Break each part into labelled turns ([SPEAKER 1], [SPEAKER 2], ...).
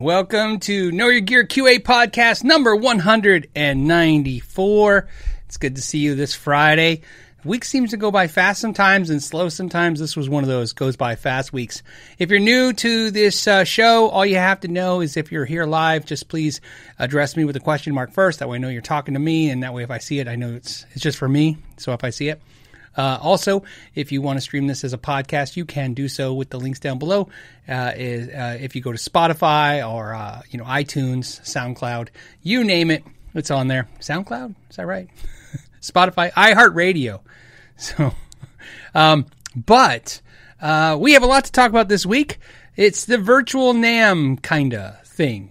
[SPEAKER 1] Welcome to Know Your Gear QA podcast number 194. It's good to see you this Friday. Week seems to go by fast sometimes and slow sometimes. This was one of those goes by fast weeks. If you're new to this uh, show, all you have to know is if you're here live, just please address me with a question mark first. That way I know you're talking to me, and that way if I see it, I know it's it's just for me. So if I see it. Uh, also, if you want to stream this as a podcast, you can do so with the links down below. Uh, is, uh, if you go to Spotify or uh, you know iTunes, SoundCloud, you name it, it's on there. SoundCloud, is that right? Spotify, iHeartRadio. So, um, but uh, we have a lot to talk about this week. It's the virtual NAMM kinda thing.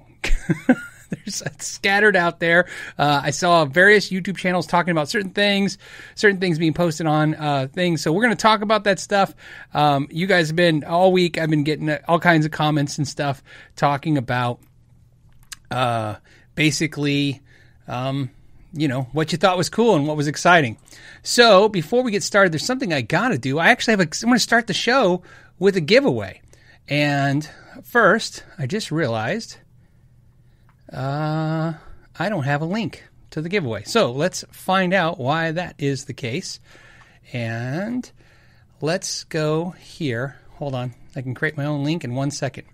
[SPEAKER 1] There's scattered out there. Uh, I saw various YouTube channels talking about certain things, certain things being posted on uh, things. So we're going to talk about that stuff. Um, you guys have been all week. I've been getting all kinds of comments and stuff talking about uh, basically, um, you know, what you thought was cool and what was exciting. So before we get started, there's something I got to do. I actually have a. I'm going to start the show with a giveaway. And first, I just realized uh, I don't have a link to the giveaway. So let's find out why that is the case. And let's go here. Hold on. I can create my own link in one second.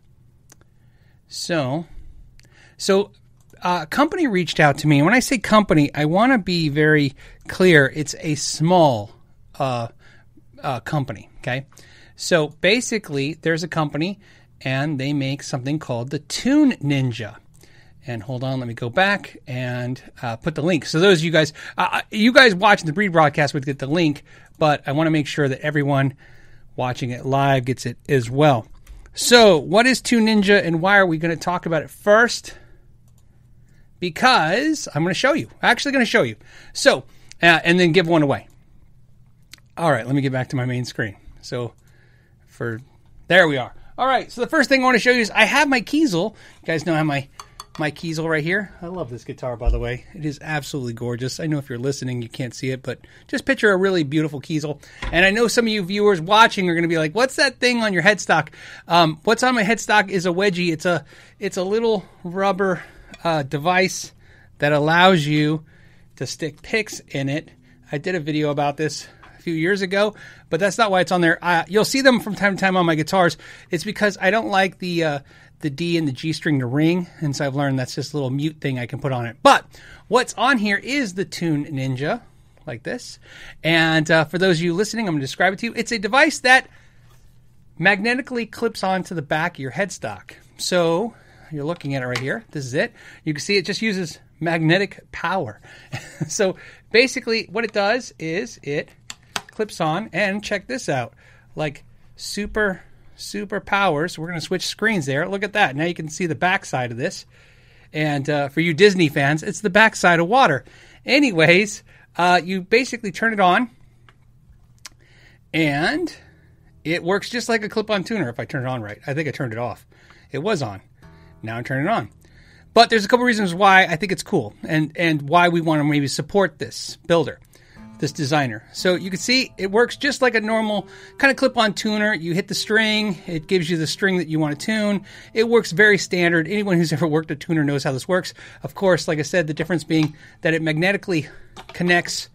[SPEAKER 1] So, so uh, a company reached out to me. When I say company, I want to be very clear. It's a small uh, uh, company. Okay. So basically, there's a company and they make something called the Tune Ninja. And hold on, let me go back and uh, put the link. So those of you guys, uh, uh, you guys watching the Breed broadcast would get the link, but I want to make sure that everyone watching it live gets it as well. So, what is Tune Ninja and why are we going to talk about it first? Because I'm going to show you. Actually, going to show you. So, uh, and then give one away. All right, let me get back to my main screen. So, for there we are. All right, so the first thing I want to show you is I have my Kiesel. You guys know how my my Kiesel right here. I love this guitar, by the way. It is absolutely gorgeous. I know if you're listening, you can't see it, but just picture a really beautiful Kiesel. And I know some of you viewers watching are going to be like, "What's that thing on your headstock?" Um, what's on my headstock is a wedgie. It's a it's a little rubber uh, device that allows you to stick picks in it. I did a video about this a few years ago, but that's not why it's on there. Uh, you'll see them from time to time on my guitars. It's because I don't like the uh, the D and the G string to ring, and so I've learned that's just a little mute thing I can put on it. But what's on here is the Tune Ninja, like this. And uh, for those of you listening, I'm going to describe it to you. It's a device that magnetically clips onto the back of your headstock. So you're looking at it right here. This is it. You can see it just uses magnetic power. so basically, what it does is it clips on, and check this out, like super super powers. We're going to switch screens there. Look at that. Now you can see the backside of this. And uh, for you Disney fans, it's the backside of water. Anyways, uh, you basically turn it on, and it works just like a clip-on tuner. If I turn it on right, I think I turned it off. It was on. Now I'm turning it on. But there's a couple reasons why I think it's cool, and and why we want to maybe support this builder this designer. So you can see it works just like a normal kind of clip-on tuner. You hit the string, it gives you the string that you want to tune. It works very standard. Anyone who's ever worked a tuner knows how this works. Of course, like I said, the difference being that it magnetically connects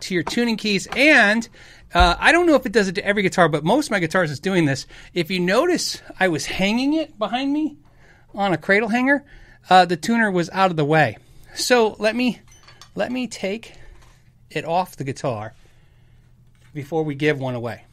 [SPEAKER 1] to your tuning keys and uh, I don't know if it does it to every guitar, but most of my guitars is doing this. If you notice, I was hanging it behind me on a cradle hanger. Uh, the tuner was out of the way. So let me let me take it off the guitar before we give one away.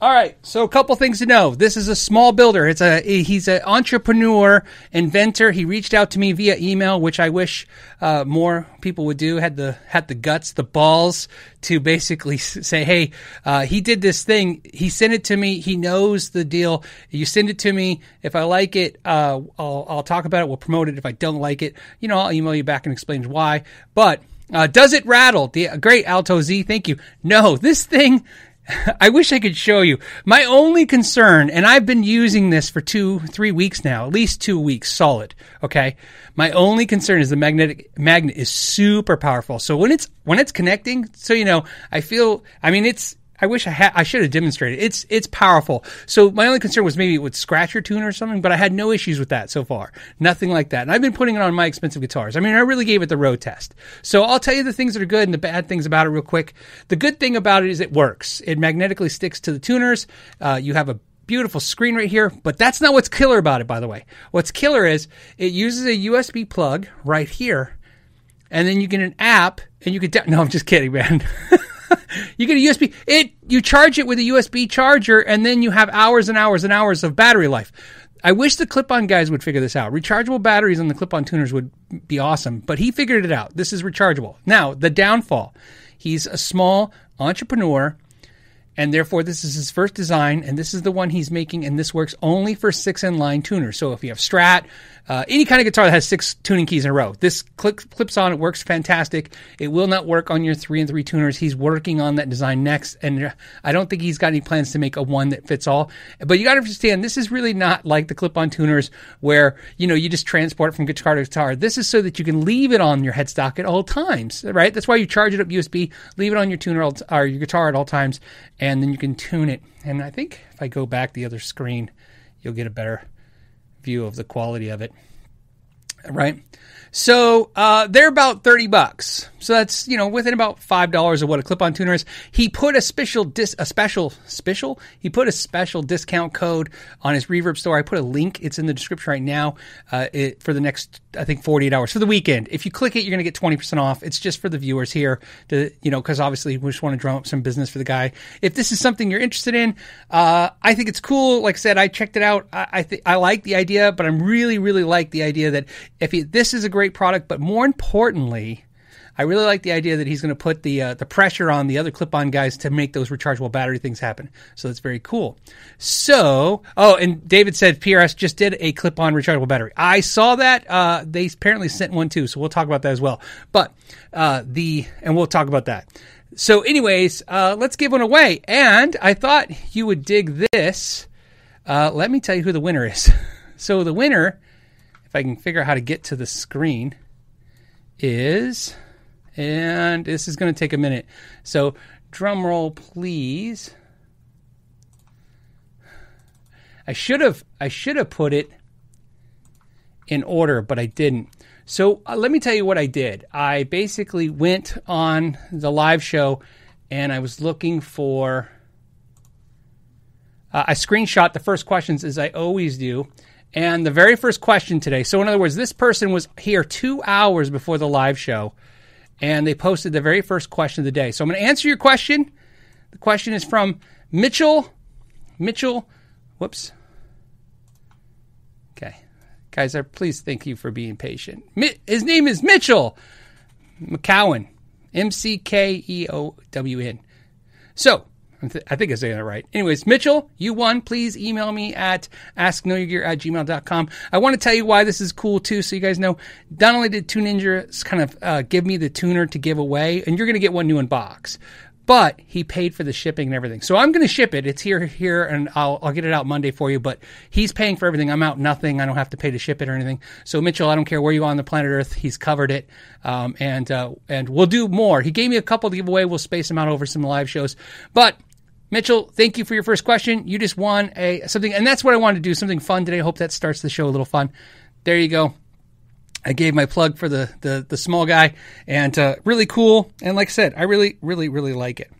[SPEAKER 1] All right, so a couple things to know. This is a small builder. It's a he's an entrepreneur, inventor. He reached out to me via email, which I wish uh, more people would do. Had the had the guts, the balls to basically say, "Hey, uh, he did this thing. He sent it to me. He knows the deal. You send it to me. If I like it, uh, I'll I'll talk about it. We'll promote it. If I don't like it, you know, I'll email you back and explain why. But uh, does it rattle? The great Alto Z, thank you. No, this thing I wish I could show you. My only concern, and I've been using this for two, three weeks now, at least two weeks solid. Okay. My only concern is the magnetic magnet is super powerful. So when it's, when it's connecting, so you know, I feel, I mean, it's, I wish I had. I should have demonstrated. It's it's powerful. So my only concern was maybe it would scratch your tuner or something, but I had no issues with that so far. Nothing like that. And I've been putting it on my expensive guitars. I mean, I really gave it the road test. So I'll tell you the things that are good and the bad things about it real quick. The good thing about it is it works. It magnetically sticks to the tuners. Uh, you have a beautiful screen right here, but that's not what's killer about it, by the way. What's killer is it uses a USB plug right here, and then you get an app, and you can. Da- no, I'm just kidding, man. you get a USB. It you charge it with a USB charger, and then you have hours and hours and hours of battery life. I wish the clip-on guys would figure this out. Rechargeable batteries on the clip-on tuners would be awesome, but he figured it out. This is rechargeable. Now, the downfall. He's a small entrepreneur and therefore this is his first design and this is the one he's making and this works only for six in line tuners so if you have strat uh, any kind of guitar that has six tuning keys in a row. This click, clips on it works fantastic. It will not work on your three and three tuners. He's working on that design next and i don't think he's got any plans to make a one that fits all. But you got to understand this is really not like the clip-on tuners where you know you just transport from guitar to guitar. This is so that you can leave it on your headstock at all times right? That's why you charge it up usb leave it on your tuner or your guitar at all times and then you can tune it. And I think if I go back the other screen, you'll get a better view of the quality of it. Right? So uh, they're about thirty bucks. So that's you know within about five dollars of what a clip-on tuner is. He put a special dis a special special. He put a special discount code on his Reverb store. I put a link. It's in the description right now. Uh, it, for the next I think forty eight hours for the weekend. If you click it, you're going to get twenty percent off. It's just for the viewers here to you know because obviously we just want to drum up some business for the guy. If this is something you're interested in, uh, I think it's cool. Like I said, I checked it out. I I, th- I like the idea, but I'm really really like the idea that if he, this is a great product, but more importantly, I really like the idea that he's going to put the uh, the pressure on the other clip-on guys to make those rechargeable battery things happen. So that's very cool. So, oh, and David said PRS just did a clip-on rechargeable battery. I saw that. Uh, they apparently sent one too, so we'll talk about that as well. But uh, the and we'll talk about that. So, anyways, uh, let's give one away. And I thought you would dig this. Uh, let me tell you who the winner is. so the winner if I can figure out how to get to the screen, is, and this is going to take a minute. So, drum roll, please. I should have I should have put it in order, but I didn't. So uh, let me tell you what I did. I basically went on the live show and I was looking for. Uh, I screenshot the first questions as I always do, and the very first question today. So, in other words, this person was here two hours before the live show, and they posted the very first question of the day. So, I'm going to answer your question. The question is from Mitchell. Mitchell, whoops. Okay. Guys, please thank you for being patient. His name is Mitchell McKeown, M C K E O W N. So, I think I'm saying that right. Anyways, Mitchell, you won. Please email me at askknowyourgear at gmail.com. I want to tell you why this is cool too, so you guys know. Not only did Tune Ninja kind of uh, give me the tuner to give away, and you're going to get one new in box, but he paid for the shipping and everything. So I'm going to ship it. It's here, here, and I'll, I'll get it out Monday for you. But he's paying for everything. I'm out nothing. I don't have to pay to ship it or anything. So Mitchell, I don't care where you are on the planet Earth. He's covered it, um, and uh, and we'll do more. He gave me a couple to give away. We'll space them out over some live shows, but Mitchell, thank you for your first question. You just won a something, and that's what I wanted to do. Something fun today. I Hope that starts the show a little fun. There you go. I gave my plug for the the, the small guy, and uh, really cool. And like I said, I really, really, really like it.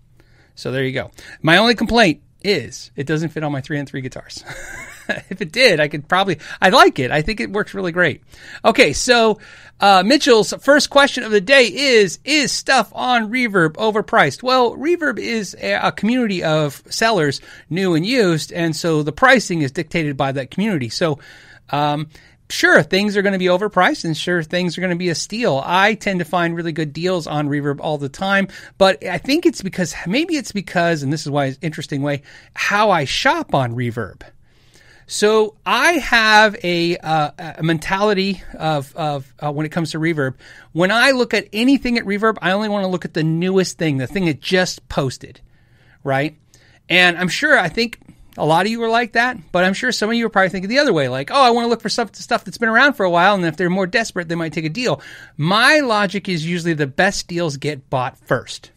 [SPEAKER 1] So there you go. My only complaint is it doesn't fit on my three and three guitars. if it did, I could probably, I like it. I think it works really great. Okay, so uh, Mitchell's first question of the day is Is stuff on Reverb overpriced? Well, Reverb is a, a, community of sellers, new and used, and so the pricing is dictated by that community. So, um, sure, things are going to be overpriced and sure, things are going to be a steal. I tend to find really good deals on Reverb all the time, but I think it's because, maybe it's because, and this is why it's interesting way, how I shop on Reverb. So I have a, uh, a mentality of, of uh, when it comes to reverb. When I look at anything at reverb, I only want to look at the newest thing, the thing that just posted, right? And I'm sure, I think a lot of you are like that, but I'm sure some of you are probably thinking the other way, like, oh, I want to look for stuff, stuff that's been around for a while, and if they're more desperate, they might take a deal. My logic is usually the best deals get bought first.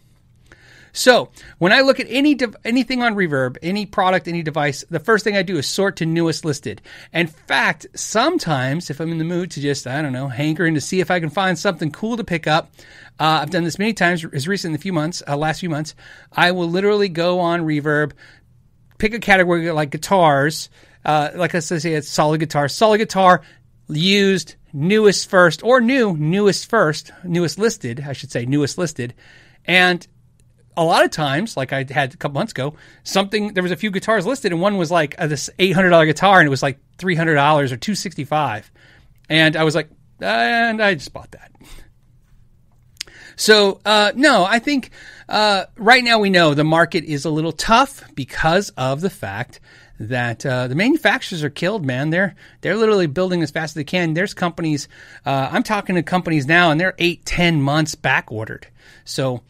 [SPEAKER 1] So when I look at any de- anything on Reverb, any product, any device, the first thing I do is sort to newest listed. In fact, sometimes if I'm in the mood to just I don't know hankering to see if I can find something cool to pick up, uh, I've done this many times. As recent in a few months, uh, last few months, I will literally go on Reverb, pick a category like guitars. Uh, like I said, it's solid guitar, solid guitar, used, newest first, or new, newest first, newest listed, I should say, newest listed. And a lot of times, like I had a couple months ago, something there was a few guitars listed, and one was like uh, this eight hundred dollar guitar, and it was like three hundred dollars or two sixty five, and I was like, and I just bought that. So uh, no, I think uh, right now we know the market is a little tough because of the fact that uh, the manufacturers are killed, man. They're they're literally building as fast as they can. There's companies. Uh, I'm talking to companies now, and they're eight, ten months back ordered. So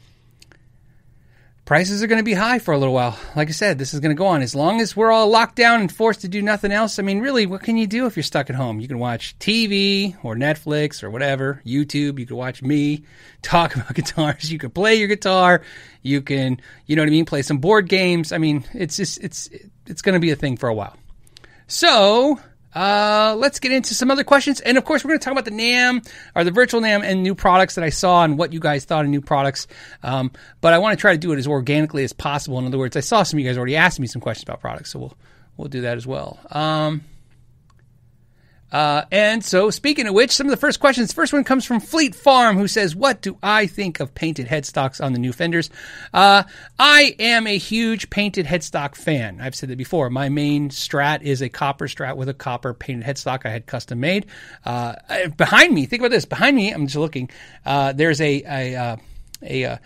[SPEAKER 1] prices are going to be high for a little while. Like I said, this is going to go on as long as we're all locked down and forced to do nothing else. I mean, really, what can you do if you're stuck at home? You can watch TV or Netflix or whatever, YouTube. You can watch me talk about guitars. You can play your guitar. You can, you know what I mean, play some board games. I mean, it's just it's it's going to be a thing for a while. So, uh, let's get into some other questions. And of course, we're going to talk about the NAMM or the virtual NAMM and new products that I saw and what you guys thought of new products. Um, but I want to try to do it as organically as possible. In other words, I saw some of you guys already asked me some questions about products, so we'll we'll do that as well. Um, uh, and so, speaking of which, some of the first questions. First one comes from Fleet Farm, who says, "What do I think of painted headstocks on the new fenders?" Uh, I am a huge painted headstock fan. I've said that before. My main Strat is a copper Strat with a copper painted headstock I had custom made. Uh, behind me, think about this. Behind me, I'm just looking. Uh, there's a a uh, a, a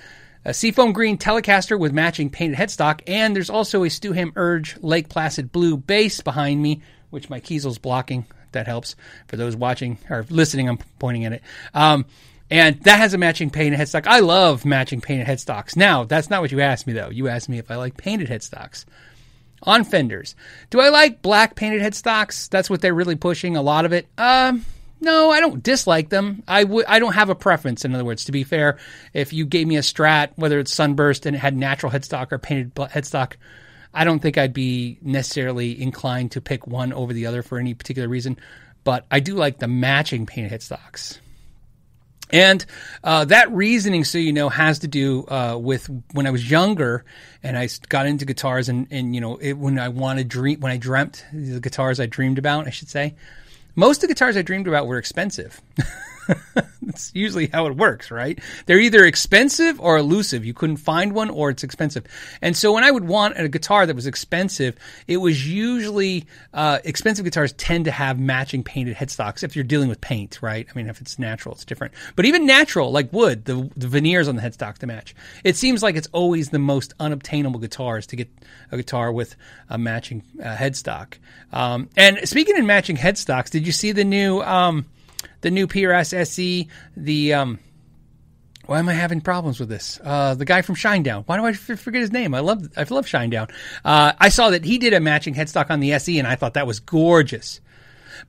[SPEAKER 1] a seafoam green Telecaster with matching painted headstock, and there's also a Stu Hamm Urge Lake Placid blue bass behind me, which my Kiesel's blocking that helps for those watching or listening. I'm pointing at it. Um, and that has a matching painted headstock. I love matching painted headstocks. Now, that's not what you asked me though. You asked me if I like painted headstocks on fenders. Do I like black painted headstocks? That's what they're really pushing. A lot of it. Um, no, I don't dislike them. I would. I don't have a preference. In other words, to be fair, if you gave me a Strat, whether it's sunburst and it had natural headstock or painted headstock, I don't think I'd be necessarily inclined to pick one over the other for any particular reason, but I do like the matching painted headstocks. And uh, that reasoning, so you know, has to do uh, with when I was younger and I got into guitars, and, and you know, it, when I wanted dream, when I dreamt the guitars I dreamed about, I should say, most of the guitars I dreamed about were expensive. That's usually how it works, right? They're either expensive or elusive. You couldn't find one or it's expensive. And so when I would want a guitar that was expensive, it was usually uh, expensive guitars tend to have matching painted headstocks if you're dealing with paint, right? I mean, if it's natural, it's different. But even natural, like wood, the, the veneers on the headstock to match. It seems like it's always the most unobtainable guitars to get a guitar with a matching uh, headstock. Um, and speaking in matching headstocks, did you see the new? Um, the new PRS SE, the um, why am I having problems with this? Uh, the guy from Shinedown. Why do I f- forget his name? I love I love Shinedown. Uh, I saw that he did a matching headstock on the SE, and I thought that was gorgeous.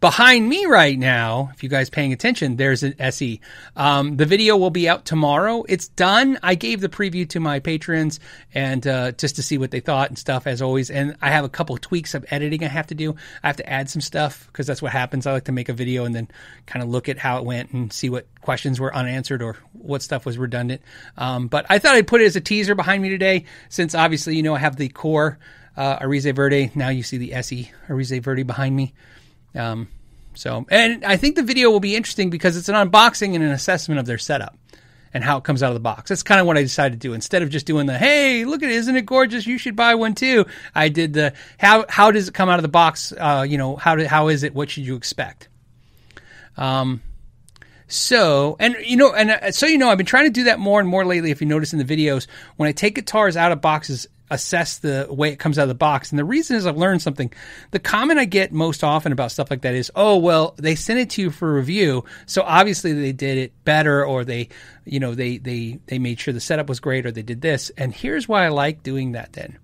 [SPEAKER 1] Behind me right now, if you guys paying attention, there's an SE. Um, the video will be out tomorrow. It's done. I gave the preview to my patrons and uh, just to see what they thought and stuff as always. And I have a couple of tweaks of editing I have to do. I have to add some stuff because that's what happens. I like to make a video and then kind of look at how it went and see what questions were unanswered or what stuff was redundant. Um, but I thought I'd put it as a teaser behind me today since obviously you know I have the core uh, Eriza Verde. Now you see the SE Eriza Verde behind me. Um, so, and I think the video will be interesting because it's an unboxing and an assessment of their setup and how it comes out of the box. That's kind of what I decided to do. Instead of just doing the "Hey, look at it, isn't it gorgeous? You should buy one too," I did the "How how does it come out of the box? Uh, you know, how how is it? What should you expect?" Um, so, and you know, and uh, so you know, I've been trying to do that more and more lately. If you notice in the videos, when I take guitars out of boxes assess the way it comes out of the box. And the reason is I've learned something. The comment I get most often about stuff like that is, oh, well, they sent it to you for review. So obviously they did it better or they, you know, they, they, they made sure the setup was great or they did this. And here's why I like doing that then.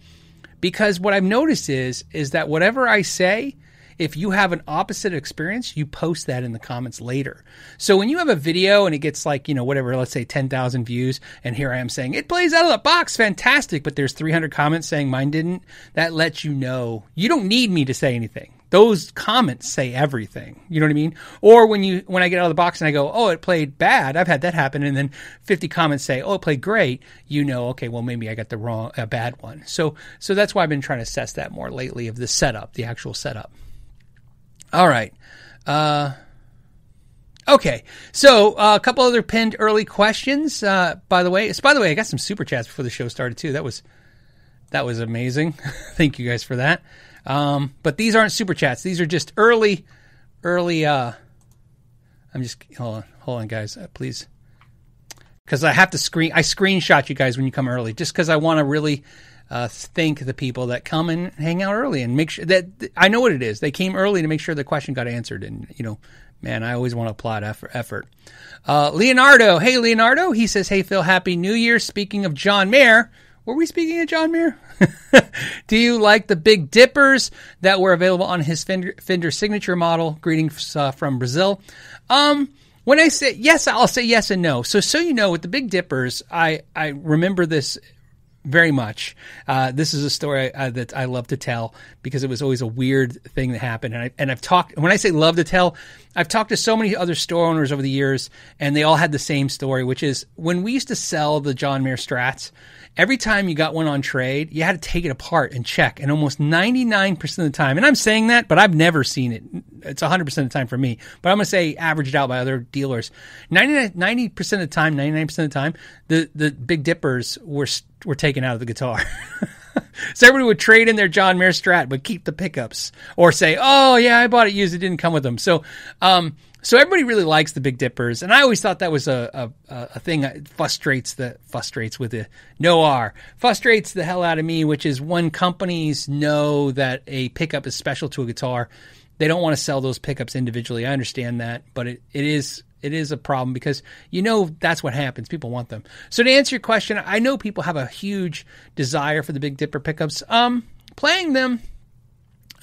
[SPEAKER 1] Because what I've noticed is, is that whatever I say, if you have an opposite experience, you post that in the comments later. So when you have a video and it gets like, you know, whatever, let's say 10,000 views, and here I am saying, it plays out of the box, fantastic, but there's 300 comments saying mine didn't, that lets you know you don't need me to say anything those comments say everything. You know what I mean? Or when you when I get out of the box and I go, "Oh, it played bad." I've had that happen and then 50 comments say, "Oh, it played great." You know, okay, well maybe I got the wrong a bad one. So so that's why I've been trying to assess that more lately of the setup, the actual setup. All right. Uh Okay, so uh, a couple other pinned early questions. Uh, by the way, so by the way, I got some super chats before the show started too. That was that was amazing. Thank you guys for that. Um, but these aren't super chats. These are just early, early. Uh, I'm just hold on, hold on, guys, uh, please, because I have to screen. I screenshot you guys when you come early, just because I want to really uh, thank the people that come and hang out early and make sure that I know what it is. They came early to make sure the question got answered, and you know, man, I always want to applaud effort. Uh, Leonardo, hey Leonardo, he says, hey Phil, happy New Year. Speaking of John Mayer. Were we speaking of John Mayer? Do you like the Big Dippers that were available on his Fender, Fender signature model? Greetings uh, from Brazil. Um, when I say yes, I'll say yes and no. So, so you know, with the Big Dippers, I I remember this very much. Uh, this is a story uh, that I love to tell because it was always a weird thing that happened. And, I, and I've talked, when I say love to tell, I've talked to so many other store owners over the years, and they all had the same story, which is when we used to sell the John Mayer Strats, every time you got one on trade, you had to take it apart and check. And almost 99% of the time, and I'm saying that, but I've never seen it. It's 100% of the time for me, but I'm going to say averaged out by other dealers. 90, percent of the time, 99% of the time, the, the Big Dippers were, were taken out of the guitar. so everybody would trade in their John Mayer Strat, but keep the pickups or say, oh, yeah, I bought it used. It didn't come with them. So, um, so everybody really likes the Big Dippers, and I always thought that was a a, a thing that frustrates the frustrates with the no R frustrates the hell out of me, which is when companies know that a pickup is special to a guitar, they don't want to sell those pickups individually. I understand that, but it, it is it is a problem because you know that's what happens. People want them. So to answer your question, I know people have a huge desire for the Big Dipper pickups. Um, playing them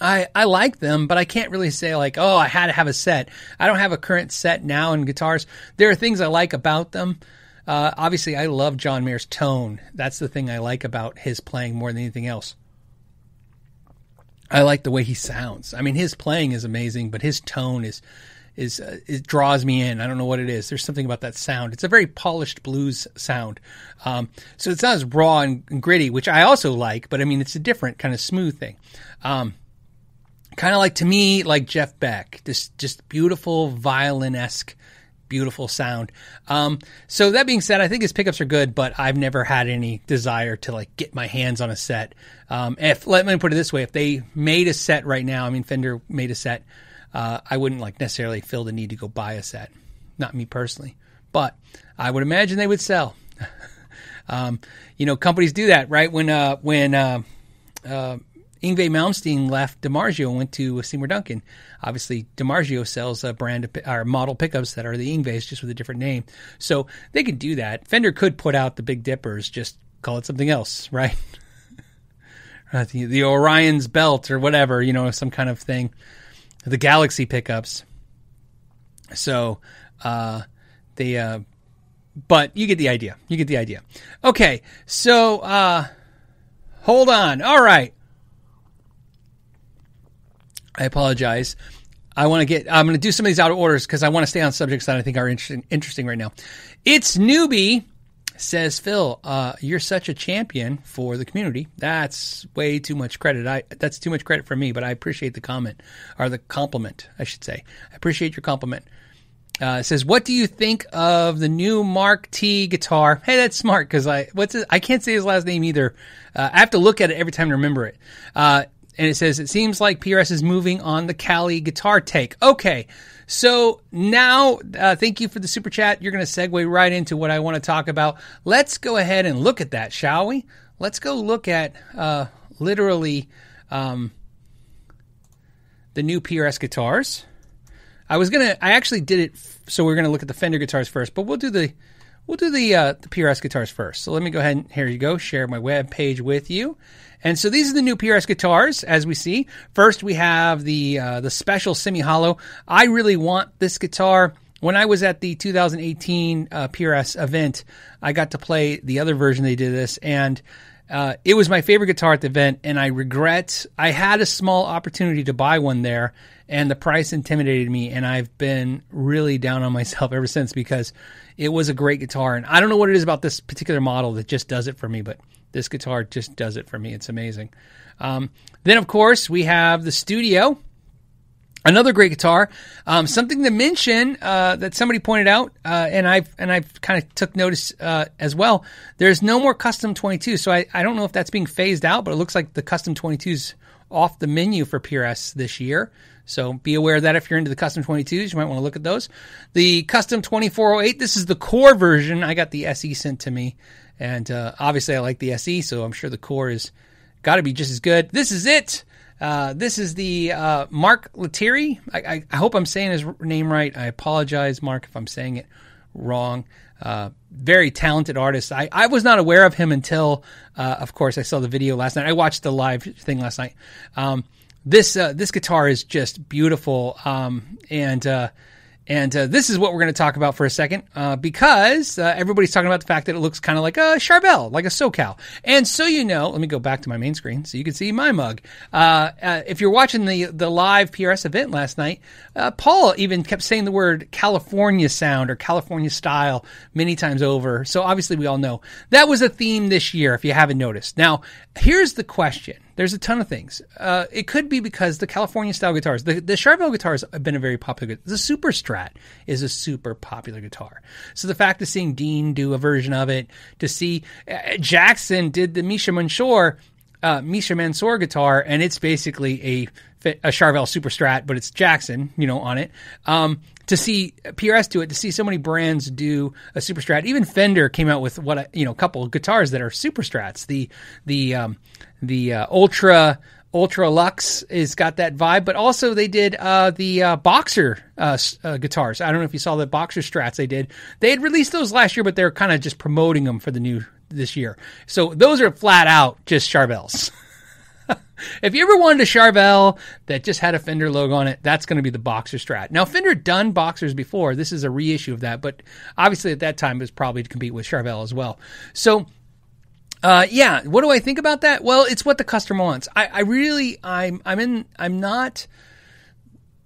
[SPEAKER 1] I, I like them, but I can't really say like, oh, I had to have a set. I don't have a current set now in guitars. There are things I like about them. Uh, obviously, I love John Mayer's tone. That's the thing I like about his playing more than anything else. I like the way he sounds. I mean, his playing is amazing, but his tone is is uh, it draws me in. I don't know what it is. There's something about that sound. It's a very polished blues sound. Um, so it's not as raw and, gritty, which I also like. But I mean, it's a different kind of smooth thing. Um, kind of like to me like Jeff Beck, this just beautiful violin esque, beautiful sound. Um, so that being said, I think his pickups are good, but I've never had any desire to like get my hands on a set. Um, if let me put it this way, if they made a set right now, I mean Fender made a set, uh, I wouldn't like necessarily feel the need to go buy a set. Not me personally, but I would imagine they would sell. um, you know, companies do that, right? When uh, when uh, uh Yngwie Malmsteen left DiMarzio and went to Seymour Duncan. Obviously, DiMarzio sells a brand of, or model pickups that are the Yngwies, just with a different name. So they could do that. Fender could put out the Big Dippers, just call it something else, right? the, the Orion's belt or whatever, you know, some kind of thing. The Galaxy pickups. So, uh, they, uh, but you get the idea. You get the idea. Okay, so, uh, hold on. All right. I apologize. I want to get. I'm going to do some of these out of orders because I want to stay on subjects that I think are interesting. Interesting right now. It's newbie says Phil. Uh, you're such a champion for the community. That's way too much credit. I that's too much credit for me, but I appreciate the comment or the compliment. I should say. I appreciate your compliment. Uh, says, "What do you think of the new Mark T guitar?" Hey, that's smart because I what's it? I can't say his last name either. Uh, I have to look at it every time to remember it. And it says, It seems like PRS is moving on the Cali guitar take. Okay. So now, uh, thank you for the super chat. You're going to segue right into what I want to talk about. Let's go ahead and look at that, shall we? Let's go look at uh, literally um, the new PRS guitars. I was gonna, I actually did it, so we're gonna look at the Fender guitars first, but we'll do the, we'll do the uh, the PRS guitars first. So let me go ahead and here you go, share my web page with you. And so these are the new PRS guitars, as we see. First, we have the uh, the special semi hollow. I really want this guitar. When I was at the 2018 uh, PRS event, I got to play the other version they did this, and uh, it was my favorite guitar at the event. And I regret I had a small opportunity to buy one there, and the price intimidated me, and I've been really down on myself ever since because it was a great guitar. And I don't know what it is about this particular model that just does it for me, but this guitar just does it for me. It's amazing. Um, then, of course, we have the Studio. Another great guitar. Um, something to mention uh, that somebody pointed out, uh, and I've and I've kind of took notice uh, as well. There's no more custom 22, so I, I don't know if that's being phased out, but it looks like the custom 22s off the menu for PRS this year. So be aware of that if you're into the custom 22s. You might want to look at those. The custom 2408, this is the core version. I got the SE sent to me. And uh, obviously, I like the SE, so I'm sure the core is got to be just as good. This is it. Uh, this is the uh, Mark Lettieri. I, I, I, hope I'm saying his name right. I apologize, Mark, if I'm saying it wrong. Uh, very talented artist. I, I was not aware of him until, uh, of course, I saw the video last night. I watched the live thing last night. Um, this uh, this guitar is just beautiful, um, and uh, and uh, this is what we're going to talk about for a second, uh, because uh, everybody's talking about the fact that it looks kind of like a Charvel, like a SoCal. And so you know, let me go back to my main screen so you can see my mug. Uh, uh, if you're watching the the live PRS event last night, uh, Paul even kept saying the word California sound or California style many times over. So obviously, we all know that was a theme this year. If you haven't noticed, now here's the question there's a ton of things. Uh, it could be because the California style guitars, the, the Charvel guitars have been a very popular. The Super Strat is a super popular guitar. So the fact of seeing Dean do a version of it, to see uh, Jackson did the Misha Mansoor, uh, Misha Mansoor guitar, and it's basically a a Charvel Super Strat, but it's Jackson, you know, on it. Um, to see PRS do it, to see so many brands do a Super Strat. Even Fender came out with what you know, a couple of guitars that are Super Strats. The the um, the uh, Ultra Ultra Luxe is got that vibe, but also they did uh, the uh, Boxer uh, uh, guitars. I don't know if you saw the Boxer Strats they did. They had released those last year, but they're kind of just promoting them for the new this year. So those are flat out just Charvels. if you ever wanted a Charvel that just had a Fender logo on it, that's going to be the Boxer Strat. Now Fender done Boxers before. This is a reissue of that, but obviously at that time it was probably to compete with Charvel as well. So uh, yeah. What do I think about that? Well, it's what the customer wants. I, I really, I'm, I'm in, I'm not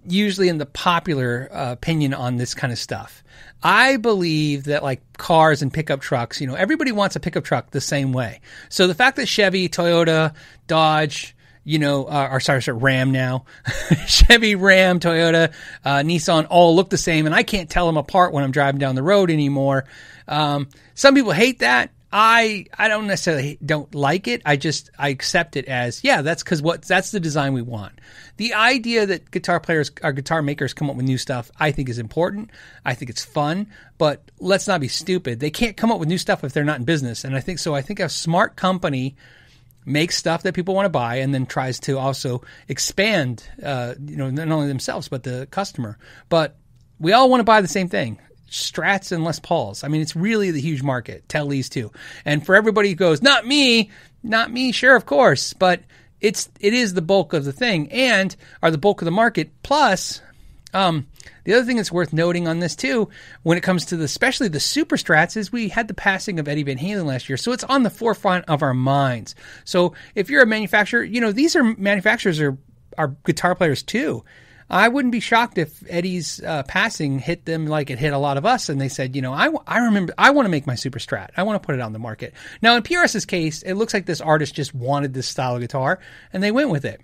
[SPEAKER 1] usually in the popular uh, opinion on this kind of stuff. I believe that like cars and pickup trucks, you know, everybody wants a pickup truck the same way. So the fact that Chevy, Toyota, Dodge, you know, uh, or sorry, sorry, Ram now, Chevy, Ram, Toyota, uh, Nissan all look the same, and I can't tell them apart when I'm driving down the road anymore. Um, some people hate that. I I don't necessarily don't like it. I just I accept it as yeah. That's because what that's the design we want. The idea that guitar players or guitar makers come up with new stuff, I think is important. I think it's fun, but let's not be stupid. They can't come up with new stuff if they're not in business. And I think so. I think a smart company makes stuff that people want to buy and then tries to also expand. Uh, you know, not only themselves but the customer. But we all want to buy the same thing. Strats and Les Pauls. I mean, it's really the huge market. Telly's too. And for everybody who goes, not me, not me, sure, of course, but it's it is the bulk of the thing and are the bulk of the market. Plus, um, the other thing that's worth noting on this too, when it comes to the especially the super strats, is we had the passing of Eddie Van Halen last year, so it's on the forefront of our minds. So if you're a manufacturer, you know these are manufacturers are are guitar players too. I wouldn't be shocked if Eddie's uh, passing hit them like it hit a lot of us, and they said, you know, I, I remember I want to make my Super Strat. I want to put it on the market. Now in PRS's case, it looks like this artist just wanted this style of guitar, and they went with it.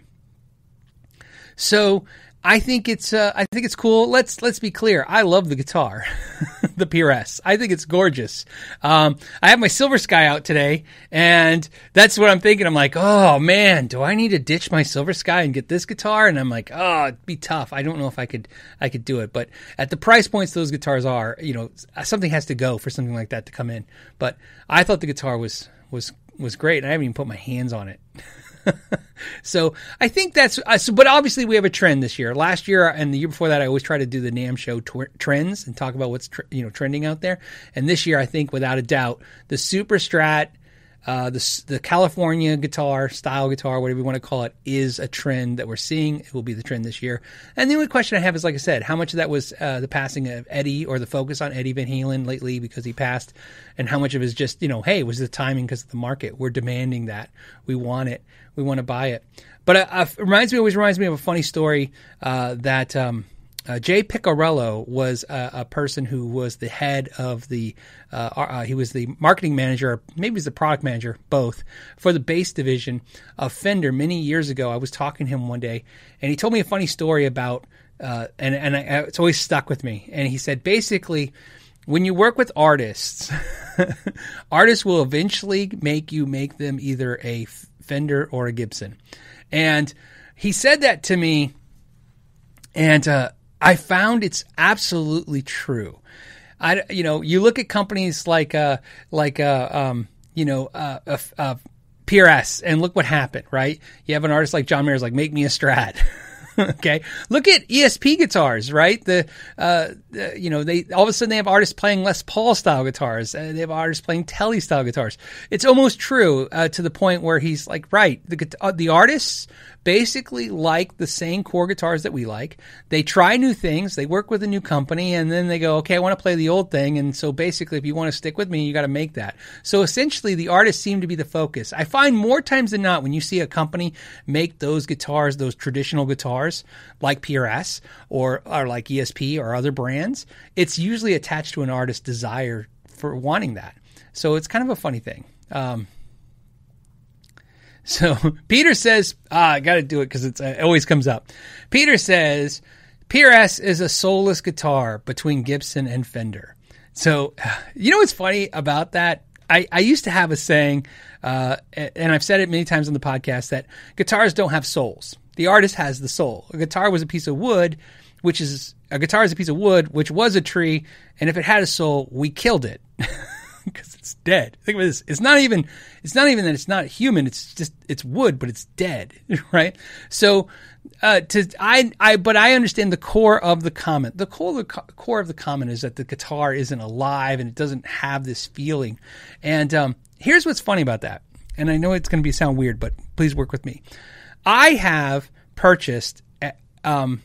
[SPEAKER 1] So I think it's uh, I think it's cool. Let's let's be clear. I love the guitar, the PRS. I think it's gorgeous. Um, I have my Silver Sky out today, and that's what I'm thinking. I'm like, oh man, do I need to ditch my Silver Sky and get this guitar? And I'm like, oh, it'd be tough. I don't know if I could I could do it. But at the price points those guitars are, you know, something has to go for something like that to come in. But I thought the guitar was was was great. And I haven't even put my hands on it. so I think that's, uh, so, but obviously we have a trend this year. Last year and the year before that, I always try to do the NAMM show tw- trends and talk about what's, tr- you know, trending out there. And this year, I think without a doubt, the Super Strat uh, the, the California guitar, style guitar, whatever you want to call it, is a trend that we're seeing. It will be the trend this year. And the only question I have is, like I said, how much of that was uh, the passing of Eddie or the focus on Eddie Van Halen lately because he passed, and how much of it is just, you know, hey, was the timing because of the market? We're demanding that. We want it. We want to buy it. But uh, uh, it reminds me, always reminds me of a funny story uh, that. Um, uh, Jay Piccirillo was a, a, person who was the head of the, uh, uh, he was the marketing manager, maybe he's the product manager, both, for the bass division of Fender many years ago. I was talking to him one day, and he told me a funny story about, uh, and, and I, it's always stuck with me. And he said, basically, when you work with artists, artists will eventually make you make them either a Fender or a Gibson. And he said that to me, and uh, I found it's absolutely true. I, you know, you look at companies like, uh, like, uh, um, you know, uh, uh, uh PRS, and look what happened, right? You have an artist like John Mayer's like, make me a Strat. okay, look at ESP guitars, right? The, uh, you know they all of a sudden they have artists playing Les Paul style guitars. They have artists playing Tele style guitars. It's almost true uh, to the point where he's like, right, the uh, the artists basically like the same core guitars that we like. They try new things, they work with a new company, and then they go, okay, I want to play the old thing. And so basically, if you want to stick with me, you got to make that. So essentially, the artists seem to be the focus. I find more times than not when you see a company make those guitars, those traditional guitars like PRS or, or like ESP or other brands, it's usually attached to an artist's desire for wanting that. So it's kind of a funny thing. Um, so Peter says, ah, I got to do it because it always comes up. Peter says, PRS is a soulless guitar between Gibson and Fender. So, you know what's funny about that? I, I used to have a saying, uh, and I've said it many times on the podcast, that guitars don't have souls. The artist has the soul. A guitar was a piece of wood, which is a guitar is a piece of wood, which was a tree, and if it had a soul, we killed it. because it's dead. Think of this. It's not even. It's not even that it's not human. It's just it's wood, but it's dead, right? So, uh, to I I but I understand the core of the comment. The core the core of the comment is that the guitar isn't alive and it doesn't have this feeling. And um, here's what's funny about that. And I know it's going to be sound weird, but please work with me. I have purchased. Um,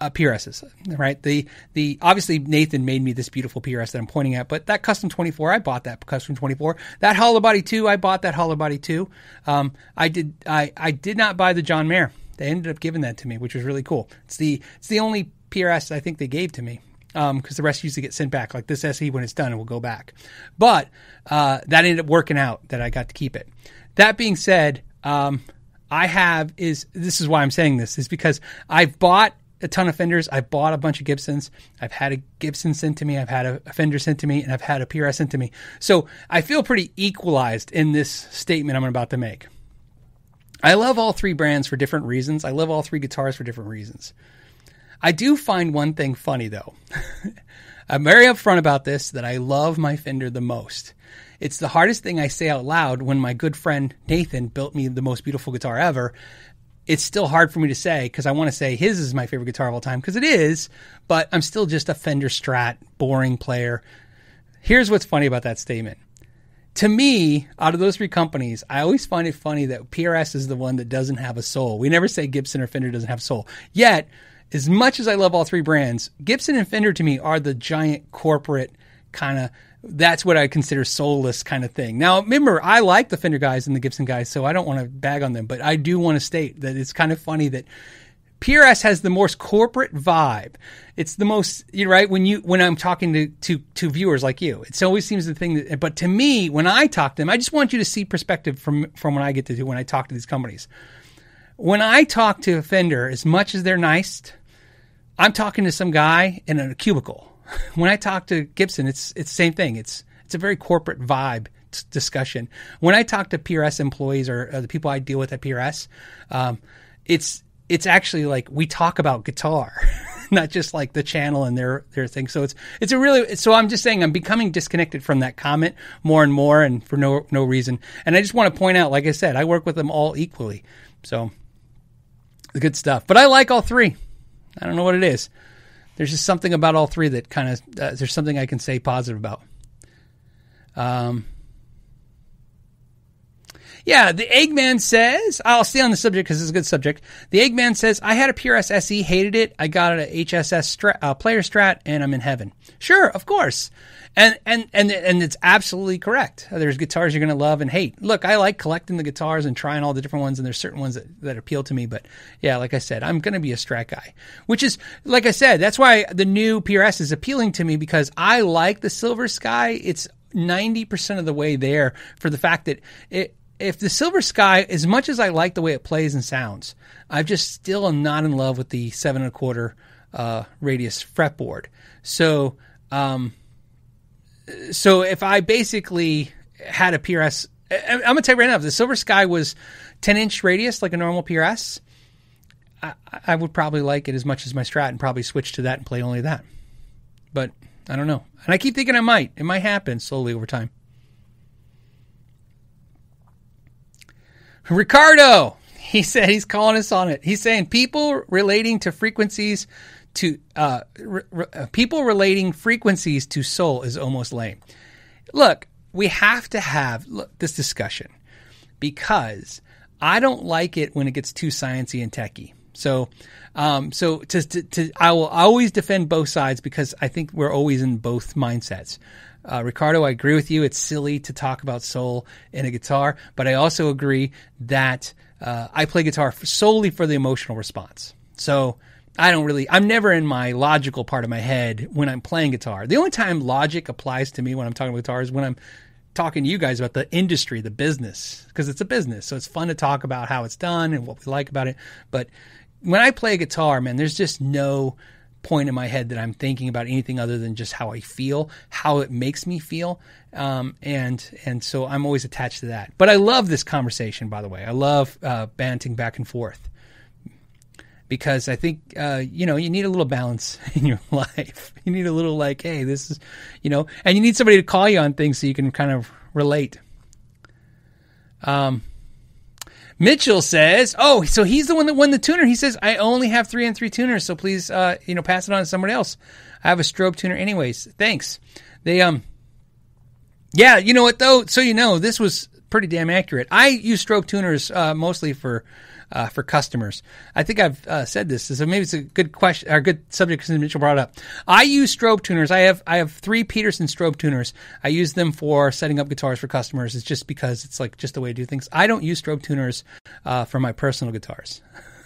[SPEAKER 1] uh, PRSs, right? The the obviously Nathan made me this beautiful PRS that I'm pointing at, but that custom 24, I bought that custom 24. That Hollow Body 2, I bought that Hollow Body 2. Um, I did I I did not buy the John Mayer. They ended up giving that to me, which was really cool. It's the it's the only PRS I think they gave to me because um, the rest usually get sent back. Like this SE, when it's done, it will go back. But uh, that ended up working out that I got to keep it. That being said, um, I have is this is why I'm saying this is because I've bought a ton of Fenders. I've bought a bunch of Gibsons. I've had a Gibson sent to me. I've had a, Fender sent to me, and I've had a PRS sent to me. So I feel pretty equalized in this statement I'm about to make. I love all three brands for different reasons. I love all three guitars for different reasons. I do find one thing funny though. I'm very upfront about this that I love my Fender the most. It's the hardest thing I say out loud when my good friend Nathan built me the most beautiful guitar ever it's still hard for me to say because I want to say his is my favorite guitar of all time because it is, but I'm still just a Fender Strat, boring player. Here's what's funny about that statement. To me, out of those three companies, I always find it funny that PRS is the one that doesn't have a soul. We never say Gibson or Fender doesn't have soul. Yet, as much as I love all three brands, Gibson and Fender to me are the giant corporate kind of that's what I consider soulless kind of thing. Now, remember, I like the Fender guys and the Gibson guys, so I don't want to bag on them, but I do want to state that it's kind of funny that PRS has the most corporate vibe. It's the most you know, right when you when I'm talking to, to to viewers like you. It always seems the thing that. But to me, when I talk to them, I just want you to see perspective from from when I get to do when I talk to these companies. When I talk to a Fender, as much as they're nice, I'm talking to some guy in a cubicle when I talk to Gibson, it's it's the same thing. It's it's a very corporate vibe t- discussion. When I talk to PRS employees or, or, the people I deal with at PRS, um, it's it's actually like we talk about guitar. not just like the channel and their their thing. So it's it's a really so I'm just saying I'm becoming disconnected from that comment more and more, and for no no reason. And I just want to point out, like I said, I work with them all equally. So good stuff. But I like all three. I don't know what it is. There's just something about all three that kind of uh, there's something I can say positive about. Um, yeah, the Eggman says, I'll stay on the subject because it's a good subject. The Eggman says, I had a PRS SE, hated it. I got an HSS uh, player strat, and I'm in heaven. Sure, of course. And, and, and, and it's absolutely correct. There's guitars you're going to love and hate. Look, I like collecting the guitars and trying all the different ones, and there's certain ones that, that appeal to me. But yeah, like I said, I'm going to be a strat guy, which is, like I said, that's why the new PRS is appealing to me because I like the Silver Sky. It's 90% of the way there for the fact that it, if the Silver Sky, as much as I like the way it plays and sounds, I just still am not in love with the seven and a quarter uh, radius fretboard. So, um, so if I basically had a PRS, I'm gonna tell you right now, if the Silver Sky was 10 inch radius like a normal PRS, I, I would probably like it as much as my Strat and probably switch to that and play only that. But I don't know, and I keep thinking I might. It might happen slowly over time. Ricardo, he said he's calling us on it. He's saying people relating to frequencies to uh, re- re- uh, people relating frequencies to soul is almost lame. Look, we have to have look, this discussion because I don't like it when it gets too sciency and techy. So, um, so to, to, to, I will always defend both sides because I think we're always in both mindsets. Uh, Ricardo, I agree with you. It's silly to talk about soul in a guitar, but I also agree that uh, I play guitar solely for the emotional response. So I don't really, I'm never in my logical part of my head when I'm playing guitar. The only time logic applies to me when I'm talking about guitar is when I'm talking to you guys about the industry, the business, because it's a business. So it's fun to talk about how it's done and what we like about it. But when I play guitar, man, there's just no point in my head that I'm thinking about anything other than just how I feel, how it makes me feel, um, and and so I'm always attached to that. But I love this conversation, by the way. I love uh, banting back and forth because I think uh, you know you need a little balance in your life. You need a little like, hey, this is, you know, and you need somebody to call you on things so you can kind of relate. Um, Mitchell says, "Oh, so he's the one that won the tuner." He says, "I only have three and three tuners, so please, uh, you know, pass it on to somebody else. I have a strobe tuner, anyways. Thanks." They um, yeah, you know what though? So you know, this was pretty damn accurate. I use strobe tuners uh, mostly for uh, for customers. I think I've uh, said this, so maybe it's a good question or a good subject because Mitchell brought up. I use strobe tuners. I have I have three Peterson strobe tuners. I use them for setting up guitars for customers. It's just because it's like just the way to do things. I don't use strobe tuners uh, for my personal guitars.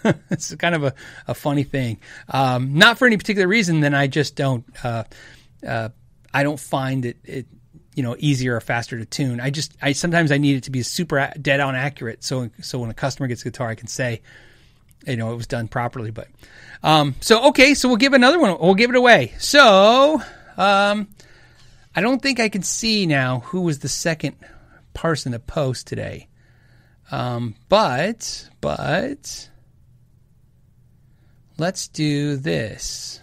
[SPEAKER 1] it's kind of a, a funny thing. Um, not for any particular reason. Then I just don't. Uh, uh, I don't find it, it you know easier or faster to tune. I just I sometimes I need it to be super dead on accurate. So so when a customer gets a guitar, I can say, you know, it was done properly. But um, so okay, so we'll give another one. We'll give it away. So um, I don't think I can see now who was the second person to post today. Um, but but let's do this.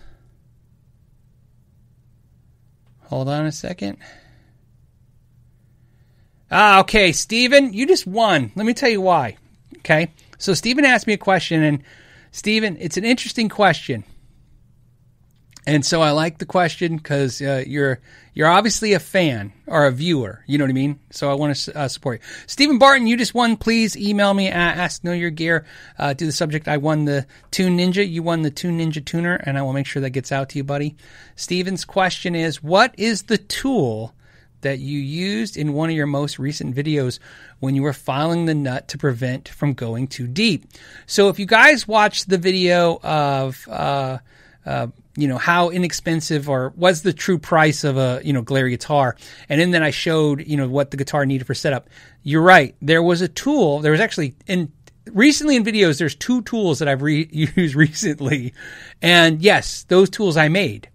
[SPEAKER 1] Hold on a second. Ah, okay, Stephen, you just won. Let me tell you why. Okay. So Stephen asked me a question, and Stephen, it's an interesting question. And so I like the question because uh, you're you're obviously a fan or a viewer. You know what I mean. So I want to uh, support you, Stephen Barton. You just won. Please email me at Ask Know Your Gear. Uh, do the subject. I won the Tune Ninja. You won the Tune Ninja tuner, and I will make sure that gets out to you, buddy. Stephen's question is: What is the tool that you used in one of your most recent videos when you were filing the nut to prevent from going too deep. So if you guys watched the video of, uh, uh, you know, how inexpensive or was the true price of a, you know, Glarry guitar. And then I showed, you know, what the guitar needed for setup. You're right. There was a tool. There was actually in recently in videos, there's two tools that I've re- used recently. And yes, those tools I made.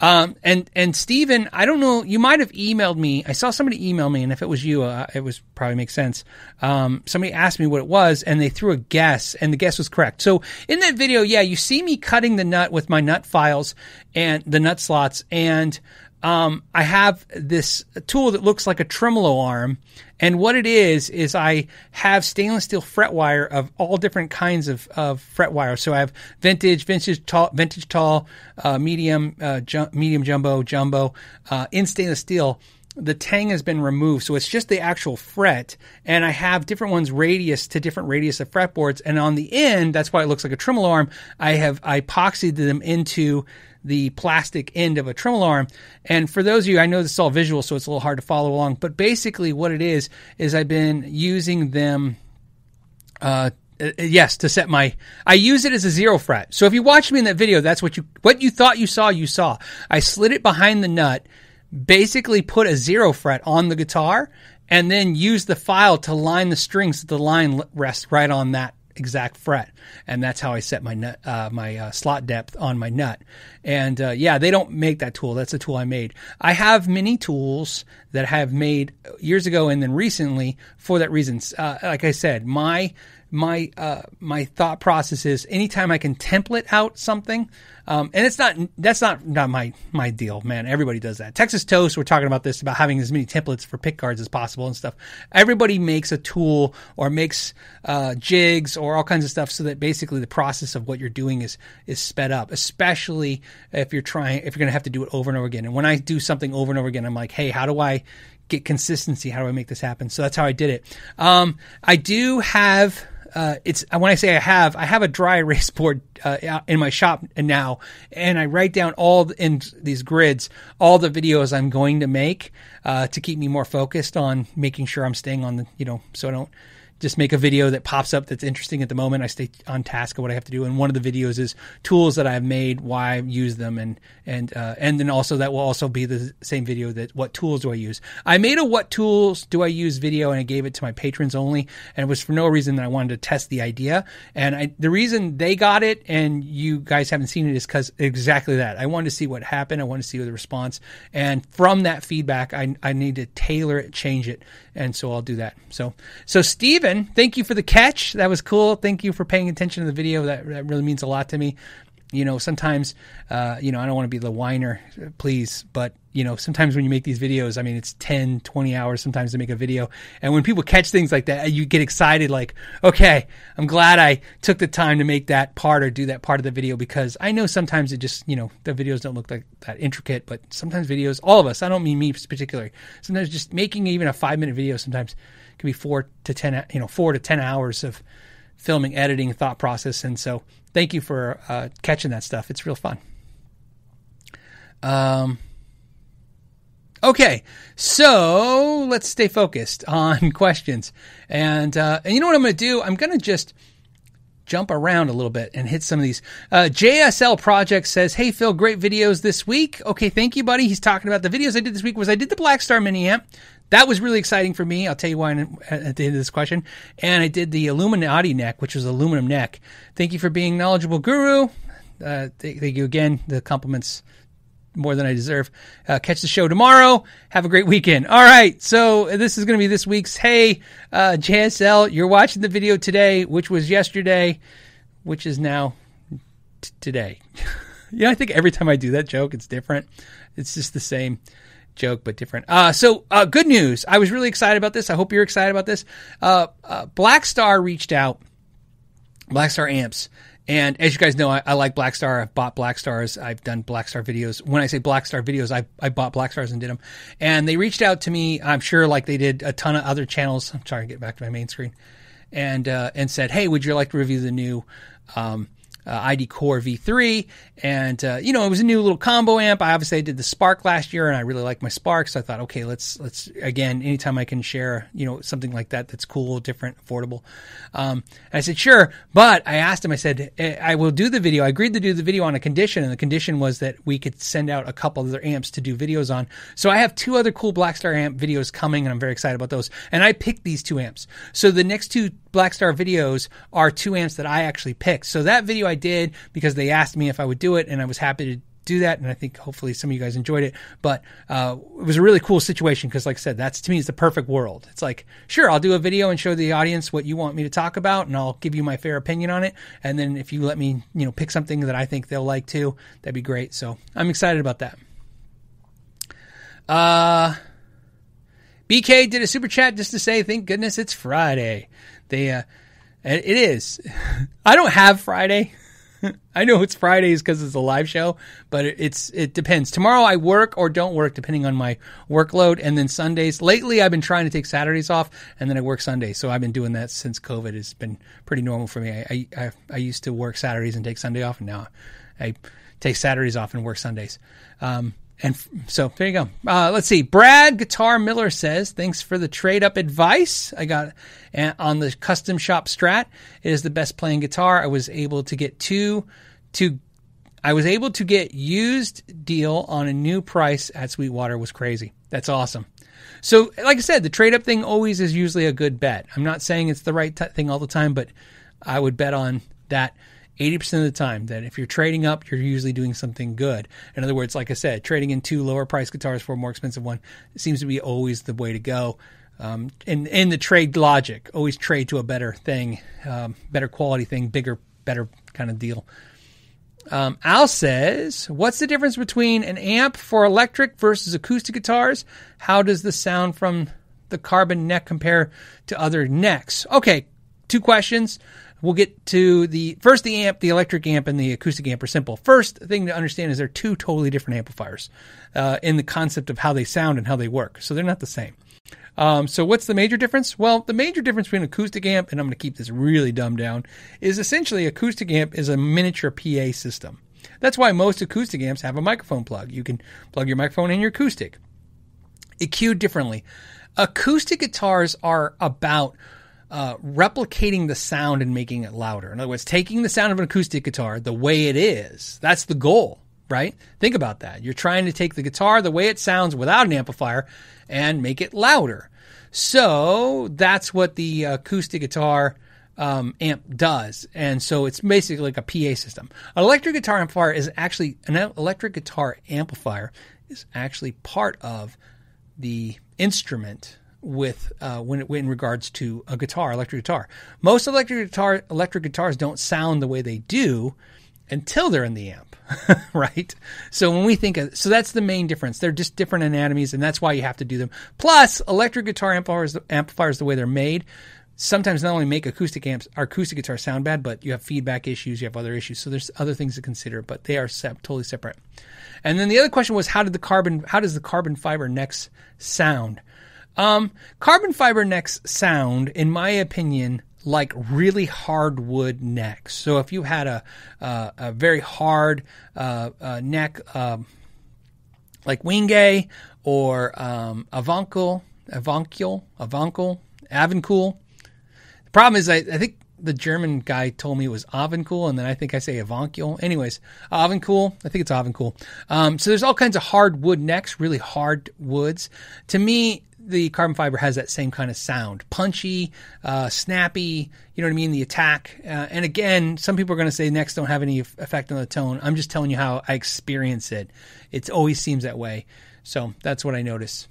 [SPEAKER 1] Um, and and Stephen, I don't know. You might have emailed me. I saw somebody email me, and if it was you, uh, it was probably makes sense. Um, somebody asked me what it was, and they threw a guess, and the guess was correct. So in that video, yeah, you see me cutting the nut with my nut files and the nut slots, and um, I have this tool that looks like a tremolo arm. And what it is, is I have stainless steel fret wire of all different kinds of, of fret wire. So I have vintage, vintage tall, vintage tall, uh, medium, uh, ju- medium jumbo, jumbo, uh, in stainless steel the tang has been removed. So it's just the actual fret. And I have different ones radius to different radius of fretboards. And on the end, that's why it looks like a tremolo arm. I have I epoxied them into the plastic end of a tremolo arm. And for those of you, I know this is all visual, so it's a little hard to follow along. But basically, what it is is I've been using them. Uh, uh, yes, to set my, I use it as a zero fret. So if you watch me in that video, that's what you, what you thought you saw, you saw. I slid it behind the nut, basically put a zero fret on the guitar, and then use the file to line the strings so the line rests right on that exact fret, and that's how I set my nut, uh, my uh, slot depth on my nut. And uh, yeah, they don't make that tool. That's a tool I made. I have many tools that I have made years ago and then recently for that reason. Uh, like I said, my my uh, my thought process is anytime I can template out something, um, and it's not that's not not my my deal, man. Everybody does that. Texas Toast, we're talking about this about having as many templates for pick cards as possible and stuff. Everybody makes a tool or makes uh, jigs or all kinds of stuff so that basically the process of what you're doing is is sped up. Especially if you're trying if you're going to have to do it over and over again. And when I do something over and over again, I'm like, hey, how do I get consistency? How do I make this happen? So that's how I did it. Um, I do have uh, it's when I say I have, I have a dry erase board uh, in my shop now, and I write down all the, in these grids all the videos I'm going to make uh, to keep me more focused on making sure I'm staying on the you know so I don't just make a video that pops up that's interesting at the moment. I stay on task of what I have to do. And one of the videos is tools that I've made, why I use them, and and uh, and then also that will also be the same video that what tools do I use. I made a what tools do I use video, and I gave it to my patrons only, and it was for no reason that I wanted to test the idea. And I, the reason they got it and you guys haven't seen it is because exactly that. I wanted to see what happened. I wanted to see the response, and from that feedback, I I need to tailor it, change it, and so I'll do that. So so Steve thank you for the catch. That was cool. Thank you for paying attention to the video. That, that really means a lot to me. You know, sometimes, uh, you know, I don't want to be the whiner, please, but, you know, sometimes when you make these videos, I mean, it's 10, 20 hours sometimes to make a video. And when people catch things like that, you get excited, like, okay, I'm glad I took the time to make that part or do that part of the video because I know sometimes it just, you know, the videos don't look like that intricate, but sometimes videos, all of us, I don't mean me particularly, sometimes just making even a five minute video sometimes can be four to ten, you know, four to ten hours of filming, editing, thought process. And so, thank you for uh, catching that stuff. It's real fun. Um. Okay, so let's stay focused on questions, and uh, and you know what I'm going to do? I'm going to just jump around a little bit and hit some of these. Uh, JSL Project says, "Hey Phil, great videos this week." Okay, thank you, buddy. He's talking about the videos I did this week. Was I did the Blackstar mini amp that was really exciting for me. I'll tell you why at the end of this question. And I did the Illuminati neck, which was aluminum neck. Thank you for being knowledgeable, Guru. Uh, thank you again. The compliments more than I deserve. Uh, catch the show tomorrow. Have a great weekend. All right. So this is going to be this week's Hey, uh, JSL, you're watching the video today, which was yesterday, which is now t- today. yeah, I think every time I do that joke, it's different. It's just the same joke, but different. Uh, so, uh, good news. I was really excited about this. I hope you're excited about this. Uh, uh Blackstar reached out, Blackstar Amps. And as you guys know, I, I like Blackstar. I've bought Blackstars. I've done Blackstar videos. When I say Blackstar videos, I, I bought Blackstars and did them. And they reached out to me, I'm sure like they did a ton of other channels. I'm trying to get back to my main screen. And, uh, and said, hey, would you like to review the new, um, uh, ID Core V3, and uh, you know it was a new little combo amp. I obviously did the Spark last year, and I really like my Spark, so I thought, okay, let's let's again, anytime I can share, you know, something like that that's cool, different, affordable. Um, I said sure, but I asked him. I said eh, I will do the video. I agreed to do the video on a condition, and the condition was that we could send out a couple other amps to do videos on. So I have two other cool Blackstar amp videos coming, and I'm very excited about those. And I picked these two amps. So the next two Blackstar videos are two amps that I actually picked. So that video I did because they asked me if I would do it, and I was happy to do that, and I think hopefully some of you guys enjoyed it. But uh, it was a really cool situation because, like I said, that's to me is the perfect world. It's like, sure, I'll do a video and show the audience what you want me to talk about, and I'll give you my fair opinion on it. And then if you let me, you know, pick something that I think they'll like too, that'd be great. So I'm excited about that. Uh, BK did a super chat just to say, thank goodness it's Friday. They, uh, it is. I don't have Friday. I know it's Fridays because it's a live show, but it's it depends. Tomorrow I work or don't work depending on my workload, and then Sundays. Lately, I've been trying to take Saturdays off, and then I work Sundays. So I've been doing that since COVID. It's been pretty normal for me. I I, I used to work Saturdays and take Sunday off, and now I take Saturdays off and work Sundays. Um, and so there you go. Uh, let's see. Brad Guitar Miller says, "Thanks for the trade up advice. I got on the custom shop Strat. It is the best playing guitar. I was able to get two to. I was able to get used deal on a new price at Sweetwater was crazy. That's awesome. So, like I said, the trade up thing always is usually a good bet. I'm not saying it's the right t- thing all the time, but I would bet on that 80% of the time that if you're trading up, you're usually doing something good. In other words, like I said, trading in two lower price guitars for a more expensive one seems to be always the way to go. Um, in, the trade logic, always trade to a better thing, um, better quality thing, bigger, better kind of deal. Um, Al says, What's the difference between an amp for electric versus acoustic guitars? How does the sound from the carbon neck compare to other necks? Okay, two questions. We'll get to the first the amp, the electric amp, and the acoustic amp are simple. First thing to understand is they're two totally different amplifiers uh, in the concept of how they sound and how they work. So they're not the same. Um, so what's the major difference? Well, the major difference between acoustic amp and I'm going to keep this really dumbed down is essentially acoustic amp is a miniature PA system. That's why most acoustic amps have a microphone plug. You can plug your microphone in your acoustic. EQ'd differently. Acoustic guitars are about uh, replicating the sound and making it louder. In other words, taking the sound of an acoustic guitar the way it is. That's the goal, right? Think about that. You're trying to take the guitar the way it sounds without an amplifier and make it louder. So that's what the acoustic guitar um, amp does. And so it's basically like a PA system. An electric guitar amplifier is actually, an electric guitar amplifier is actually part of the instrument with uh, when in regards to a guitar, electric guitar. Most electric guitar electric guitars don't sound the way they do until they're in the amp, right? So when we think of, so that's the main difference. They're just different anatomies, and that's why you have to do them. Plus, electric guitar amplifiers, amplifiers the way they're made, sometimes not only make acoustic amps, acoustic guitars sound bad, but you have feedback issues, you have other issues. So there's other things to consider, but they are totally separate. And then the other question was, how did the carbon, how does the carbon fiber necks sound? Um, carbon fiber necks sound, in my opinion, like really hardwood necks. So if you had a uh, a very hard uh, uh, neck, um, like wenge or um, Avoncle, Avoncule, Avoncule, Avancool. The problem is, I, I think the German guy told me it was Avancool, and then I think I say Avoncule. Anyways, Avancool. I think it's Avancool. Um, so there's all kinds of hardwood necks, really hard woods. To me, the carbon fiber has that same kind of sound punchy, uh, snappy, you know what I mean? The attack. Uh, and again, some people are going to say necks don't have any effect on the tone. I'm just telling you how I experience it. It always seems that way. So that's what I notice.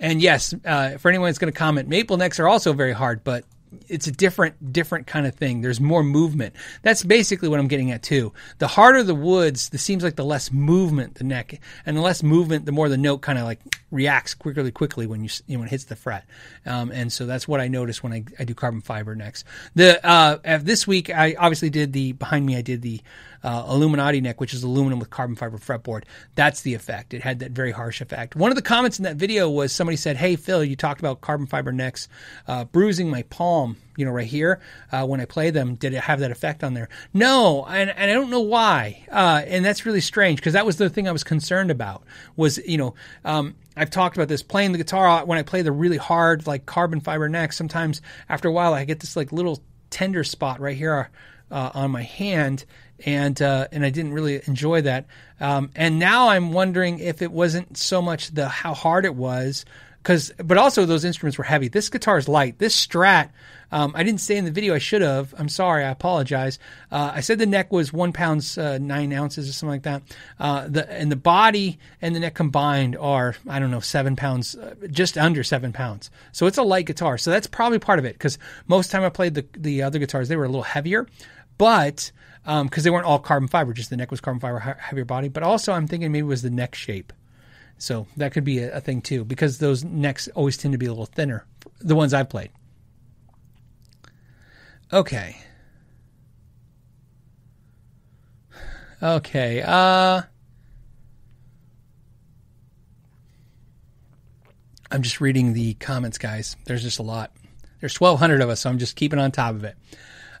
[SPEAKER 1] And yes, uh, for anyone that's going to comment, maple necks are also very hard, but it's a different different kind of thing. There's more movement. That's basically what I'm getting at too. The harder the woods, the seems like the less movement the neck, and the less movement, the more the note kind of like reacts quickly quickly when you, you know, when it hits the fret. Um, and so that's what I notice when I, I do carbon fiber necks. The uh, this week I obviously did the behind me. I did the uh, Illuminati neck, which is aluminum with carbon fiber fretboard. That's the effect. It had that very harsh effect. One of the comments in that video was somebody said, "Hey Phil, you talked about carbon fiber necks uh, bruising my palm, you know, right here uh, when I play them. Did it have that effect on there? No, and, and I don't know why. Uh, and that's really strange because that was the thing I was concerned about. Was you know." Um, I've talked about this playing the guitar when I play the really hard like carbon fiber necks. Sometimes after a while I get this like little tender spot right here uh, on my hand, and uh, and I didn't really enjoy that. Um, and now I'm wondering if it wasn't so much the how hard it was because but also those instruments were heavy. This guitar is light. This Strat, um, I didn't say in the video. I should have. I'm sorry. I apologize. Uh, I said the neck was one pounds uh, nine ounces or something like that. Uh, the and the body and the neck combined are I don't know seven pounds, uh, just under seven pounds. So it's a light guitar. So that's probably part of it because most time I played the the other guitars they were a little heavier, but because um, they weren't all carbon fiber, just the neck was carbon fiber, heavier body. But also I'm thinking maybe it was the neck shape. So that could be a, a thing too, because those necks always tend to be a little thinner. The ones I've played. Okay. Okay. Uh I'm just reading the comments, guys. There's just a lot. There's 1,200 of us, so I'm just keeping on top of it.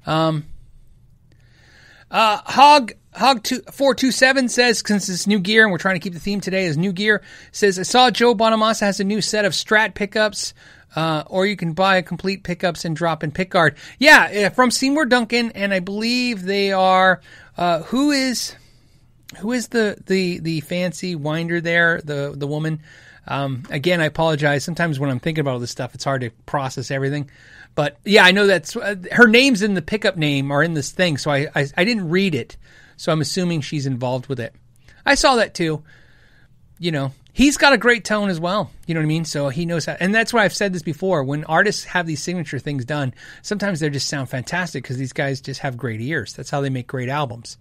[SPEAKER 1] Um, uh, Hog Hog two four two seven says since it's new gear and we're trying to keep the theme today as new gear says I saw Joe Bonamassa has a new set of Strat pickups. Uh, or you can buy a complete pickups and drop in pickguard. Yeah, from Seymour Duncan, and I believe they are. Uh, who is who is the the the fancy winder there? The the woman. Um, again, I apologize. Sometimes when I'm thinking about all this stuff, it's hard to process everything. But yeah, I know that's uh, her name's in the pickup name or in this thing, so I, I I didn't read it. So I'm assuming she's involved with it. I saw that too. You know, he's got a great tone as well. You know what I mean? So he knows how, and that's why I've said this before. When artists have these signature things done, sometimes they just sound fantastic because these guys just have great ears. That's how they make great albums.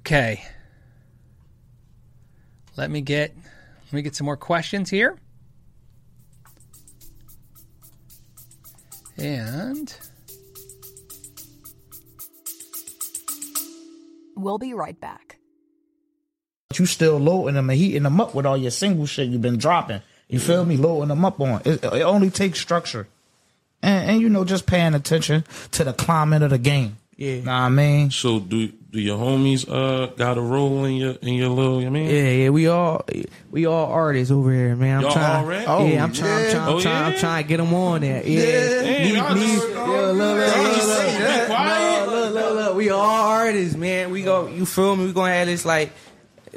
[SPEAKER 1] Okay. Let me get let me get some more questions here. And
[SPEAKER 2] We'll be right back.
[SPEAKER 3] You still loading them and heating them up with all your single shit you've been dropping. You feel me? Loading them up on. It, it only takes structure. And, and, you know, just paying attention to the climate of the game. Yeah. Know what I mean?
[SPEAKER 4] So do do your homies uh got a role in your in your little I mean?
[SPEAKER 5] Yeah, yeah, we all we all artists over here, man. I'm
[SPEAKER 4] Y'all
[SPEAKER 5] trying,
[SPEAKER 4] all rap?
[SPEAKER 5] Oh, yeah, I'm trying, I'm trying, I'm
[SPEAKER 4] Oh,
[SPEAKER 5] trying, I'm trying to get them on there. Yeah,
[SPEAKER 4] Damn, y'all
[SPEAKER 5] Me- me-
[SPEAKER 4] just-
[SPEAKER 5] yeah, look, look,
[SPEAKER 4] y'all
[SPEAKER 5] look,
[SPEAKER 4] just
[SPEAKER 5] look,
[SPEAKER 4] sitting
[SPEAKER 5] look,
[SPEAKER 4] there quiet?
[SPEAKER 5] look, look, look, look. We all artists, man. We go, you feel me? We gonna have this like.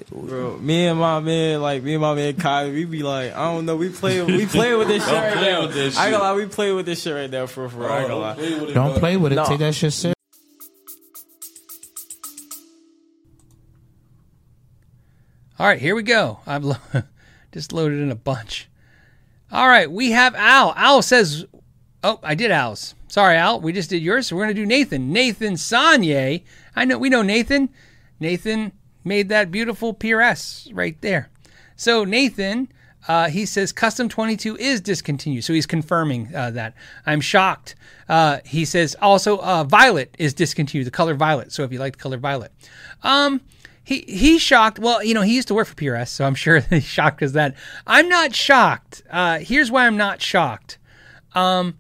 [SPEAKER 5] Bro, me and my man, like me and my man Kai, we be like, I don't know, we play, we play with this shit
[SPEAKER 4] Don't
[SPEAKER 5] right now.
[SPEAKER 4] with this
[SPEAKER 5] I ain't gonna lie, we play with this shit right now for for. I ain't gonna lie.
[SPEAKER 4] play with it,
[SPEAKER 3] Don't play with it. Take that shit serious.
[SPEAKER 1] All right, here we go. I've lo- just loaded in a bunch. All right, we have Al. Al says, "Oh, I did Al's. Sorry, Al. We just did yours. So we're gonna do Nathan. Nathan Sanye. I know we know Nathan. Nathan made that beautiful PRS right there. So Nathan." Uh, he says custom 22 is discontinued, so he's confirming uh, that. I'm shocked. Uh, he says also uh, violet is discontinued, the color violet. So if you like the color violet, um, he he's shocked. Well, you know, he used to work for PRS, so I'm sure he's shocked as that. I'm not shocked. Uh, here's why I'm not shocked. Um,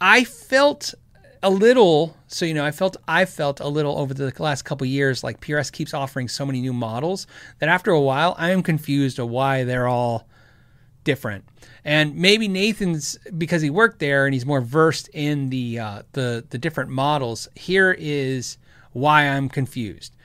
[SPEAKER 1] I felt a little, so you know, I felt I felt a little over the last couple years like PRS keeps offering so many new models that after a while I am confused of why they're all different. And maybe Nathan's because he worked there and he's more versed in the uh, the the different models. Here is why I'm confused.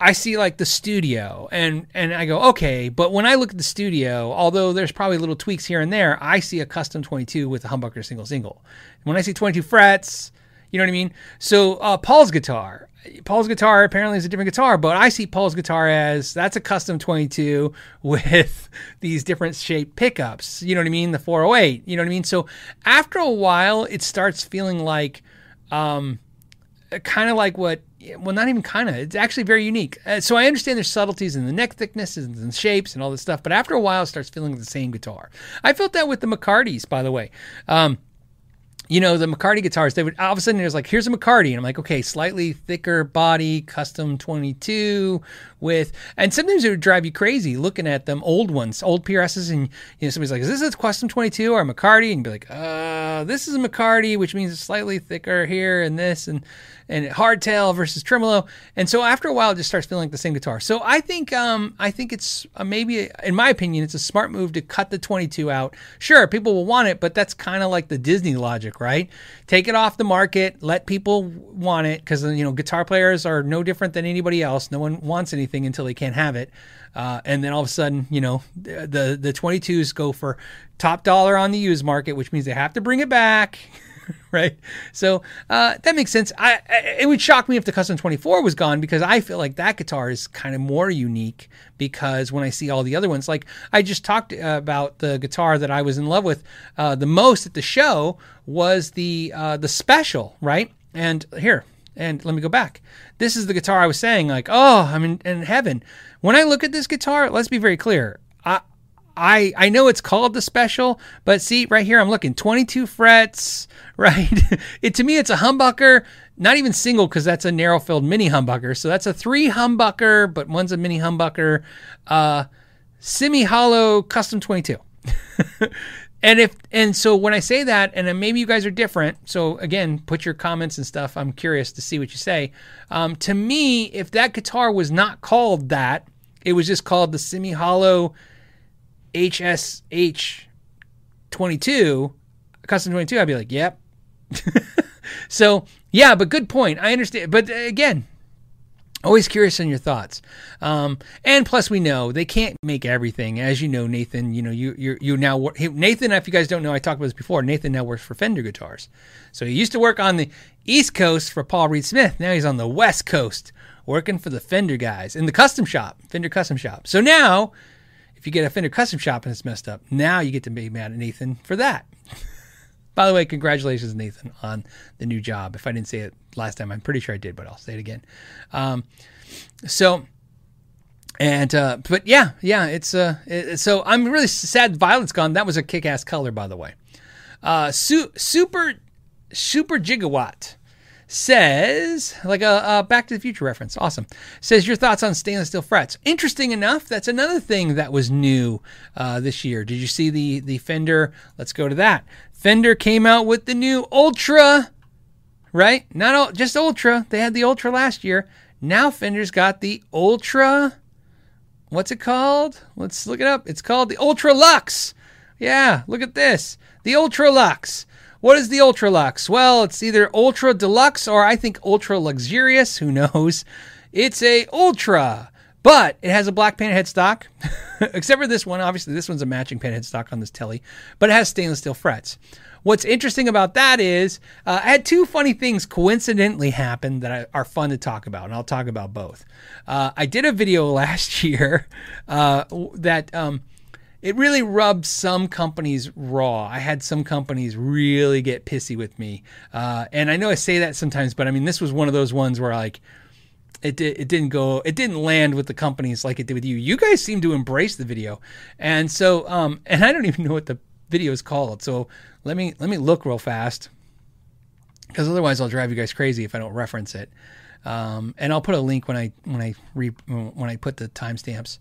[SPEAKER 1] I see like the studio and and I go okay, but when I look at the studio, although there's probably little tweaks here and there, I see a custom 22 with a humbucker single single. When I see 22 frets, you know what I mean. So uh, Paul's guitar, Paul's guitar apparently is a different guitar, but I see Paul's guitar as that's a custom 22 with these different shaped pickups. You know what I mean? The 408. You know what I mean? So after a while, it starts feeling like. Um, kind of like what well not even kind of it's actually very unique. Uh, so i understand there's subtleties in the neck thicknesses and shapes and all this stuff but after a while it starts feeling like the same guitar. I felt that with the McCartys, by the way. Um, you know the mccarty guitars they would all of a sudden there's like here's a mccarty and i'm like okay slightly thicker body custom 22 with and sometimes it would drive you crazy looking at them old ones old prs's and you know somebody's like is this a custom 22 or a mccarty and you'd be like uh this is a mccarty which means it's slightly thicker here and this and and hardtail versus tremolo. And so after a while, it just starts feeling like the same guitar. So I think um, I think it's uh, maybe, in my opinion, it's a smart move to cut the 22 out. Sure, people will want it, but that's kind of like the Disney logic, right? Take it off the market, let people want it because you know guitar players are no different than anybody else. No one wants anything until they can't have it. Uh, and then all of a sudden, you know, the the 22s go for top dollar on the used market, which means they have to bring it back. right? So uh, that makes sense. I, I, it would shock me if the custom 24 was gone because I feel like that guitar is kind of more unique because when I see all the other ones, like I just talked uh, about the guitar that I was in love with uh, the most at the show was the uh, the special, right? And here, and let me go back. This is the guitar I was saying, like, oh, I'm in, in heaven. When I look at this guitar, let's be very clear. I, I I know it's called the special, but see right here I'm looking 22 frets, right? it to me it's a humbucker, not even single because that's a narrow filled mini humbucker. So that's a three humbucker, but one's a mini humbucker, uh, semi hollow custom 22. and if and so when I say that, and maybe you guys are different. So again, put your comments and stuff. I'm curious to see what you say. Um, to me, if that guitar was not called that, it was just called the semi hollow HSH 22, custom 22, I'd be like, yep. so, yeah, but good point. I understand. But uh, again, always curious on your thoughts. Um, and plus, we know they can't make everything. As you know, Nathan, you know, you, you you now, Nathan, if you guys don't know, I talked about this before. Nathan now works for Fender Guitars. So he used to work on the East Coast for Paul Reed Smith. Now he's on the West Coast working for the Fender guys in the custom shop, Fender Custom Shop. So now if you get a Fender custom shop and it's messed up, now you get to be mad at Nathan for that. By the way, congratulations, Nathan, on the new job. If I didn't say it last time, I'm pretty sure I did, but I'll say it again. Um, so, and uh, but yeah, yeah, it's uh, it, so I'm really sad Violet's gone. That was a kick-ass color, by the way. Uh, su- super, super gigawatt says, like a, a, Back to the Future reference. Awesome. Says your thoughts on stainless steel frets. Interesting enough, that's another thing that was new uh, this year. Did you see the the Fender? Let's go to that. Fender came out with the new Ultra, right? Not just Ultra. They had the Ultra last year. Now Fender's got the Ultra. What's it called? Let's look it up. It's called the Ultra Luxe. Yeah, look at this. The Ultra Luxe. What is the Ultra Luxe? Well, it's either Ultra Deluxe or I think Ultra Luxurious. Who knows? It's a Ultra, but it has a black painted headstock. Except for this one. Obviously, this one's a matching painted headstock on this telly, but it has stainless steel frets. What's interesting about that is uh, I had two funny things coincidentally happen that are fun to talk about, and I'll talk about both. Uh, I did a video last year uh, that. Um, it really rubbed some companies raw. I had some companies really get pissy with me, uh, and I know I say that sometimes, but I mean this was one of those ones where like it did, it didn't go it didn't land with the companies like it did with you. You guys seem to embrace the video, and so um, and I don't even know what the video is called. So let me let me look real fast because otherwise I'll drive you guys crazy if I don't reference it. Um, and I'll put a link when I when I re, when I put the timestamps.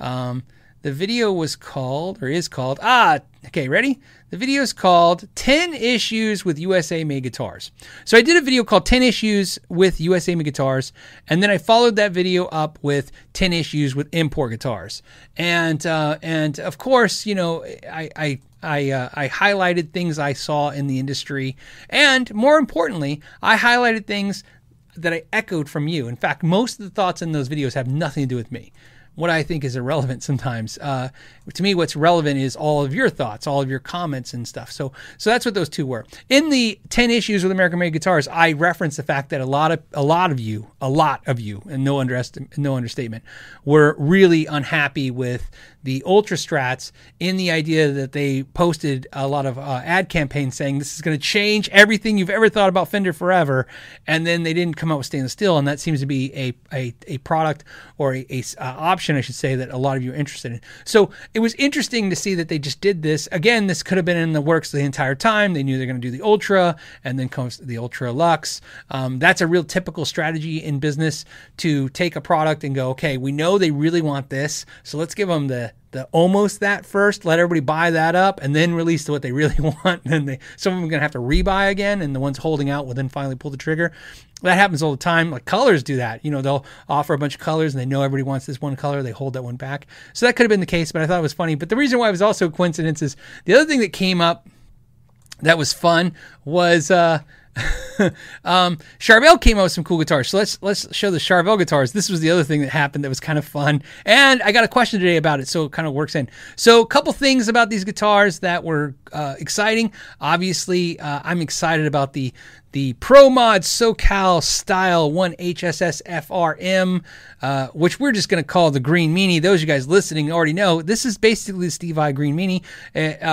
[SPEAKER 1] Um, the video was called, or is called, ah, okay, ready? The video is called 10 Issues with USA Made Guitars. So I did a video called 10 Issues with USA Made Guitars, and then I followed that video up with 10 Issues with Import Guitars. And, uh, and of course, you know, I, I I, uh, I highlighted things I saw in the industry, and more importantly, I highlighted things that I echoed from you. In fact, most of the thoughts in those videos have nothing to do with me what I think is irrelevant sometimes. Uh, to me, what's relevant is all of your thoughts, all of your comments and stuff. So, so that's what those two were. In the ten issues with American made guitars, I referenced the fact that a lot of a lot of you, a lot of you, and no underestimate, no understatement, were really unhappy with the Ultra Strats in the idea that they posted a lot of uh, ad campaigns saying this is going to change everything you've ever thought about Fender forever, and then they didn't come out with stainless steel, and that seems to be a a, a product or a, a uh, option, I should say, that a lot of you are interested in. So it was interesting to see that they just did this. Again, this could have been in the works the entire time. They knew they're going to do the Ultra, and then comes the Ultra Luxe. Um, that's a real typical strategy in business to take a product and go, okay, we know they really want this, so let's give them the the almost that first, let everybody buy that up, and then release what they really want. And then they some of them are gonna have to rebuy again, and the ones holding out will then finally pull the trigger. That happens all the time. Like colors do that. You know, they'll offer a bunch of colors, and they know everybody wants this one color. They hold that one back. So that could have been the case, but I thought it was funny. But the reason why it was also coincidence is the other thing that came up that was fun was uh um Charvel came out with some cool guitars. So let's let's show the Charvel guitars. This was the other thing that happened that was kind of fun. And I got a question today about it, so it kind of works in. So a couple things about these guitars that were uh, exciting. Obviously, uh, I'm excited about the the Pro Mod SoCal Style 1 HSS FRM, uh, which we're just going to call the Green Meanie. Those of you guys listening already know this is basically the Steve Vai Green Meanie. Uh,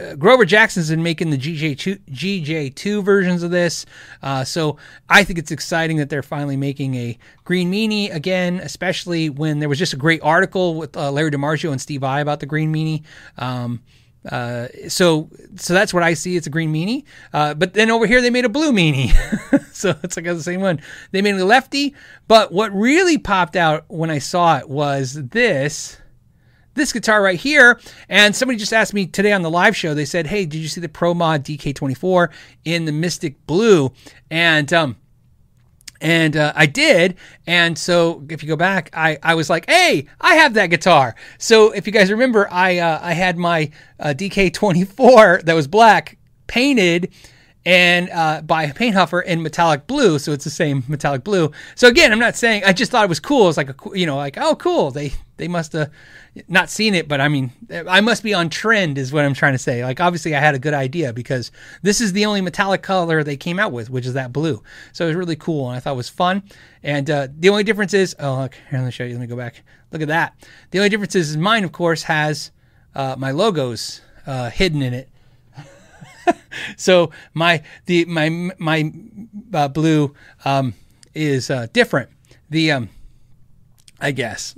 [SPEAKER 1] uh, Grover Jackson's been making the GJ2, GJ2 versions of this. Uh, so I think it's exciting that they're finally making a Green Meanie again, especially when there was just a great article with uh, Larry DiMarzio and Steve Vai about the Green Meanie. Um, uh, so so that's what I see. It's a green meanie. Uh, but then over here they made a blue meanie. so it's like the same one. They made a lefty. But what really popped out when I saw it was this this guitar right here. And somebody just asked me today on the live show. They said, "Hey, did you see the Pro Mod DK24 in the Mystic Blue?" And um, and uh, I did. And so if you go back, I, I was like, hey, I have that guitar. So if you guys remember, I uh, I had my uh, DK24 that was black painted and uh, by Paint Huffer in metallic blue, so it's the same metallic blue. So again, I'm not saying I just thought it was cool. It's like a you know, like oh, cool. They they must have not seen it, but I mean, I must be on trend, is what I'm trying to say. Like obviously, I had a good idea because this is the only metallic color they came out with, which is that blue. So it was really cool, and I thought it was fun. And uh, the only difference is, oh look, here, let me show you. Let me go back. Look at that. The only difference is mine, of course, has uh, my logos uh, hidden in it so my the my my uh, blue um, is uh, different. The um, I guess.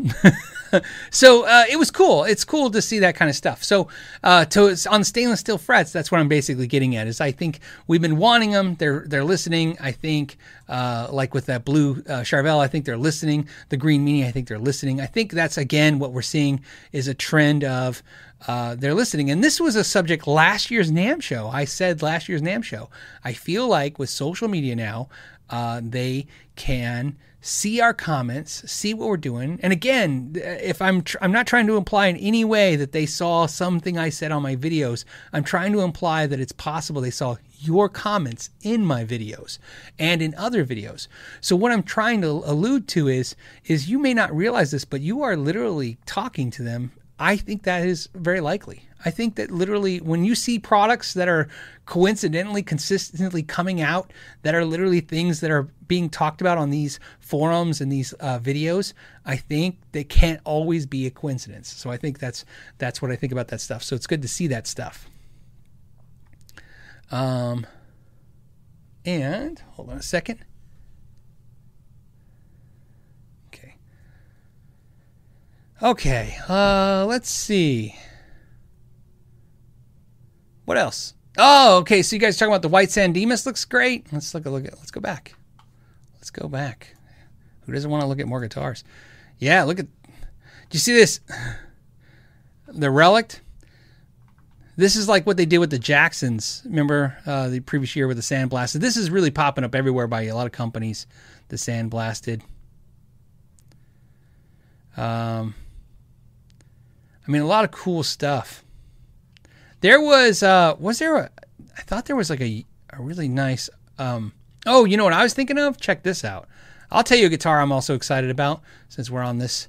[SPEAKER 1] so uh, it was cool. It's cool to see that kind of stuff. So uh, to on stainless steel frets, that's what I'm basically getting at. Is I think we've been wanting them. They're they're listening. I think uh, like with that blue uh, Charvel, I think they're listening. The green meanie, I think they're listening. I think that's again what we're seeing is a trend of. Uh, they're listening. And this was a subject last year's NAMM show. I said last year's NAMM show. I feel like with social media now, uh, they can see our comments, see what we're doing. And again, if I'm tr- I'm not trying to imply in any way that they saw something I said on my videos. I'm trying to imply that it's possible they saw your comments in my videos and in other videos. So what I'm trying to allude to is is you may not realize this, but you are literally talking to them I think that is very likely. I think that literally when you see products that are coincidentally consistently coming out that are literally things that are being talked about on these forums and these uh, videos, I think they can't always be a coincidence. So I think that's that's what I think about that stuff. So it's good to see that stuff. Um, and hold on a second. Okay, uh, let's see. What else? Oh, okay. So you guys talking about the white San Dimas looks great. Let's look a look at. Let's go back. Let's go back. Who doesn't want to look at more guitars? Yeah, look at. Do you see this? The relic. This is like what they did with the Jacksons. Remember uh, the previous year with the sandblasted. This is really popping up everywhere by a lot of companies. The sandblasted. Um, I mean, a lot of cool stuff. There was, uh, was there a, I thought there was like a, a really nice, um, oh, you know what I was thinking of? Check this out. I'll tell you a guitar I'm also excited about since we're on this,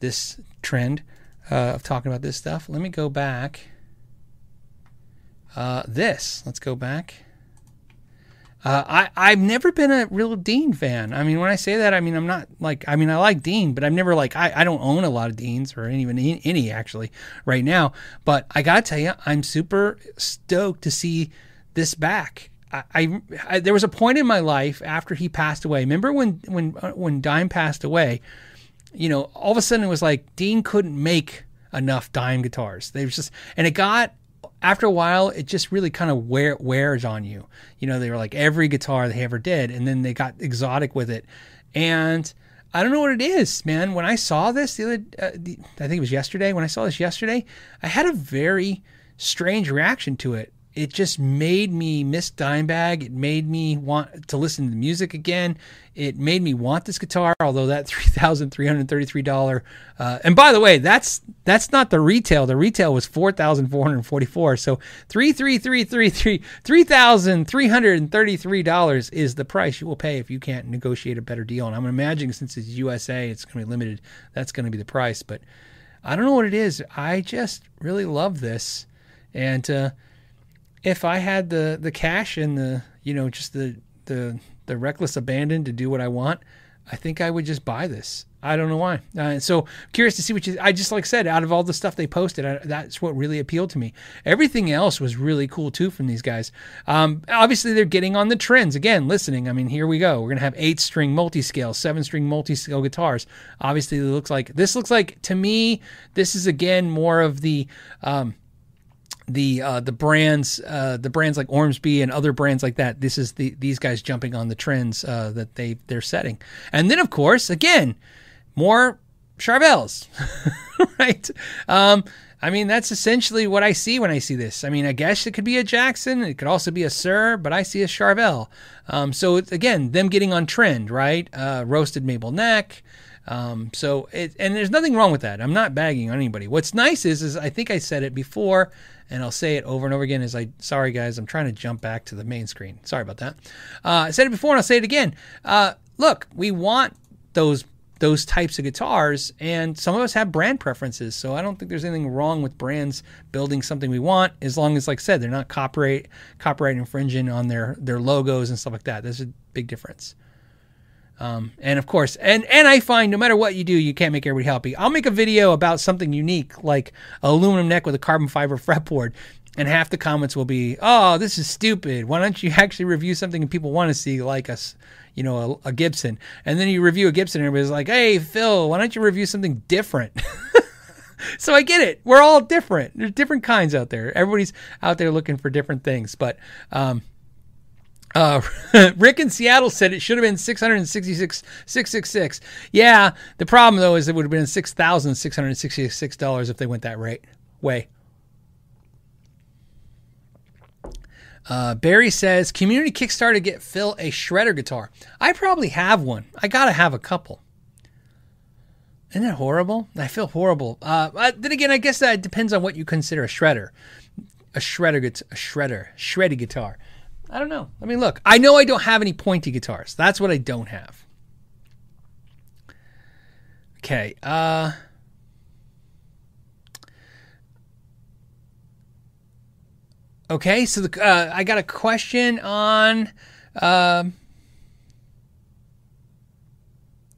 [SPEAKER 1] this trend uh, of talking about this stuff. Let me go back. Uh, this, let's go back. Uh, I I've never been a real Dean fan. I mean, when I say that, I mean I'm not like I mean I like Dean, but I've never like I, I don't own a lot of Deans or even any actually right now. But I gotta tell you, I'm super stoked to see this back. I, I, I there was a point in my life after he passed away. Remember when when uh, when Dime passed away? You know, all of a sudden it was like Dean couldn't make enough Dime guitars. They was just and it got after a while, it just really kind of wear, wears on you. You know, they were like every guitar they ever did, and then they got exotic with it. And I don't know what it is, man. When I saw this the other, uh, the, I think it was yesterday. When I saw this yesterday, I had a very strange reaction to it. It just made me miss Dimebag. It made me want to listen to the music again. It made me want this guitar, although that three thousand three hundred thirty-three dollar. Uh, and by the way, that's that's not the retail. The retail was four thousand four hundred forty-four. So three three three three three three thousand three hundred thirty-three dollars is the price you will pay if you can't negotiate a better deal. And I'm imagining since it's USA, it's going to be limited. That's going to be the price. But I don't know what it is. I just really love this, and. Uh, if I had the the cash and the you know just the the the reckless abandon to do what I want, I think I would just buy this. I don't know why. Uh, so curious to see what you. I just like said, out of all the stuff they posted, I, that's what really appealed to me. Everything else was really cool too from these guys. Um, obviously, they're getting on the trends again. Listening, I mean, here we go. We're gonna have eight string multi scale, seven string multi scale guitars. Obviously, it looks like this looks like to me. This is again more of the. Um, the uh, the brands uh, the brands like Ormsby and other brands like that. This is the these guys jumping on the trends uh, that they they're setting, and then of course again more Charvels, right? Um, I mean that's essentially what I see when I see this. I mean I guess it could be a Jackson, it could also be a Suhr, but I see a Charvel. Um, so again them getting on trend, right? Uh, roasted maple neck. Um, so it, and there's nothing wrong with that. I'm not bagging on anybody. What's nice is, is I think I said it before, and I'll say it over and over again. Is I sorry guys, I'm trying to jump back to the main screen. Sorry about that. Uh, I said it before, and I'll say it again. Uh, look, we want those those types of guitars, and some of us have brand preferences. So I don't think there's anything wrong with brands building something we want, as long as, like I said, they're not copyright copyright infringing on their their logos and stuff like that. There's a big difference. Um, and of course, and and I find no matter what you do, you can't make everybody happy. I'll make a video about something unique, like aluminum neck with a carbon fiber fretboard, and half the comments will be, "Oh, this is stupid. Why don't you actually review something people want to see, like us, you know, a, a Gibson?" And then you review a Gibson, and everybody's like, "Hey, Phil, why don't you review something different?" so I get it. We're all different. There's different kinds out there. Everybody's out there looking for different things, but. Um, uh, Rick in Seattle said it should have been 666 666. Yeah, the problem though is it would have been $6,666 if they went that rate way. Uh, Barry says community Kickstarter get Phil a shredder guitar. I probably have one. I gotta have a couple. Isn't that horrible? I feel horrible. Uh, then again, I guess that depends on what you consider a shredder. A shredder, a shredder, shreddy guitar. I don't know. I mean, look, I know I don't have any pointy guitars. That's what I don't have. Okay. Uh, okay. So the, uh, I got a question on. Uh,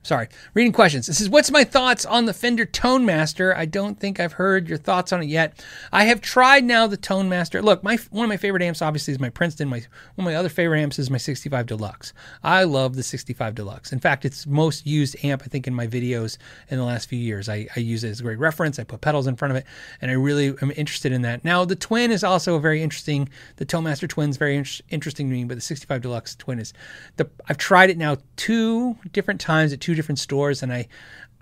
[SPEAKER 1] Sorry, reading questions. This is what's my thoughts on the Fender Tone Master? I don't think I've heard your thoughts on it yet. I have tried now the Tone Master. Look, my one of my favorite amps obviously is my Princeton. My one of my other favorite amps is my 65 Deluxe. I love the 65 Deluxe. In fact, it's most used amp I think in my videos in the last few years. I, I use it as a great reference. I put pedals in front of it, and I really am interested in that. Now the Twin is also very interesting. The Tone Master Twin is very in- interesting to me, but the 65 Deluxe Twin is the. I've tried it now two different times at two different stores, and I,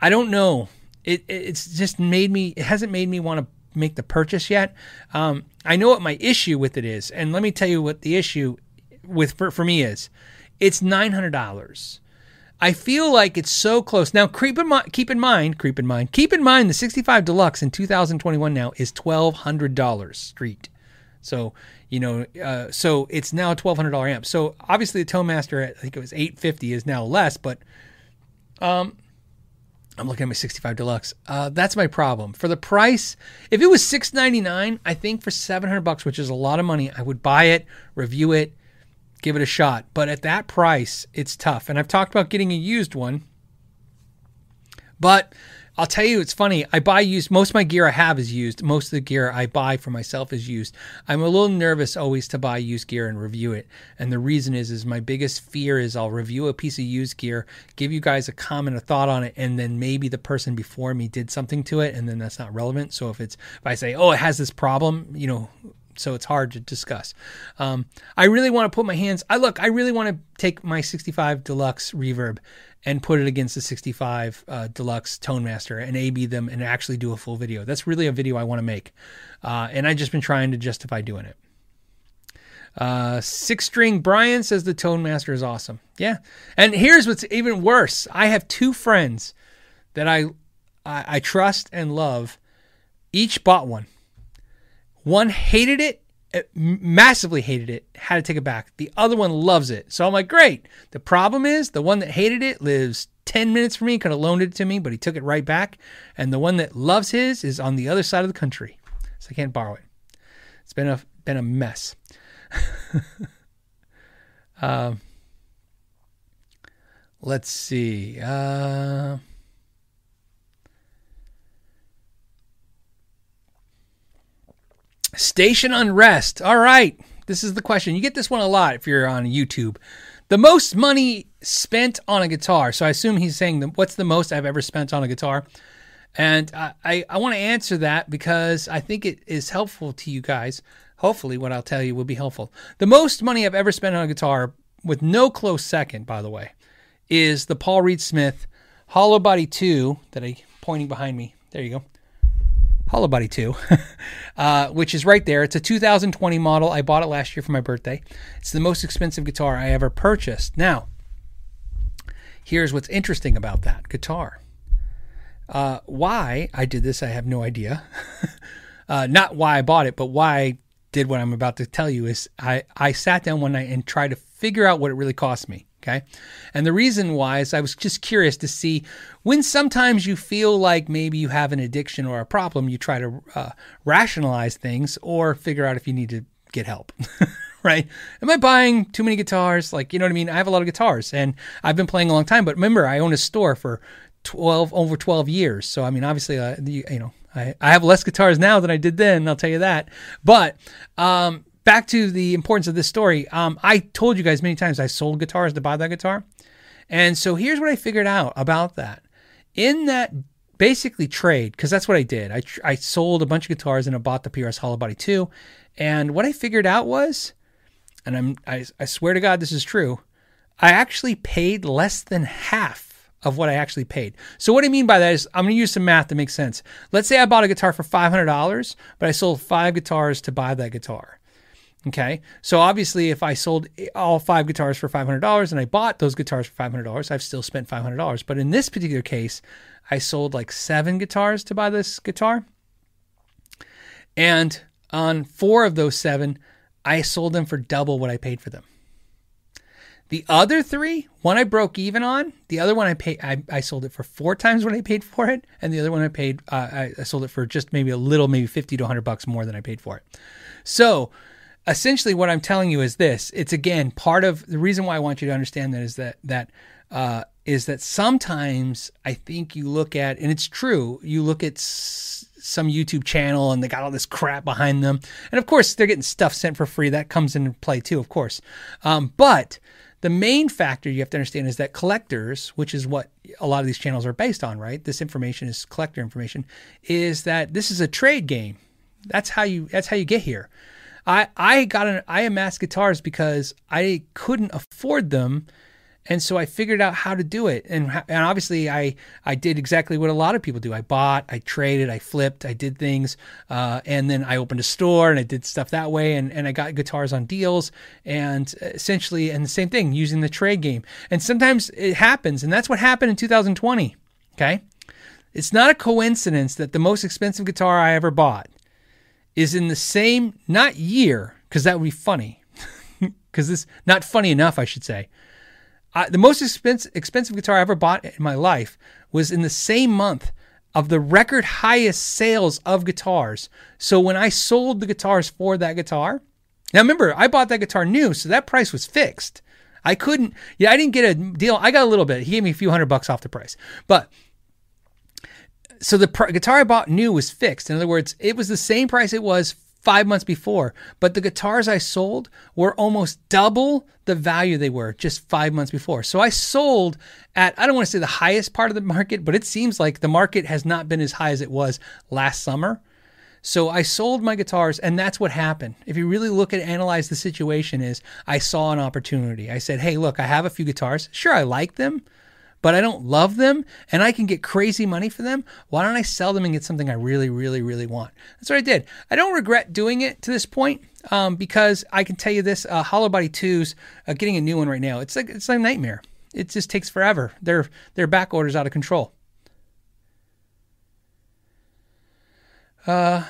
[SPEAKER 1] I don't know. It it's just made me. It hasn't made me want to make the purchase yet. Um, I know what my issue with it is, and let me tell you what the issue with for, for me is. It's nine hundred dollars. I feel like it's so close. Now, keep in mind, keep in mind, keep in mind, keep in mind, the 65 Deluxe in 2021 now is $1,200 street. So, you know, uh, so it's now a $1,200 amp. So obviously the Tone Master, I think it was 850 is now less, but um, I'm looking at my 65 Deluxe. Uh, that's my problem. For the price, if it was 699, I think for 700 bucks, which is a lot of money, I would buy it, review it, give it a shot. But at that price, it's tough. And I've talked about getting a used one. But I'll tell you, it's funny. I buy used. Most of my gear I have is used. Most of the gear I buy for myself is used. I'm a little nervous always to buy used gear and review it. And the reason is, is my biggest fear is I'll review a piece of used gear, give you guys a comment, a thought on it, and then maybe the person before me did something to it, and then that's not relevant. So if it's if I say, oh, it has this problem, you know, so it's hard to discuss. Um, I really want to put my hands. I look. I really want to take my 65 Deluxe Reverb and put it against the 65 uh, Deluxe Tone Master and A/B them and actually do a full video. That's really a video I want to make, uh, and I've just been trying to justify doing it. Uh, six string Brian says the Tone Master is awesome. Yeah, and here's what's even worse. I have two friends that I I, I trust and love. Each bought one. One hated it, uh, massively hated it, had to take it back. The other one loves it. So I'm like, great. The problem is the one that hated it lives 10 minutes from me, could have loaned it to me, but he took it right back. And the one that loves his is on the other side of the country. So I can't borrow it. It's been a been a mess. uh, let's see. Uh, Station unrest. All right. This is the question. You get this one a lot if you're on YouTube. The most money spent on a guitar. So I assume he's saying, the, what's the most I've ever spent on a guitar? And I, I, I want to answer that because I think it is helpful to you guys. Hopefully, what I'll tell you will be helpful. The most money I've ever spent on a guitar, with no close second, by the way, is the Paul Reed Smith Hollow Body 2 that I pointing behind me. There you go. Hollow Body 2, uh, which is right there. It's a 2020 model. I bought it last year for my birthday. It's the most expensive guitar I ever purchased. Now, here's what's interesting about that guitar. Uh, why I did this, I have no idea. uh, not why I bought it, but why I did what I'm about to tell you is I, I sat down one night and tried to figure out what it really cost me. Okay. And the reason why is I was just curious to see when sometimes you feel like maybe you have an addiction or a problem, you try to uh, rationalize things or figure out if you need to get help. right? Am I buying too many guitars? Like, you know what I mean? I have a lot of guitars and I've been playing a long time, but remember, I own a store for 12, over 12 years. So, I mean, obviously, uh, you, you know, I, I have less guitars now than I did then, I'll tell you that. But, um, back to the importance of this story. Um, I told you guys many times I sold guitars to buy that guitar. And so here's what I figured out about that. In that basically trade, because that's what I did. I, I sold a bunch of guitars and I bought the PRS Hollow Body 2. And what I figured out was, and I'm, I, I swear to God this is true, I actually paid less than half of what I actually paid. So what I mean by that is I'm going to use some math to make sense. Let's say I bought a guitar for $500, but I sold five guitars to buy that guitar. Okay. So obviously, if I sold all five guitars for $500 and I bought those guitars for $500, I've still spent $500. But in this particular case, I sold like seven guitars to buy this guitar. And on four of those seven, I sold them for double what I paid for them. The other three, one I broke even on. The other one I paid, I, I sold it for four times what I paid for it, and the other one I paid, uh, I, I sold it for just maybe a little, maybe fifty to hundred bucks more than I paid for it. So essentially what I'm telling you is this. It's again part of the reason why I want you to understand that is that that uh, is that sometimes I think you look at and it's true. You look at s- some YouTube channel and they got all this crap behind them, and of course they're getting stuff sent for free. That comes into play too, of course. Um, but the main factor you have to understand is that collectors, which is what a lot of these channels are based on, right? This information is collector information. Is that this is a trade game? That's how you. That's how you get here. I I got an I amassed guitars because I couldn't afford them, and so I figured out how to do it. And and obviously I I did exactly what a lot of people do. I bought, I traded, I flipped, I did things, uh, and then I opened a store and I did stuff that way. And and I got guitars on deals and essentially and the same thing using the trade game. And sometimes it happens, and that's what happened in 2020. Okay. It's not a coincidence that the most expensive guitar I ever bought is in the same not year because that would be funny because this not funny enough I should say. The most expensive expensive guitar I ever bought in my life was in the same month of the record highest sales of guitars. So when I sold the guitars for that guitar, now remember I bought that guitar new, so that price was fixed. I couldn't, yeah, I didn't get a deal. I got a little bit. He gave me a few hundred bucks off the price, but so the pr- guitar I bought new was fixed. In other words, it was the same price it was five months before, but the guitars I sold were almost double the value they were just five months before. So I sold at, I don't want to say the highest part of the market, but it seems like the market has not been as high as it was last summer. So I sold my guitars, and that's what happened. If you really look at analyze the situation, is I saw an opportunity. I said, "Hey, look, I have a few guitars. Sure, I like them, but I don't love them, and I can get crazy money for them. Why don't I sell them and get something I really, really, really want?" That's what I did. I don't regret doing it to this point um, because I can tell you this: uh, Hollow Body Twos, uh, getting a new one right now, it's like it's like a nightmare. It just takes forever. Their their back orders out of control. Uh,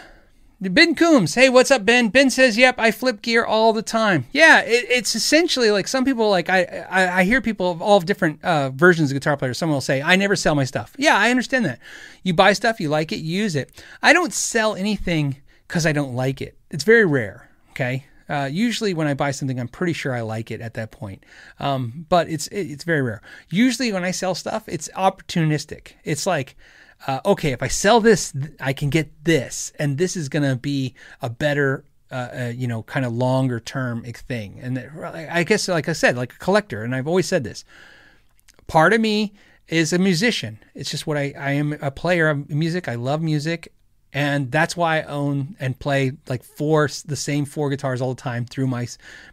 [SPEAKER 1] Ben Coombs. Hey, what's up, Ben? Ben says, "Yep, I flip gear all the time." Yeah, it, it's essentially like some people like I, I I hear people of all different uh, versions of guitar players. Someone will say, "I never sell my stuff." Yeah, I understand that. You buy stuff, you like it, you use it. I don't sell anything because I don't like it. It's very rare. Okay. Uh, usually, when I buy something, I'm pretty sure I like it at that point. Um, but it's it, it's very rare. Usually, when I sell stuff, it's opportunistic. It's like uh, okay, if I sell this, I can get this, and this is going to be a better, uh, uh, you know, kind of longer term thing. And I guess, like I said, like a collector, and I've always said this. Part of me is a musician. It's just what I, I am a player of music. I love music. And that's why I own and play like four the same four guitars all the time through my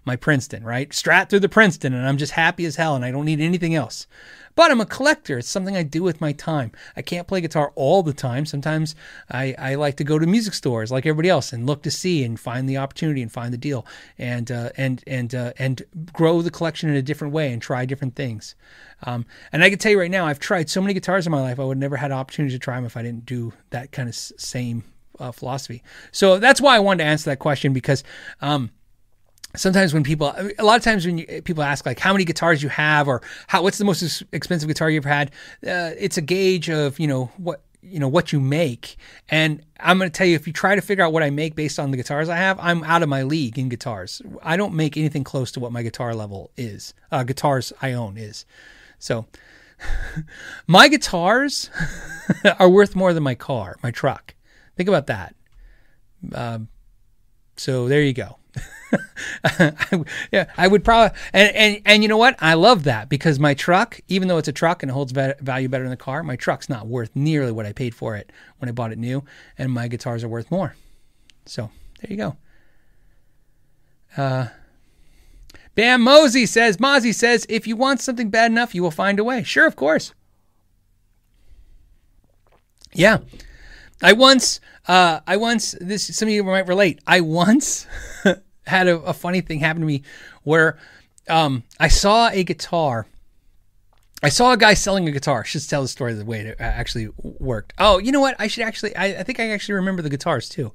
[SPEAKER 1] my Princeton, right? Strat through the Princeton, and I'm just happy as hell, and I don't need anything else. But I'm a collector. It's something I do with my time. I can't play guitar all the time. Sometimes I, I like to go to music stores like everybody else and look to see and find the opportunity and find the deal and uh, and and uh, and grow the collection in a different way and try different things. Um, and I can tell you right now, I've tried so many guitars in my life. I would never had opportunity to try them if I didn't do that kind of same uh, philosophy. So that's why I wanted to answer that question because. Um, sometimes when people a lot of times when you, people ask like how many guitars you have or how what's the most expensive guitar you've had uh, it's a gauge of you know what you know what you make. And i'm going to tell you if you try to figure out what i make based on the guitars i have i'm out of my league in guitars. I don't make anything close to what my guitar level is uh, guitars i own is. So my guitars are worth more than my car my truck. Think about that. Um, so there you go yeah, I would probably, and, and and you know what? I love that because my truck, even though it's a truck and it holds value better than the car, my truck's not worth nearly what I paid for it when I bought it new, and my guitars are worth more. So there you go. Uh, Bam Mosey says, Mozzie says, if you want something bad enough, you will find a way. Sure, of course. Yeah. I once, uh, I once, this, some of you might relate. I once had a, a funny thing happen to me where um, I saw a guitar. I saw a guy selling a guitar. I should tell the story the way it actually worked. Oh, you know what? I should actually. I, I think I actually remember the guitars too.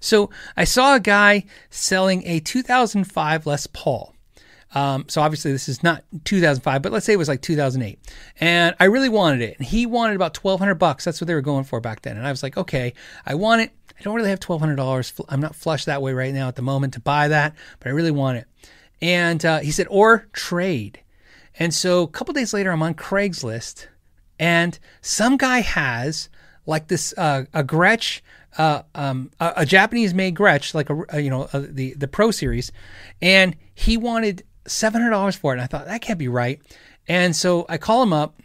[SPEAKER 1] So I saw a guy selling a 2005 Les Paul. Um, so obviously this is not 2005, but let's say it was like 2008, and I really wanted it. And he wanted about 1,200 bucks. That's what they were going for back then. And I was like, okay, I want it. I don't really have $1,200. I'm not flush that way right now at the moment to buy that, but I really want it. And uh, he said, or trade. And so a couple days later, I'm on Craigslist, and some guy has like this uh, a Gretsch, uh, um, a, a Japanese-made Gretsch, like a, a you know a, the the Pro Series, and he wanted seven hundred dollars for it. And I thought that can't be right, and so I call him up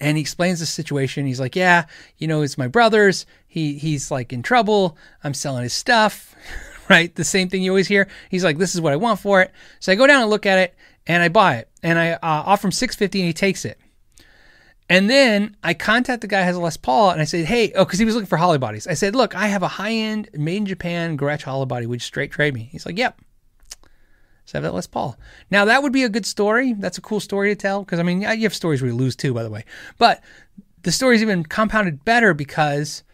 [SPEAKER 1] and he explains the situation. He's like, "Yeah, you know, it's my brother's. He he's like in trouble. I'm selling his stuff, right? The same thing you always hear. He's like, "This is what I want for it." So I go down and look at it, and I buy it, and I uh, offer him six fifty, and he takes it. And then I contact the guy who has a Les Paul, and I said, "Hey, oh, because he was looking for hollow bodies." I said, "Look, I have a high end, made in Japan Gretsch hollow body. Would you straight trade me?" He's like, "Yep." So that Les Paul. Now that would be a good story. That's a cool story to tell because I mean you have stories where you lose too, by the way. But the story's even compounded better because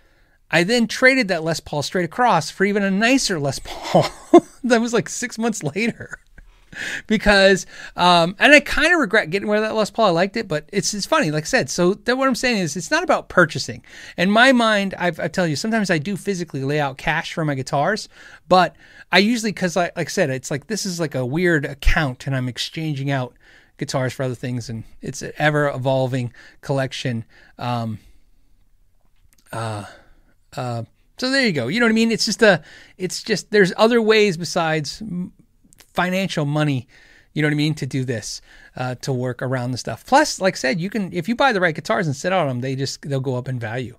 [SPEAKER 1] I then traded that Les Paul straight across for even a nicer Les Paul. that was like six months later. because um, and I kind of regret getting rid of that Les Paul. I liked it, but it's it's funny, like I said. So that what I'm saying is, it's not about purchasing. In my mind, I've, I tell you, sometimes I do physically lay out cash for my guitars, but I usually because like, I said, it's like this is like a weird account, and I'm exchanging out guitars for other things, and it's an ever evolving collection. Um, uh, uh, so there you go. You know what I mean? It's just a, it's just there's other ways besides financial money. You know what I mean to do this, uh, to work around the stuff. Plus, like I said, you can if you buy the right guitars and sit on them, they just they'll go up in value.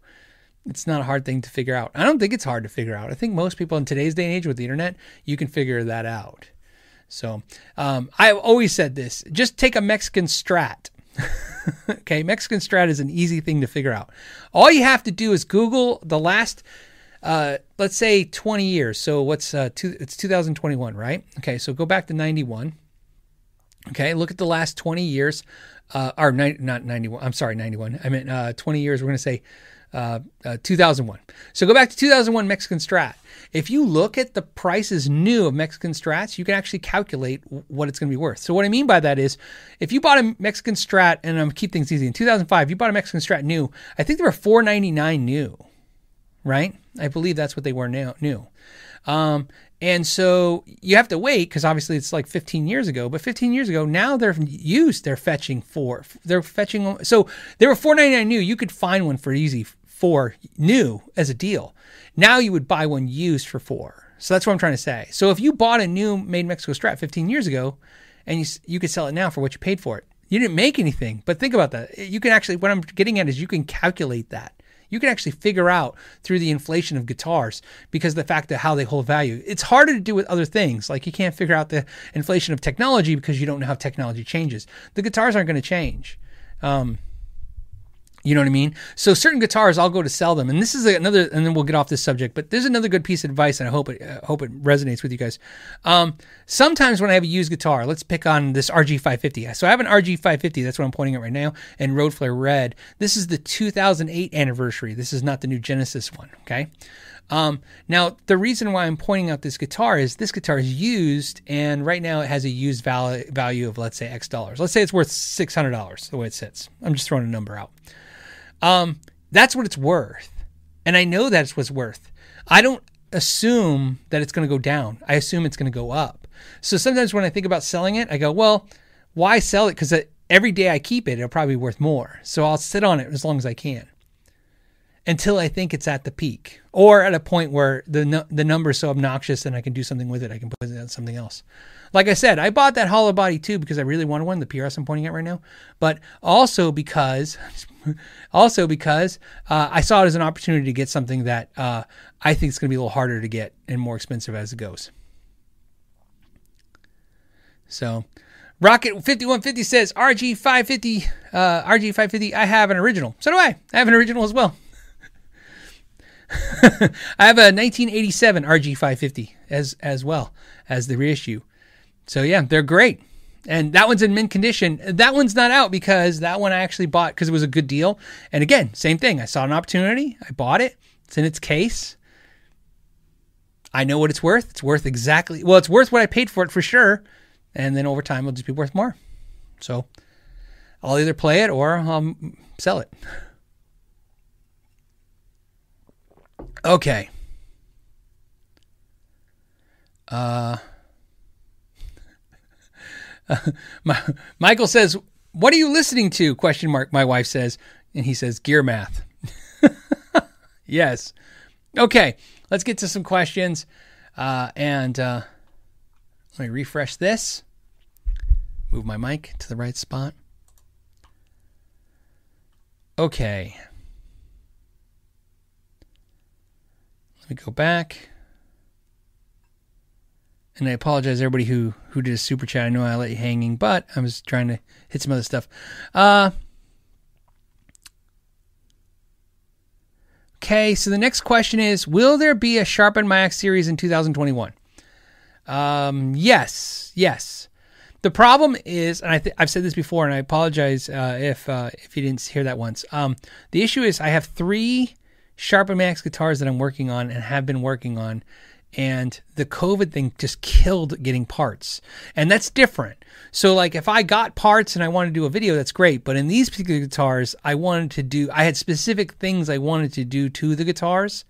[SPEAKER 1] It's not a hard thing to figure out. I don't think it's hard to figure out. I think most people in today's day and age with the internet, you can figure that out. So um, I've always said this: just take a Mexican Strat. okay, Mexican Strat is an easy thing to figure out. All you have to do is Google the last, uh, let's say, 20 years. So what's uh, two, it's 2021, right? Okay, so go back to 91. Okay, look at the last 20 years, uh, or ni- not 91. I'm sorry, 91. I meant uh, 20 years. We're going to say uh, uh, 2001. So go back to 2001 Mexican Strat. If you look at the prices new of Mexican Strats, you can actually calculate w- what it's going to be worth. So what I mean by that is, if you bought a Mexican Strat, and I'm keep things easy, in 2005, you bought a Mexican Strat new. I think they were 4.99 new, right? I believe that's what they were now new. Um, and so you have to wait because obviously it's like 15 years ago. But 15 years ago, now they're used. They're fetching four. They're fetching. So they were 4.99 new. You could find one for easy four new as a deal. Now you would buy one used for four. So that's what I'm trying to say. So if you bought a new made Mexico Strat 15 years ago, and you you could sell it now for what you paid for it, you didn't make anything. But think about that. You can actually. What I'm getting at is you can calculate that. You can actually figure out through the inflation of guitars because of the fact that how they hold value. It's harder to do with other things. Like you can't figure out the inflation of technology because you don't know how technology changes. The guitars aren't going to change. Um, you know what I mean? So certain guitars, I'll go to sell them, and this is another. And then we'll get off this subject. But there's another good piece of advice, and I hope it uh, hope it resonates with you guys. Um, sometimes when I have a used guitar, let's pick on this RG550. So I have an RG550. That's what I'm pointing at right now, and Road Flare Red. This is the 2008 anniversary. This is not the new Genesis one. Okay. Um, now the reason why I'm pointing out this guitar is this guitar is used, and right now it has a used val- value of let's say X dollars. Let's say it's worth six hundred dollars the way it sits. I'm just throwing a number out. Um, that's what it's worth. And I know that's what's worth. I don't assume that it's going to go down. I assume it's going to go up. So sometimes when I think about selling it, I go, well, why sell it? Because every day I keep it, it'll probably be worth more. So I'll sit on it as long as I can until I think it's at the peak or at a point where the the number is so obnoxious and I can do something with it. I can put it on something else. Like I said, I bought that hollow body too because I really wanted one, the PRS I'm pointing at right now, but also because, also because uh, I saw it as an opportunity to get something that uh, I think is going to be a little harder to get and more expensive as it goes. So, Rocket 5150 says RG 550, uh, RG 550. I have an original. So do I. I have an original as well. I have a 1987 RG 550 as as well as the reissue. So yeah, they're great. And that one's in mint condition. That one's not out because that one I actually bought because it was a good deal. And again, same thing. I saw an opportunity. I bought it. It's in its case. I know what it's worth. It's worth exactly well. It's worth what I paid for it for sure. And then over time, it'll just be worth more. So I'll either play it or I'll sell it. Okay. Uh, my, Michael says, "What are you listening to?" Question mark. My wife says, and he says, "Gear math." yes. Okay. Let's get to some questions, uh, and uh, let me refresh this. Move my mic to the right spot. Okay. Let me go back. And I apologize everybody who who did a super chat. I know I let you hanging, but I was trying to hit some other stuff. Uh Okay, so the next question is Will there be a Sharpen My Axe series in 2021? Um, yes, yes. The problem is, and I I've said this before, and I apologize uh, if uh, if you didn't hear that once. Um, the issue is I have three Sharpen My Axe guitars that I'm working on and have been working on, and the COVID thing just killed getting parts, and that's different. So, like, if I got parts and I wanted to do a video, that's great. But in these particular guitars, I wanted to do, I had specific things I wanted to do to the guitars,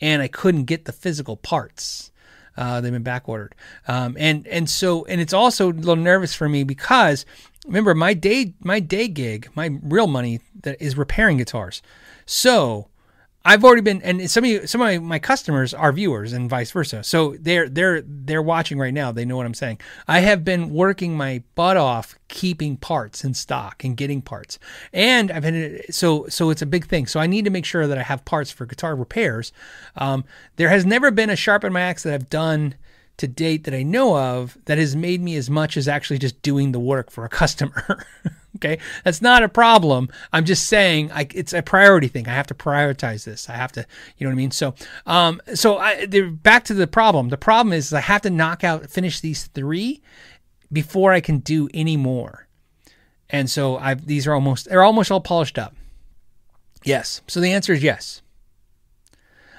[SPEAKER 1] and I couldn't get the physical parts. Uh, they've been back ordered, um, and and so and it's also a little nervous for me because remember my day my day gig my real money that is repairing guitars, so I've already been, and some of you, some of my, customers are viewers, and vice versa. So they're they're they're watching right now. They know what I'm saying. I have been working my butt off keeping parts in stock and getting parts, and I've been so so it's a big thing. So I need to make sure that I have parts for guitar repairs. Um, there has never been a sharpen my axe that I've done to date that I know of that has made me as much as actually just doing the work for a customer. okay, that's not a problem. I'm just saying I, it's a priority thing. I have to prioritize this. I have to, you know what I mean. So, um, so I, back to the problem. The problem is I have to knock out, finish these three before I can do any more. And so I've these are almost they're almost all polished up. Yes. So the answer is yes.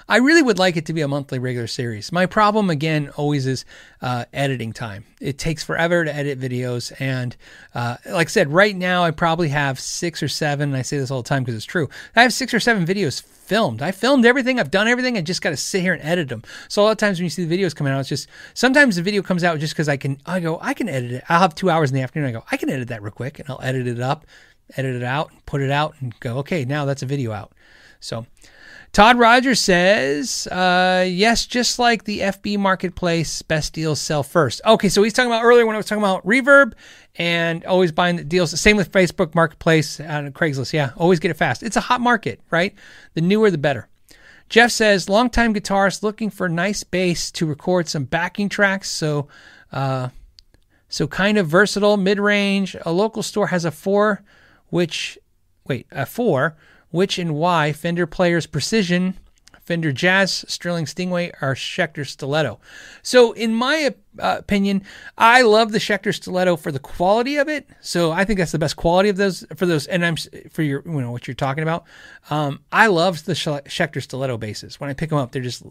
[SPEAKER 1] I really would like it to be a monthly regular series. My problem, again, always is uh, editing time. It takes forever to edit videos. And uh, like I said, right now I probably have six or seven, and I say this all the time because it's true. I have six or seven videos filmed. I filmed everything. I've done everything. I just got to sit here and edit them. So a lot of times when you see the videos coming out, it's just sometimes the video comes out just because I can. I go, I can edit it. I'll have two hours in the afternoon. I go, I can edit that real quick, and I'll edit it up, edit it out, put it out, and go, okay, now that's a video out. So Todd Rogers says, uh, yes, just like the FB marketplace, best deals sell first. Okay, so he's talking about earlier when I was talking about reverb and always buying the deals. Same with Facebook marketplace and Craigslist. Yeah, always get it fast. It's a hot market, right? The newer, the better. Jeff says, longtime guitarist looking for nice bass to record some backing tracks. So, uh, so kind of versatile, mid range. A local store has a four, which, wait, a four which and why Fender Players Precision, Fender Jazz, Sterling Stingray, or Schecter Stiletto. So, in my uh, opinion, I love the Schecter Stiletto for the quality of it. So, I think that's the best quality of those for those. And I'm for your, you know, what you're talking about. Um, I love the Schecter Stiletto basses. When I pick them up, they're just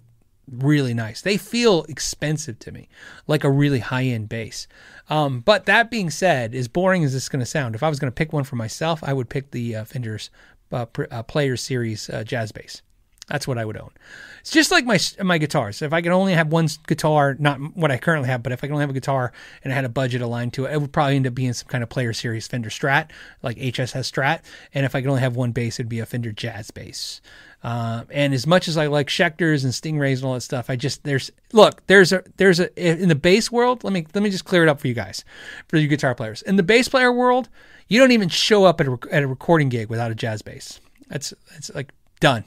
[SPEAKER 1] really nice. They feel expensive to me, like a really high end bass. Um, but that being said, as boring as this is going to sound, if I was going to pick one for myself, I would pick the uh, Fender's uh, uh, Players Series uh, jazz bass. That's what I would own. It's just like my my guitars. If I could only have one guitar, not what I currently have, but if I could only have a guitar and I had a budget aligned to it, it would probably end up being some kind of Player Series Fender Strat, like HSS Strat. And if I could only have one bass, it'd be a Fender Jazz bass. Uh, and as much as I like Schecters and Stingrays and all that stuff, I just there's look there's a there's a in the bass world. Let me let me just clear it up for you guys, for you guitar players. In the bass player world, you don't even show up at a, at a recording gig without a jazz bass. That's it's like done.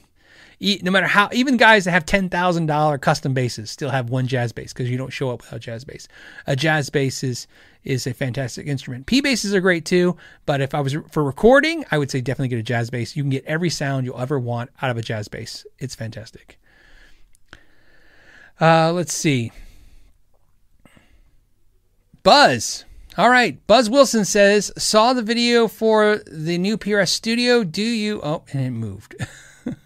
[SPEAKER 1] No matter how, even guys that have ten thousand dollar custom basses still have one jazz bass because you don't show up without jazz bass. A jazz bass is is a fantastic instrument. P basses are great too, but if I was for recording, I would say definitely get a jazz bass. You can get every sound you'll ever want out of a jazz bass. It's fantastic. Uh, let's see. Buzz all right. Buzz Wilson says, saw the video for the new PRS studio. Do you, oh, and it moved. it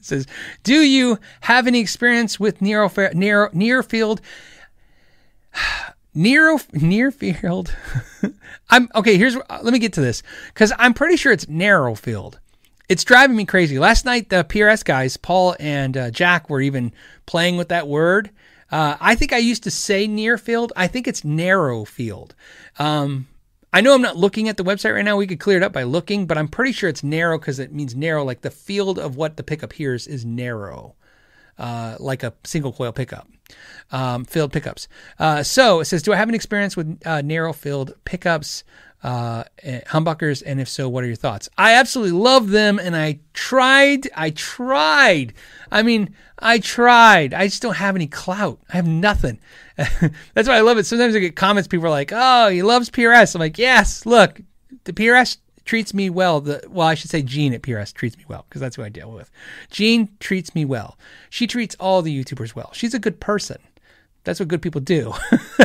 [SPEAKER 1] says, do you have any experience with near, near, near field? Near, near field. I'm okay. Here's let me get to this because I'm pretty sure it's narrow field. It's driving me crazy. Last night, the PRS guys, Paul and uh, Jack, were even playing with that word, uh, I think I used to say near field. I think it's narrow field. Um, I know I'm not looking at the website right now. We could clear it up by looking, but I'm pretty sure it's narrow because it means narrow. Like the field of what the pickup hears is narrow, uh, like a single coil pickup, um, field pickups. Uh, so it says, Do I have an experience with uh, narrow field pickups? Uh, eh, humbuckers, and if so, what are your thoughts? I absolutely love them, and I tried. I tried. I mean, I tried. I just don't have any clout. I have nothing. That's why I love it. Sometimes I get comments. People are like, "Oh, he loves PRS." I'm like, "Yes, look, the PRS treats me well. The well, I should say Jean at PRS treats me well because that's who I deal with. Jean treats me well. She treats all the YouTubers well. She's a good person. That's what good people do.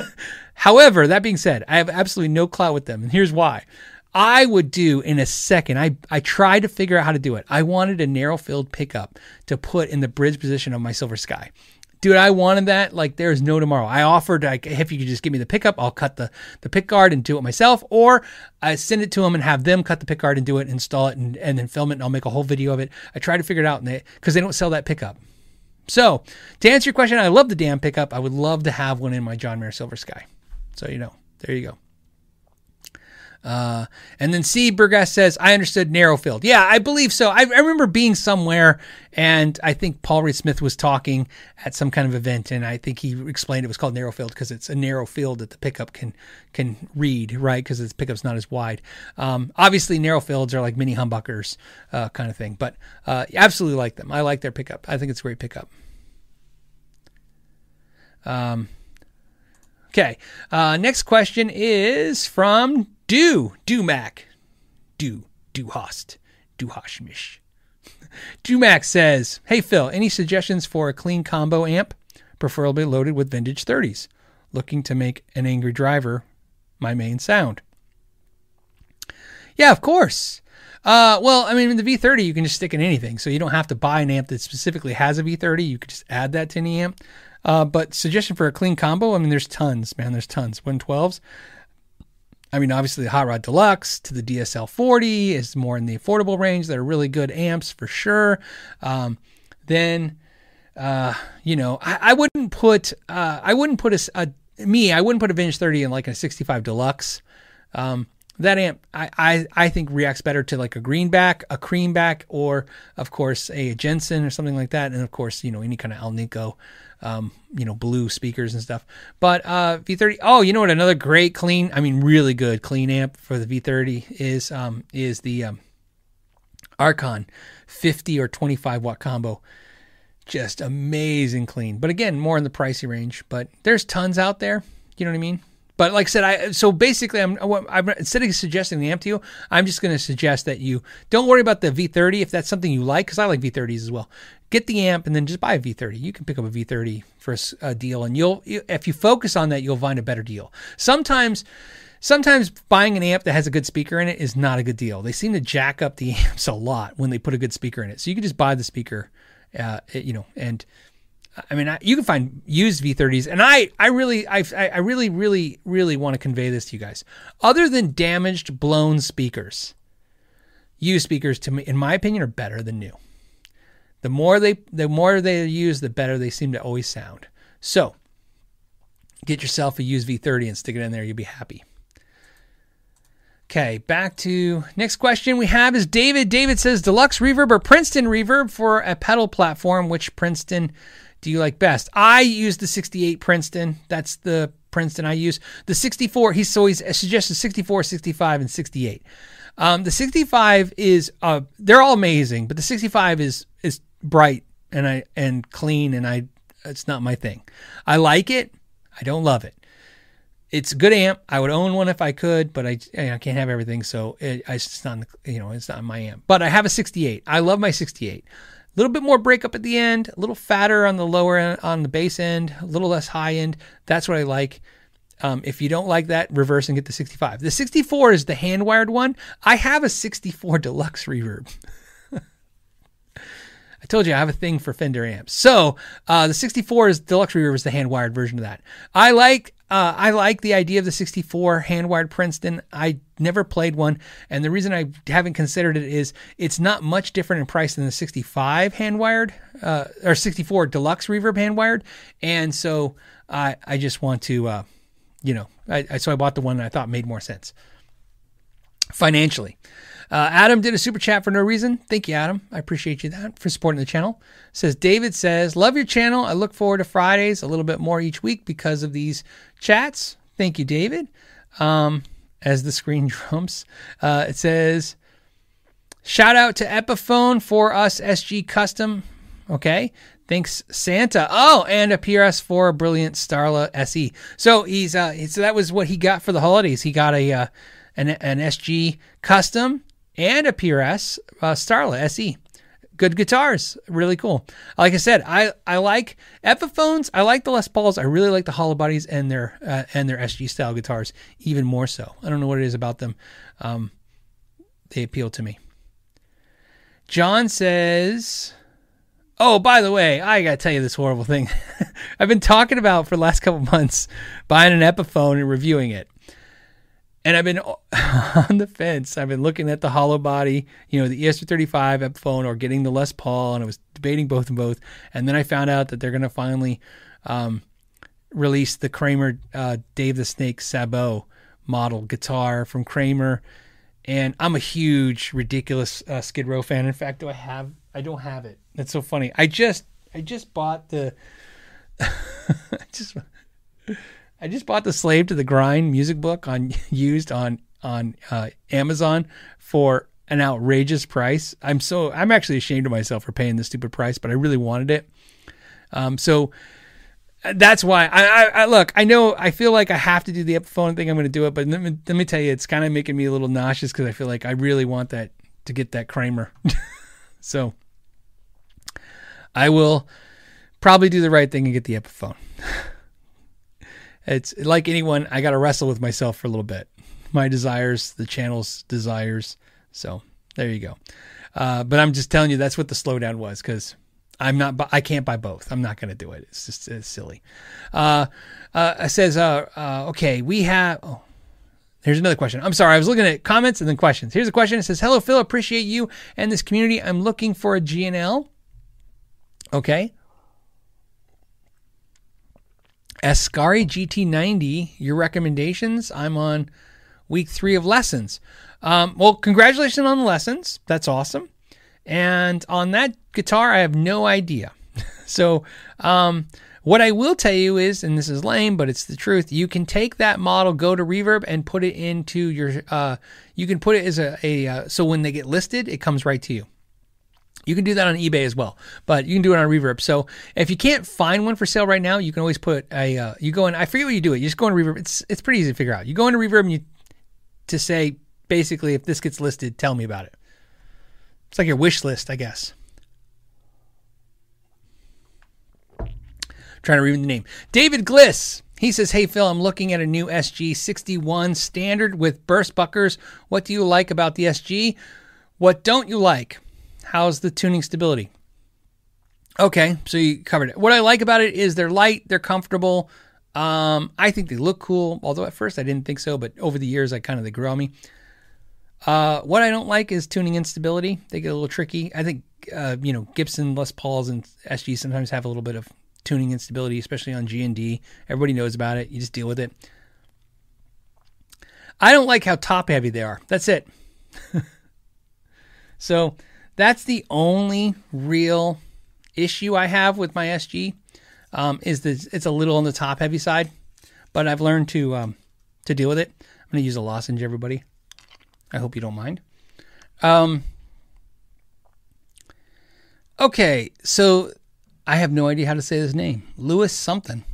[SPEAKER 1] However, that being said, I have absolutely no clout with them. And here's why. I would do in a second. I, I tried to figure out how to do it. I wanted a narrow field pickup to put in the bridge position of my Silver Sky. Dude, I wanted that like there's no tomorrow. I offered like if you could just give me the pickup, I'll cut the, the pick guard and do it myself, or I send it to them and have them cut the pick guard and do it, install it, and, and then film it, and I'll make a whole video of it. I tried to figure it out, and they because they don't sell that pickup. So to answer your question, I love the damn pickup. I would love to have one in my John Mayer Silver Sky. So you know, there you go. Uh, and then C. Burgess says, I understood narrow field. Yeah, I believe so. I, I remember being somewhere, and I think Paul Reed Smith was talking at some kind of event, and I think he explained it was called narrow field because it's a narrow field that the pickup can can read, right? Because the pickup's not as wide. Um, obviously, narrow fields are like mini humbuckers uh, kind of thing, but uh, absolutely like them. I like their pickup. I think it's a great pickup. Um, okay. Uh, next question is from Do Do Mac. Do Do Host. Do Hashmish. Dumac says, Hey Phil, any suggestions for a clean combo amp, preferably loaded with vintage 30s? Looking to make an angry driver my main sound. Yeah, of course. Uh, well, I mean, in the V30, you can just stick in anything, so you don't have to buy an amp that specifically has a V30. You could just add that to any amp. Uh, but suggestion for a clean combo, I mean, there's tons, man. There's tons. 112s. I mean, obviously the Hot Rod Deluxe to the DSL 40 is more in the affordable range. They're really good amps for sure. Um, then, uh, you know, I, I wouldn't put, uh, I wouldn't put a, a, me, I wouldn't put a Vintage 30 in like a 65 Deluxe. Um, that amp, I, I, I think reacts better to like a greenback, a creamback, or of course a Jensen or something like that. And of course, you know, any kind of Alnico um, you know, blue speakers and stuff. But uh, V30. Oh, you know what? Another great clean, I mean, really good clean amp for the V30 is um, is the um, Archon 50 or 25 watt combo. Just amazing clean. But again, more in the pricey range. But there's tons out there. You know what I mean? But like I said, I so basically, I'm, I'm instead of suggesting the amp to you, I'm just going to suggest that you don't worry about the V30 if that's something you like, because I like V30s as well. Get the amp and then just buy a V30. You can pick up a V30 for a, deal, and you'll if you focus on that, you'll find a better deal. Sometimes. Sometimes buying an amp that has a good speaker in it is not a good deal. They seem to jack up the amps a lot when they put a good speaker in it. So you can just buy the speaker, uh, you know, and I mean, you can find used V30s, and I, I really, I, I really, really, really want to convey this to you guys. Other than damaged, blown speakers, used speakers, to me, in my opinion, are better than new. The more they, the more they use, the better they seem to always sound. So, get yourself a used V30 and stick it in there. You'll be happy. Okay, back to next question we have is David. David says deluxe reverb or Princeton reverb for a pedal platform. Which Princeton do you like best? I use the 68 Princeton. That's the Princeton I use. The 64, he's so he's suggested 64, 65, and 68. Um, the 65 is uh, they're all amazing, but the 65 is is bright and I and clean, and I it's not my thing. I like it. I don't love it. It's a good amp. I would own one if I could, but I, I can't have everything, so it, it's not you know it's not my amp. But I have a 68. I love my 68 A little bit more breakup at the end, a little fatter on the lower end, on the bass end, a little less high end. That's what I like. Um, if you don't like that, reverse and get the 65. The 64 is the hand wired one. I have a 64 deluxe reverb. I told you I have a thing for Fender amps. So uh, the 64 is deluxe reverb is the hand wired version of that. I like uh, I like the idea of the 64 hand wired Princeton. I never played one, and the reason I haven't considered it is it's not much different in price than the 65 hand wired uh, or 64 deluxe reverb hand wired, and so I I just want to uh, you know I, I so I bought the one I thought made more sense financially. Uh, Adam did a super chat for no reason. Thank you, Adam. I appreciate you that for supporting the channel. Says David says, "Love your channel. I look forward to Fridays a little bit more each week because of these chats." Thank you, David. Um, as the screen drums, uh, it says, "Shout out to Epiphone for us SG Custom." Okay, Thanks, Santa. Oh, and a PRS for a brilliant Starla SE. So he's uh, so that was what he got for the holidays. He got a uh, an, an SG custom and a PRS uh, Starla SE. Good guitars, really cool. Like I said, I, I like Epiphones. I like the Les Pauls. I really like the hollow bodies and their uh, and their SG style guitars even more so. I don't know what it is about them. Um, they appeal to me. John says, "Oh, by the way, I gotta tell you this horrible thing. I've been talking about for the last couple months buying an Epiphone and reviewing it and I've been on the fence. I've been looking at the hollow body, you know, the ES35 Epiphone or getting the Les Paul, and I was debating both and both. And then I found out that they're to finally um, release the Kramer uh, Dave the Snake Sabo model guitar from Kramer, and I'm a huge ridiculous uh, Skid Row fan. In fact, do I have? I don't have it. That's so funny. I just I just bought the. I just I just bought the Slave to the Grind music book on used on on uh, Amazon for an outrageous price. I'm so I'm actually ashamed of myself for paying this stupid price, but I really wanted it. Um, so uh, that's why I, I, I look. I know I feel like I have to do the Epiphone thing. I'm going to do it, but let me, let me tell you, it's kind of making me a little nauseous because I feel like I really want that to get that Kramer. so I will probably do the right thing and get the Epiphone. it's like anyone, I got to wrestle with myself for a little bit. My desires, the channel's desires. So there you go. Uh, but I'm just telling you that's what the slowdown was because I'm not. I can't buy both. I'm not going to do it. It's just it's silly. Uh, uh, it says, uh, uh, okay, we have. Oh, here's another question. I'm sorry. I was looking at comments and then questions. Here's a question. It says, "Hello, Phil. Appreciate you and this community. I'm looking for a G&L. Okay. Ascari GT90. Your recommendations. I'm on week three of lessons. Um, well, congratulations on the lessons. That's awesome. And on that guitar, I have no idea. so, um, what I will tell you is, and this is lame, but it's the truth. You can take that model, go to Reverb, and put it into your. Uh, you can put it as a, a uh, so when they get listed, it comes right to you. You can do that on eBay as well, but you can do it on Reverb. So if you can't find one for sale right now, you can always put a. Uh, you go in. I forget what you do. It. You just go into Reverb. It's it's pretty easy to figure out. You go into Reverb and you to say basically if this gets listed, tell me about it. It's like your wish list, I guess. Trying to read the name. David Gliss. He says, Hey Phil, I'm looking at a new SG 61 standard with burst buckers. What do you like about the SG? What don't you like? How's the tuning stability? Okay, so you covered it. What I like about it is they're light, they're comfortable. Um, I think they look cool, although at first I didn't think so, but over the years I kind of they grew on me. Uh, what I don't like is tuning instability. They get a little tricky. I think uh, you know Gibson, Les Pauls, and SG sometimes have a little bit of tuning instability, especially on G and D. Everybody knows about it. You just deal with it. I don't like how top heavy they are. That's it. so that's the only real issue I have with my SG. Um, is that it's a little on the top heavy side, but I've learned to um, to deal with it. I'm gonna use a lozenge, everybody. I hope you don't mind. Um, okay, so I have no idea how to say his name. Lewis something.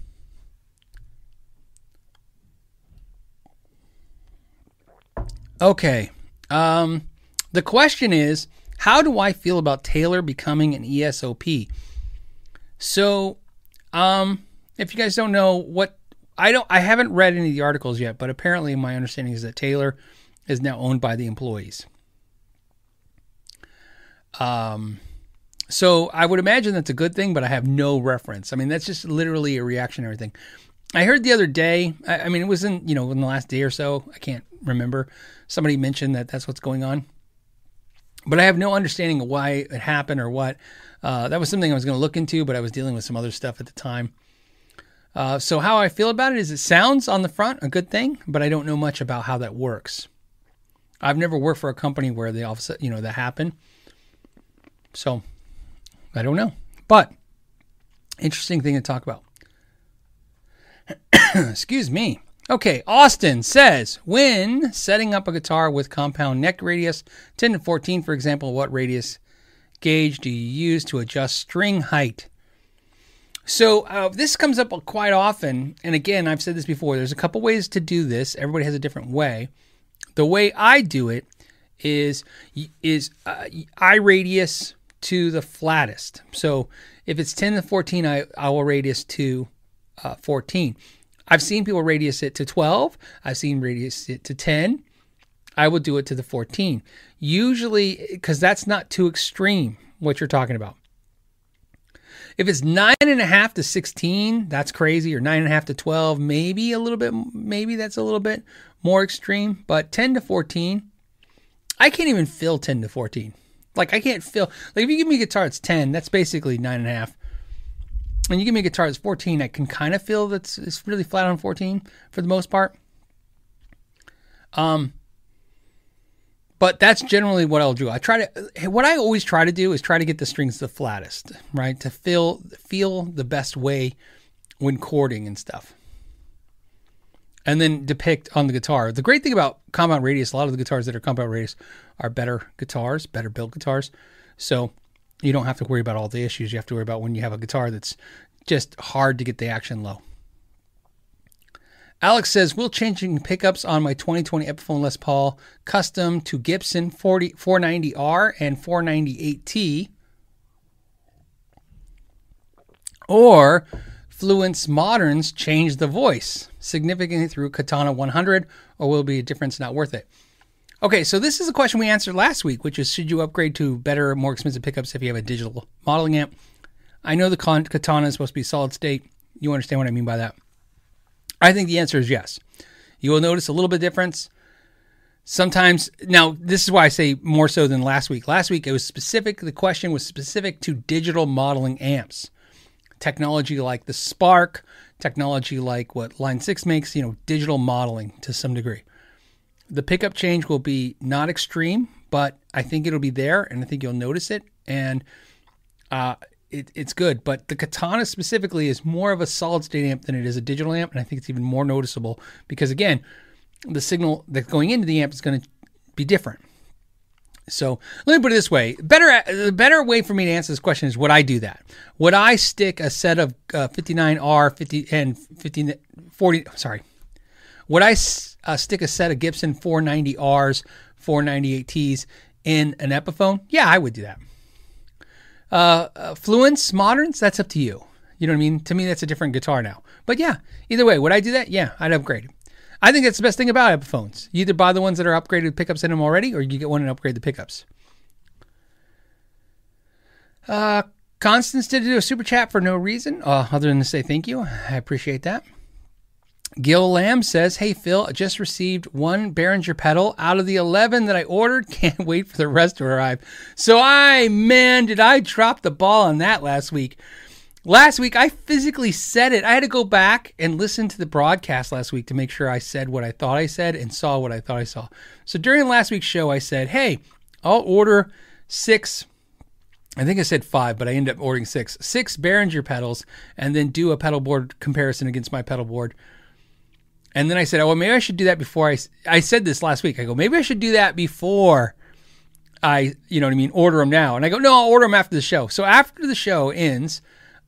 [SPEAKER 1] Okay. Um, the question is, how do I feel about Taylor becoming an ESOP? So, um, if you guys don't know what I don't, I haven't read any of the articles yet, but apparently my understanding is that Taylor is now owned by the employees. Um, so I would imagine that's a good thing, but I have no reference. I mean, that's just literally a reactionary thing. I heard the other day. I, I mean, it was in you know in the last day or so. I can't remember. Somebody mentioned that that's what's going on, but I have no understanding of why it happened or what. Uh, that was something I was going to look into, but I was dealing with some other stuff at the time. Uh, so how I feel about it is it sounds on the front a good thing, but I don't know much about how that works. I've never worked for a company where they all you know, that happened. So I don't know. But interesting thing to talk about. Excuse me. Okay, Austin says when setting up a guitar with compound neck radius 10 to 14, for example, what radius gauge do you use to adjust string height? So uh, this comes up quite often, and again, I've said this before. There's a couple ways to do this. Everybody has a different way. The way I do it is is uh, I radius to the flattest. So if it's 10 to 14, I, I will radius to uh, 14. I've seen people radius it to 12. I've seen radius it to 10. I will do it to the 14. Usually, because that's not too extreme what you're talking about. If it's nine and a half to 16, that's crazy, or nine and a half to 12, maybe a little bit, maybe that's a little bit more extreme. But 10 to 14, I can't even feel 10 to 14. Like I can't feel like if you give me a guitar it's 10, that's basically nine and a half. And you give me a guitar that's 14, I can kind of feel that's it's really flat on 14 for the most part. Um, but that's generally what I'll do. I try to what I always try to do is try to get the strings the flattest, right? To feel feel the best way when chording and stuff. And then depict on the guitar. The great thing about compound radius, a lot of the guitars that are compound radius are better guitars, better built guitars. So you don't have to worry about all the issues you have to worry about when you have a guitar that's just hard to get the action low. Alex says, "Will changing pickups on my 2020 Epiphone Les Paul custom to Gibson 40, 490R and 498T or Fluence Moderns change the voice significantly through Katana 100 or will be a difference not worth it?" Okay, so this is a question we answered last week, which is should you upgrade to better, more expensive pickups if you have a digital modeling amp? I know the Katana is supposed to be solid state. You understand what I mean by that. I think the answer is yes. You will notice a little bit difference. Sometimes, now, this is why I say more so than last week. Last week, it was specific, the question was specific to digital modeling amps. Technology like the Spark, technology like what Line 6 makes, you know, digital modeling to some degree. The pickup change will be not extreme, but I think it'll be there and I think you'll notice it. And uh, it, it's good. But the Katana specifically is more of a solid state amp than it is a digital amp, and I think it's even more noticeable because again, the signal that's going into the amp is going to be different. So let me put it this way: better, the better way for me to answer this question is would I do that? Would I stick a set of uh, 59R, 50 and 50, 40? Sorry, would I uh, stick a set of Gibson 490Rs, 498Ts in an Epiphone? Yeah, I would do that. Uh, uh, Fluence Moderns, that's up to you. You know what I mean? To me, that's a different guitar now. But yeah, either way, would I do that? Yeah, I'd upgrade. I think that's the best thing about Epiphones. You either buy the ones that are upgraded with pickups in them already, or you get one and upgrade the pickups. Uh, Constance did do a super chat for no reason, uh, other than to say thank you. I appreciate that. Gil Lamb says, Hey Phil, I just received one Behringer pedal out of the 11 that I ordered. Can't wait for the rest to arrive. So, I, man, did I drop the ball on that last week. Last week, I physically said it. I had to go back and listen to the broadcast last week to make sure I said what I thought I said and saw what I thought I saw. So, during last week's show, I said, Hey, I'll order six I think I said five, but I ended up ordering six. Six Behringer pedals, and then do a pedal board comparison against my pedal board and then I said, oh, well, maybe I should do that before I. I said this last week. I go, maybe I should do that before I, you know what I mean, order them now. And I go, no, I'll order them after the show. So after the show ends,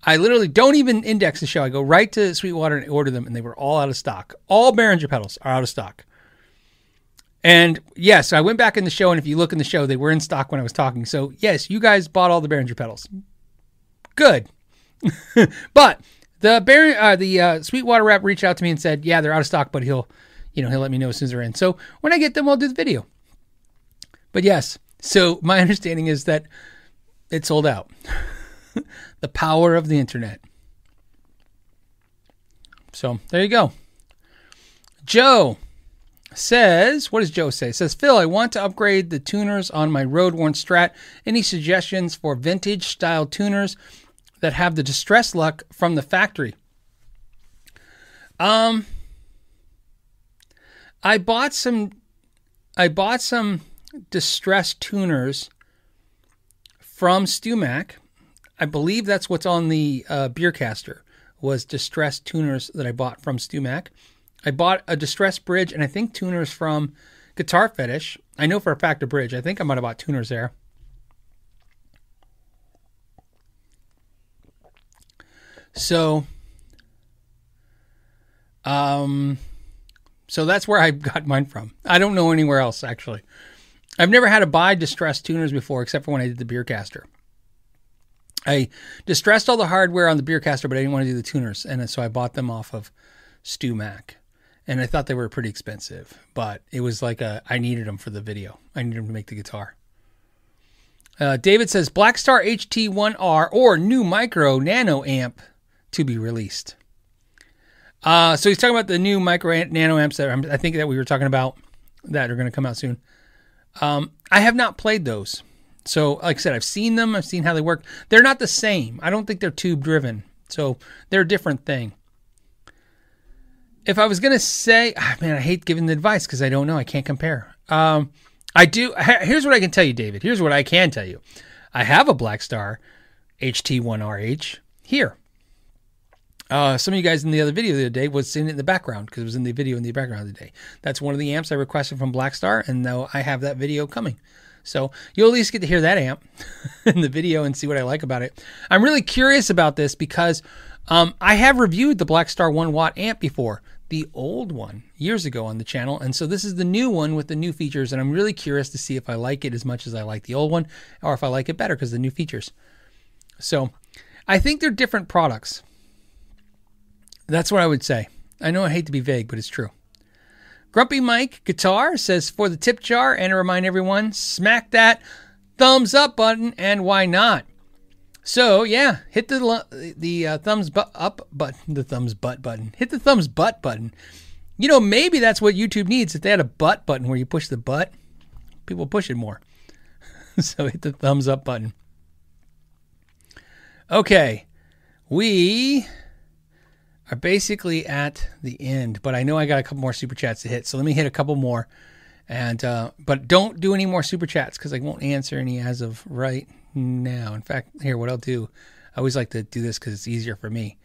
[SPEAKER 1] I literally don't even index the show. I go right to Sweetwater and order them, and they were all out of stock. All Behringer pedals are out of stock. And yes, I went back in the show, and if you look in the show, they were in stock when I was talking. So yes, you guys bought all the Behringer pedals. Good. but the Bar- uh, the uh, Sweetwater rep reached out to me and said, "Yeah, they're out of stock, but he'll, you know, he'll let me know as soon as they're in." So when I get them, I'll do the video. But yes, so my understanding is that it sold out. the power of the internet. So there you go. Joe says, what does Joe say? Says, Phil, I want to upgrade the tuners on my road worn strat. Any suggestions for vintage style tuners? That have the distress luck from the factory. Um, I bought some. I bought some distress tuners from StewMac. I believe that's what's on the uh, Beercaster was distress tuners that I bought from StewMac. I bought a distress bridge and I think tuners from Guitar Fetish. I know for a fact a bridge. I think I might have bought tuners there. So, um, so that's where I got mine from. I don't know anywhere else actually. I've never had to buy distressed tuners before, except for when I did the Beercaster. I distressed all the hardware on the Beercaster, but I didn't want to do the tuners, and so I bought them off of StewMac. And I thought they were pretty expensive, but it was like a I needed them for the video. I needed them to make the guitar. Uh, David says Blackstar HT1R or new micro nano amp to be released. Uh, so he's talking about the new micro nano amps that I think that we were talking about that are going to come out soon. Um, I have not played those. So, like I said, I've seen them. I've seen how they work. They're not the same. I don't think they're tube driven. So they're a different thing. if I was gonna say, ah, man, I hate giving the advice because I don't know. I can't compare. Um, I do. Here's what I can tell you, David. Here's what I can tell you. I have a Blackstar HT1RH here. Uh, some of you guys in the other video the other day was seeing it in the background because it was in the video in the background the day. That's one of the amps I requested from Blackstar, and now I have that video coming. So you'll at least get to hear that amp in the video and see what I like about it. I'm really curious about this because um, I have reviewed the Blackstar 1 watt amp before, the old one, years ago on the channel. And so this is the new one with the new features. And I'm really curious to see if I like it as much as I like the old one or if I like it better because the new features. So I think they're different products. That's what I would say. I know I hate to be vague, but it's true. Grumpy Mike Guitar says for the tip jar and to remind everyone, smack that thumbs up button and why not? So yeah, hit the the uh, thumbs bu- up button, the thumbs butt button. Hit the thumbs butt button. You know, maybe that's what YouTube needs. If they had a butt button where you push the butt, people push it more. so hit the thumbs up button. Okay, we are basically at the end, but I know I got a couple more super chats to hit. So let me hit a couple more. And uh, but don't do any more super chats because I won't answer any as of right now. In fact, here what I'll do, I always like to do this because it's easier for me.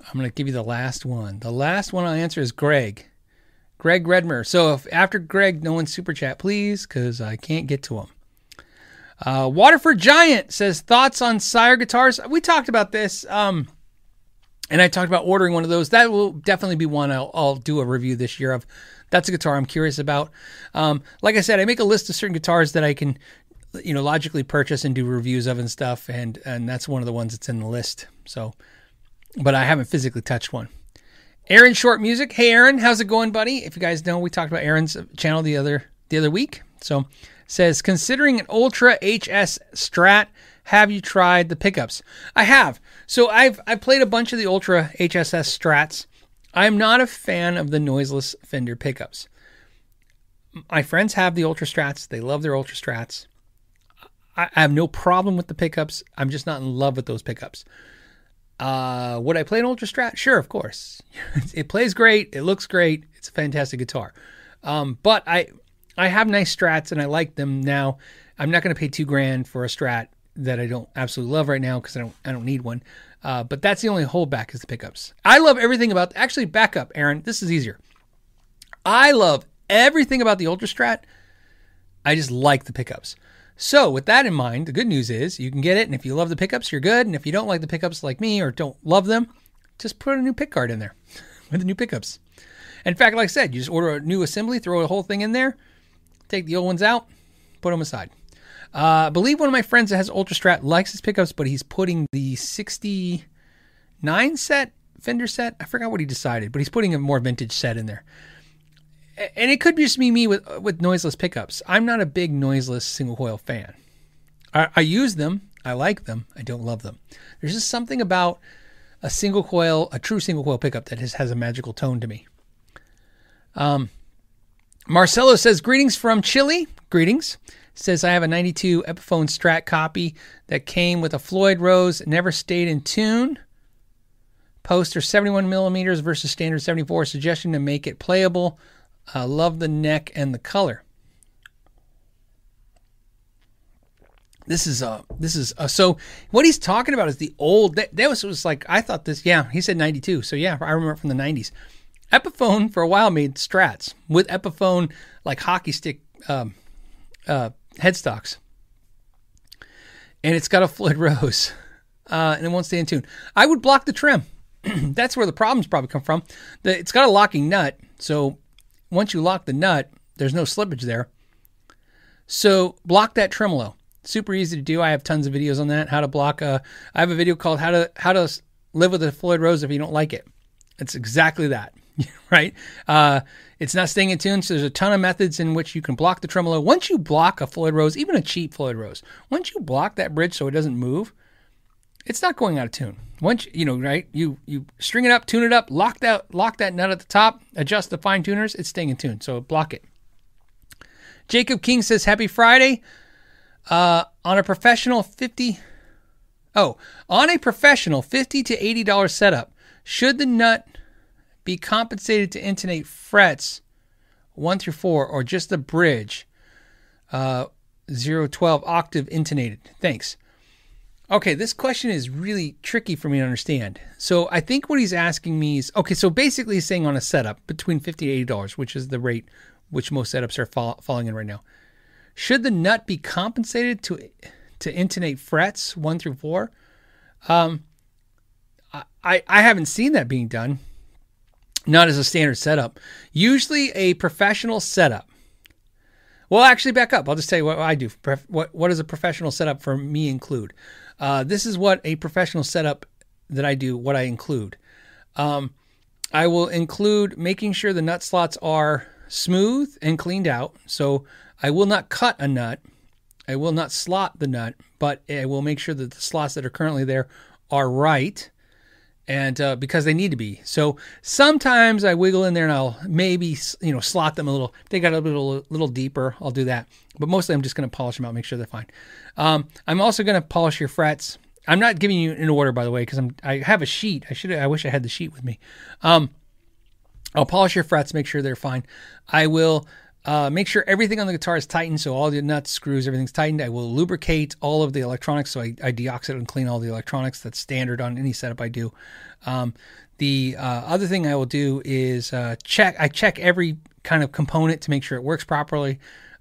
[SPEAKER 1] I'm gonna give you the last one. The last one I'll answer is Greg, Greg Redmer. So if after Greg, no one super chat, please, because I can't get to him. Uh, Waterford Giant says thoughts on Sire guitars. We talked about this. Um, and I talked about ordering one of those. That will definitely be one I'll, I'll do a review this year of. That's a guitar I'm curious about. Um, like I said, I make a list of certain guitars that I can, you know, logically purchase and do reviews of and stuff, and and that's one of the ones that's in the list. So, but I haven't physically touched one. Aaron Short Music. Hey Aaron, how's it going, buddy? If you guys know, we talked about Aaron's channel the other the other week. So says considering an Ultra HS Strat, have you tried the pickups? I have. So I've I've played a bunch of the Ultra HSS Strats. I'm not a fan of the noiseless Fender pickups. My friends have the Ultra Strats. They love their Ultra Strats. I, I have no problem with the pickups. I'm just not in love with those pickups. Uh, would I play an Ultra Strat? Sure, of course. it plays great. It looks great. It's a fantastic guitar. Um, but I I have nice Strats and I like them now. I'm not going to pay two grand for a Strat that I don't absolutely love right now because I don't I don't need one. Uh, but that's the only holdback is the pickups. I love everything about actually back up, Aaron. This is easier. I love everything about the Ultra Strat. I just like the pickups. So with that in mind, the good news is you can get it, and if you love the pickups, you're good. And if you don't like the pickups like me or don't love them, just put a new pick guard in there with the new pickups. In fact, like I said, you just order a new assembly, throw the whole thing in there, take the old ones out, put them aside. Uh, I believe one of my friends that has Ultra Strat likes his pickups, but he's putting the 69 set Fender set. I forgot what he decided, but he's putting a more vintage set in there. And it could just be me with with noiseless pickups. I'm not a big noiseless single coil fan. I, I use them. I like them. I don't love them. There's just something about a single coil, a true single coil pickup that just has a magical tone to me. Um, Marcelo says, Greetings from Chile. Greetings. Says, I have a 92 Epiphone Strat copy that came with a Floyd Rose, never stayed in tune. Poster 71 millimeters versus standard 74. Suggestion to make it playable. Uh, love the neck and the color. This is uh this is uh, so what he's talking about is the old that, that was was like I thought this yeah he said 92 so yeah I remember from the 90s Epiphone for a while made strats with Epiphone like hockey stick um, uh, headstocks, and it's got a Floyd Rose, uh, and it won't stay in tune. I would block the trem. That's where the problems probably come from. The, it's got a locking nut, so once you lock the nut, there's no slippage there. So block that tremolo. Super easy to do. I have tons of videos on that. How to block a. I have a video called how to how to live with a Floyd Rose if you don't like it. It's exactly that, right? Uh, it's not staying in tune. So there's a ton of methods in which you can block the tremolo. Once you block a Floyd Rose, even a cheap Floyd Rose, once you block that bridge so it doesn't move, it's not going out of tune. Once you know, right? You you string it up, tune it up, lock that lock that nut at the top, adjust the fine tuners. It's staying in tune. So block it. Jacob King says, "Happy Friday." Uh, on a professional fifty. Oh, on a professional fifty to eighty dollar setup, should the nut be compensated to intonate frets 1 through 4 or just the bridge uh, 012 octave intonated? Thanks. Okay, this question is really tricky for me to understand. So I think what he's asking me is okay. So basically, he's saying on a setup between fifty to eighty dollars, which is the rate which most setups are fall, falling in right now. Should the nut be compensated to to intonate frets one through four? Um, I I haven't seen that being done. Not as a standard setup. Usually, a professional setup. Well, actually, back up. I'll just tell you what I do. What what does a professional setup for me include? Uh, this is what a professional setup that I do. What I include. Um, I will include making sure the nut slots are smooth and cleaned out. So I will not cut a nut. I will not slot the nut, but I will make sure that the slots that are currently there are right and uh, because they need to be. So sometimes I wiggle in there and I'll maybe you know slot them a little. If they got a little little deeper, I'll do that. But mostly I'm just going to polish them out, make sure they're fine. Um, I'm also going to polish your frets. I'm not giving you an order, by the way, because I'm I have a sheet. I should I wish I had the sheet with me. Um, I'll polish your frets, make sure they're fine. I will uh, make sure everything on the guitar is tightened, so all the nuts, screws, everything's tightened. I will lubricate all of the electronics, so I, I deoxide and clean all the electronics. That's standard on any setup I do. Um, the uh, other thing I will do is uh, check. I check every kind of component to make sure it works properly.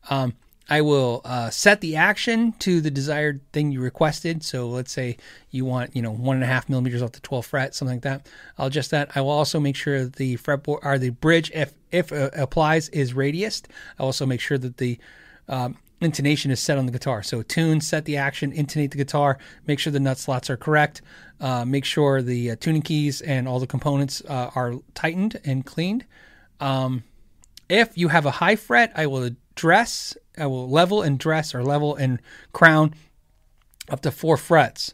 [SPEAKER 1] Um, I will uh, set the action to the desired thing you requested. So let's say you want, you know, one and a half millimeters off the 12th fret, something like that. I'll adjust that. I will also make sure the fretboard or the bridge, if if uh, applies, is radiused. I also make sure that the um, intonation is set on the guitar. So tune, set the action, intonate the guitar, make sure the nut slots are correct, uh, make sure the uh, tuning keys and all the components uh, are tightened and cleaned. Um, if you have a high fret, I will dress, I will level and dress or level and crown up to four frets.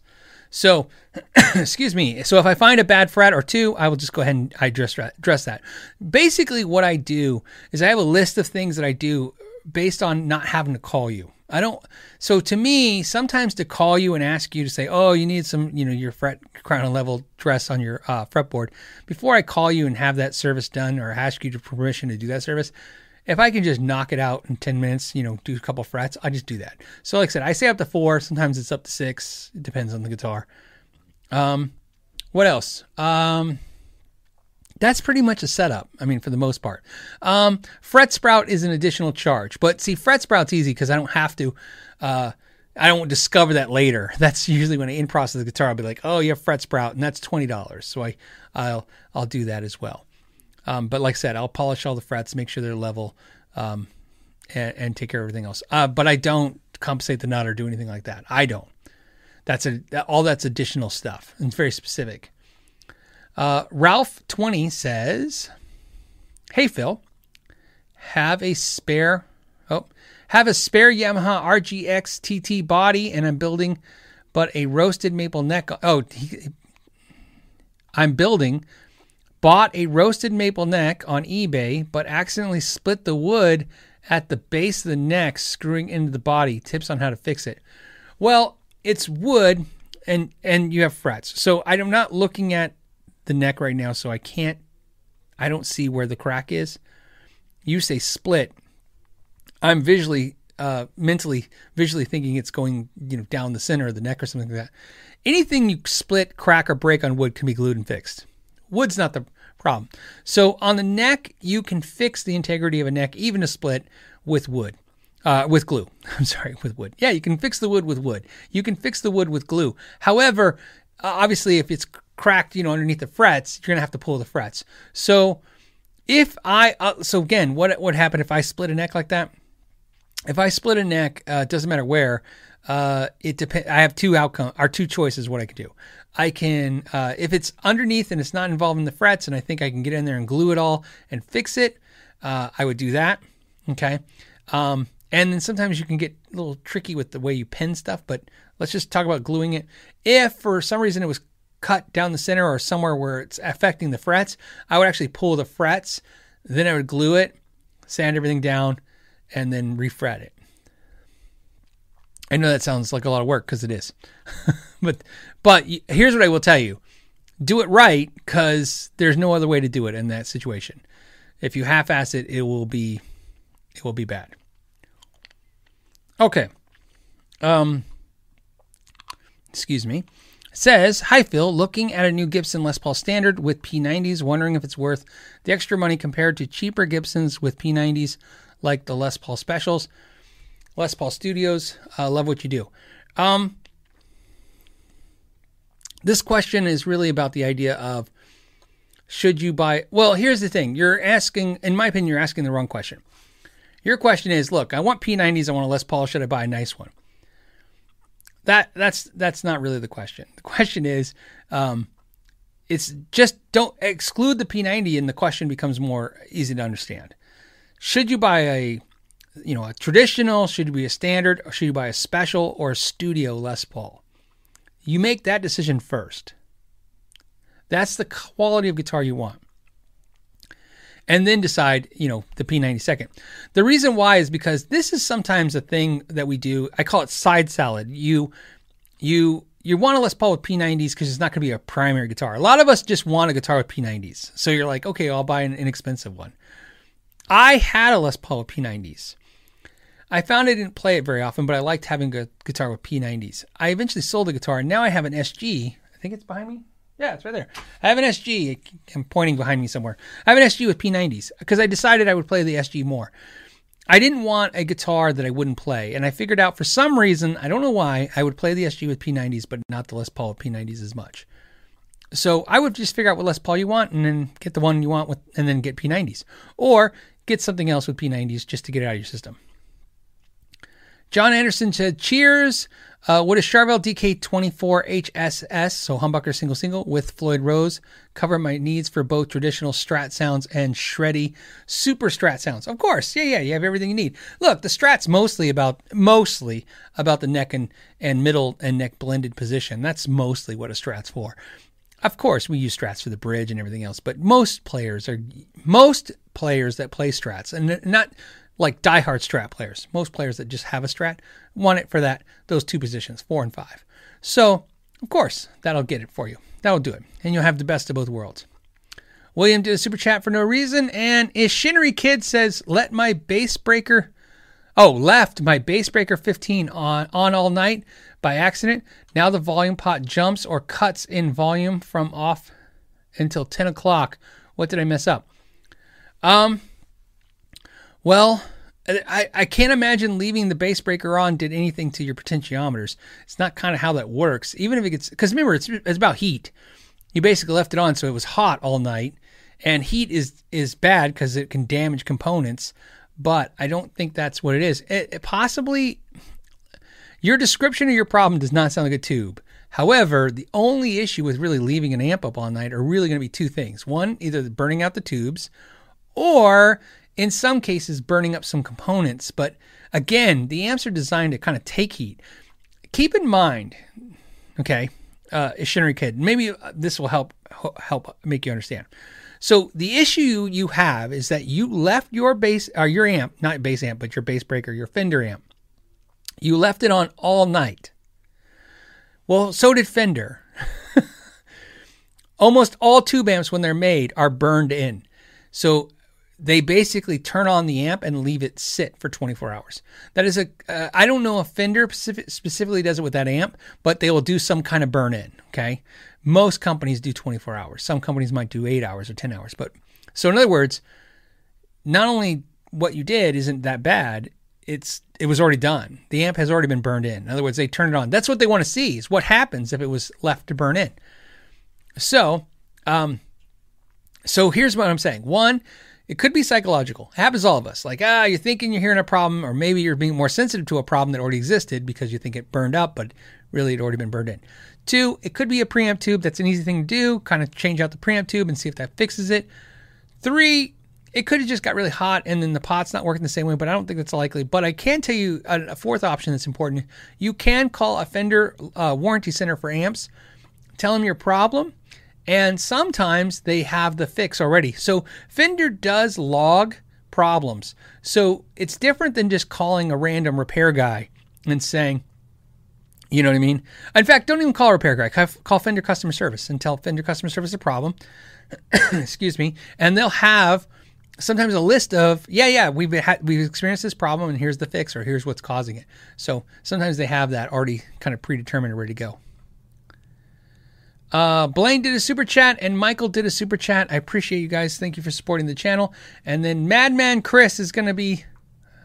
[SPEAKER 1] So, excuse me. So if I find a bad fret or two, I will just go ahead and I dress dress that. Basically, what I do is I have a list of things that I do based on not having to call you. I don't. So to me, sometimes to call you and ask you to say, "Oh, you need some, you know, your fret crown and level dress on your uh, fretboard," before I call you and have that service done or ask you to permission to do that service, if I can just knock it out in 10 minutes, you know, do a couple frets, I just do that. So, like I said, I say up to four. Sometimes it's up to six. It depends on the guitar. Um, what else? Um, that's pretty much a setup. I mean, for the most part. Um, fret sprout is an additional charge, but see, fret sprout's easy because I don't have to. Uh, I don't discover that later. That's usually when I in process the guitar. I'll be like, "Oh, you have fret sprout," and that's twenty dollars. So I, I'll I'll do that as well. Um, but like I said, I'll polish all the frets, make sure they're level, um, and, and, take care of everything else. Uh, but I don't compensate the nut or do anything like that. I don't. That's a all that's additional stuff. And it's very specific. Uh, Ralph twenty says, "Hey Phil, have a spare oh have a spare Yamaha RGX TT body, and I'm building, but a roasted maple neck. Oh, he, I'm building." Bought a roasted maple neck on eBay, but accidentally split the wood at the base of the neck, screwing into the body. Tips on how to fix it. Well, it's wood and and you have frets. So I'm not looking at the neck right now, so I can't I don't see where the crack is. You say split. I'm visually uh, mentally visually thinking it's going you know down the center of the neck or something like that. Anything you split, crack, or break on wood can be glued and fixed. Wood's not the problem. So on the neck, you can fix the integrity of a neck, even a split, with wood. Uh, with glue. I'm sorry, with wood. Yeah, you can fix the wood with wood. You can fix the wood with glue. However, uh, obviously, if it's cracked, you know, underneath the frets, you're gonna have to pull the frets. So, if I, uh, so again, what what happened if I split a neck like that? If I split a neck, uh, it doesn't matter where. Uh, it depends. I have two outcome or two choices. What I can do. I can, uh, if it's underneath and it's not involving the frets, and I think I can get in there and glue it all and fix it, uh, I would do that. Okay. Um, and then sometimes you can get a little tricky with the way you pin stuff, but let's just talk about gluing it. If for some reason it was cut down the center or somewhere where it's affecting the frets, I would actually pull the frets, then I would glue it, sand everything down, and then refret it. I know that sounds like a lot of work because it is, but but here's what I will tell you: do it right because there's no other way to do it in that situation. If you half-ass it, it will be it will be bad. Okay. Um excuse me. Says, Hi Phil, looking at a new Gibson Les Paul Standard with P90s, wondering if it's worth the extra money compared to cheaper Gibsons with P90s like the Les Paul Specials. Les Paul Studios, uh, love what you do. Um, this question is really about the idea of should you buy. Well, here's the thing you're asking, in my opinion, you're asking the wrong question. Your question is look, I want P90s, I want a Les Paul, should I buy a nice one? That that's that's not really the question. The question is, um, it's just don't exclude the P90, and the question becomes more easy to understand. Should you buy a, you know, a traditional? Should you be a standard? Or should you buy a special or a studio Les Paul? You make that decision first. That's the quality of guitar you want. And then decide, you know, the P90 second. The reason why is because this is sometimes a thing that we do. I call it side salad. You, you, you want a Les Paul with P90s because it's not going to be a primary guitar. A lot of us just want a guitar with P90s. So you're like, okay, I'll buy an inexpensive one. I had a Les Paul with P90s. I found I didn't play it very often, but I liked having a guitar with P90s. I eventually sold the guitar, and now I have an SG. I think it's behind me. Yeah, it's right there. I have an SG. I'm pointing behind me somewhere. I have an SG with P90s because I decided I would play the SG more. I didn't want a guitar that I wouldn't play, and I figured out for some reason, I don't know why, I would play the SG with P90s, but not the Les Paul with P90s as much. So I would just figure out what Les Paul you want, and then get the one you want with, and then get P90s, or get something else with P90s just to get it out of your system. John Anderson said, "Cheers." Uh, what is Charvel DK24 HSS, so humbucker single single with Floyd Rose, cover my needs for both traditional Strat sounds and shreddy super Strat sounds. Of course, yeah, yeah, you have everything you need. Look, the Strat's mostly about mostly about the neck and, and middle and neck blended position. That's mostly what a Strat's for. Of course, we use Strats for the bridge and everything else, but most players are most players that play Strats and not like diehard strat players. Most players that just have a strat want it for that those two positions, four and five. So of course that'll get it for you. That'll do it, and you'll have the best of both worlds. William did a super chat for no reason, and Ishinery Kid says, "Let my Bassbreaker." Oh, left my Bassbreaker 15 on on all night by accident. Now the volume pot jumps or cuts in volume from off until 10 o'clock. What did I mess up? Um, well, I, I can't imagine leaving the Bassbreaker on did anything to your potentiometers. It's not kind of how that works. Even if it gets, because remember, it's, it's about heat. You basically left it on so it was hot all night, and heat is is bad because it can damage components. But I don't think that's what it is. It, it possibly, your description of your problem does not sound like a tube. However, the only issue with really leaving an amp up all night are really going to be two things. One, either burning out the tubes, or in some cases burning up some components. But again, the amps are designed to kind of take heat. Keep in mind, okay, uh, Ishinery Kid, maybe this will help help make you understand. So the issue you have is that you left your bass or your amp, not bass amp, but your Bassbreaker, your Fender amp. You left it on all night. Well, so did Fender. Almost all tube amps when they're made are burned in. So they basically turn on the amp and leave it sit for 24 hours. That is a uh, I don't know if Fender specific, specifically does it with that amp, but they will do some kind of burn in. Okay, most companies do 24 hours. Some companies might do eight hours or 10 hours. But so in other words, not only what you did isn't that bad, it's it was already done. The amp has already been burned in. In other words, they turn it on. That's what they want to see is what happens if it was left to burn in. So, um, so here's what I'm saying. One, it could be psychological. It happens to all of us. Like, ah, you're thinking you're hearing a problem, or maybe you're being more sensitive to a problem that already existed because you think it burned up, but really it already been burned in. Two, it could be a preamp tube. That's an easy thing to do. Kind of change out the preamp tube and see if that fixes it. Three, it could have just got really hot and then the pot's not working the same way, but I don't think that's likely. But I can tell you a, fourth option that's important. You can call a Fender uh, warranty center for amps, tell them your problem, and sometimes they have the fix already. So Fender does log problems. So it's different than just calling a random repair guy and saying, You know what I mean? In fact, don't even call a repair guy. Call- Fender customer service and tell Fender customer service a problem. Excuse me, and they'll have sometimes a list of yeah, yeah, we've had we've experienced this problem, and here's the fix, or here's what's causing it. So sometimes they have that already kind of predetermined ready to go. Uh, Blaine did a super chat and Michael did a super chat. I appreciate you guys. Thank you for supporting the channel. And then Madman Chris is going to be.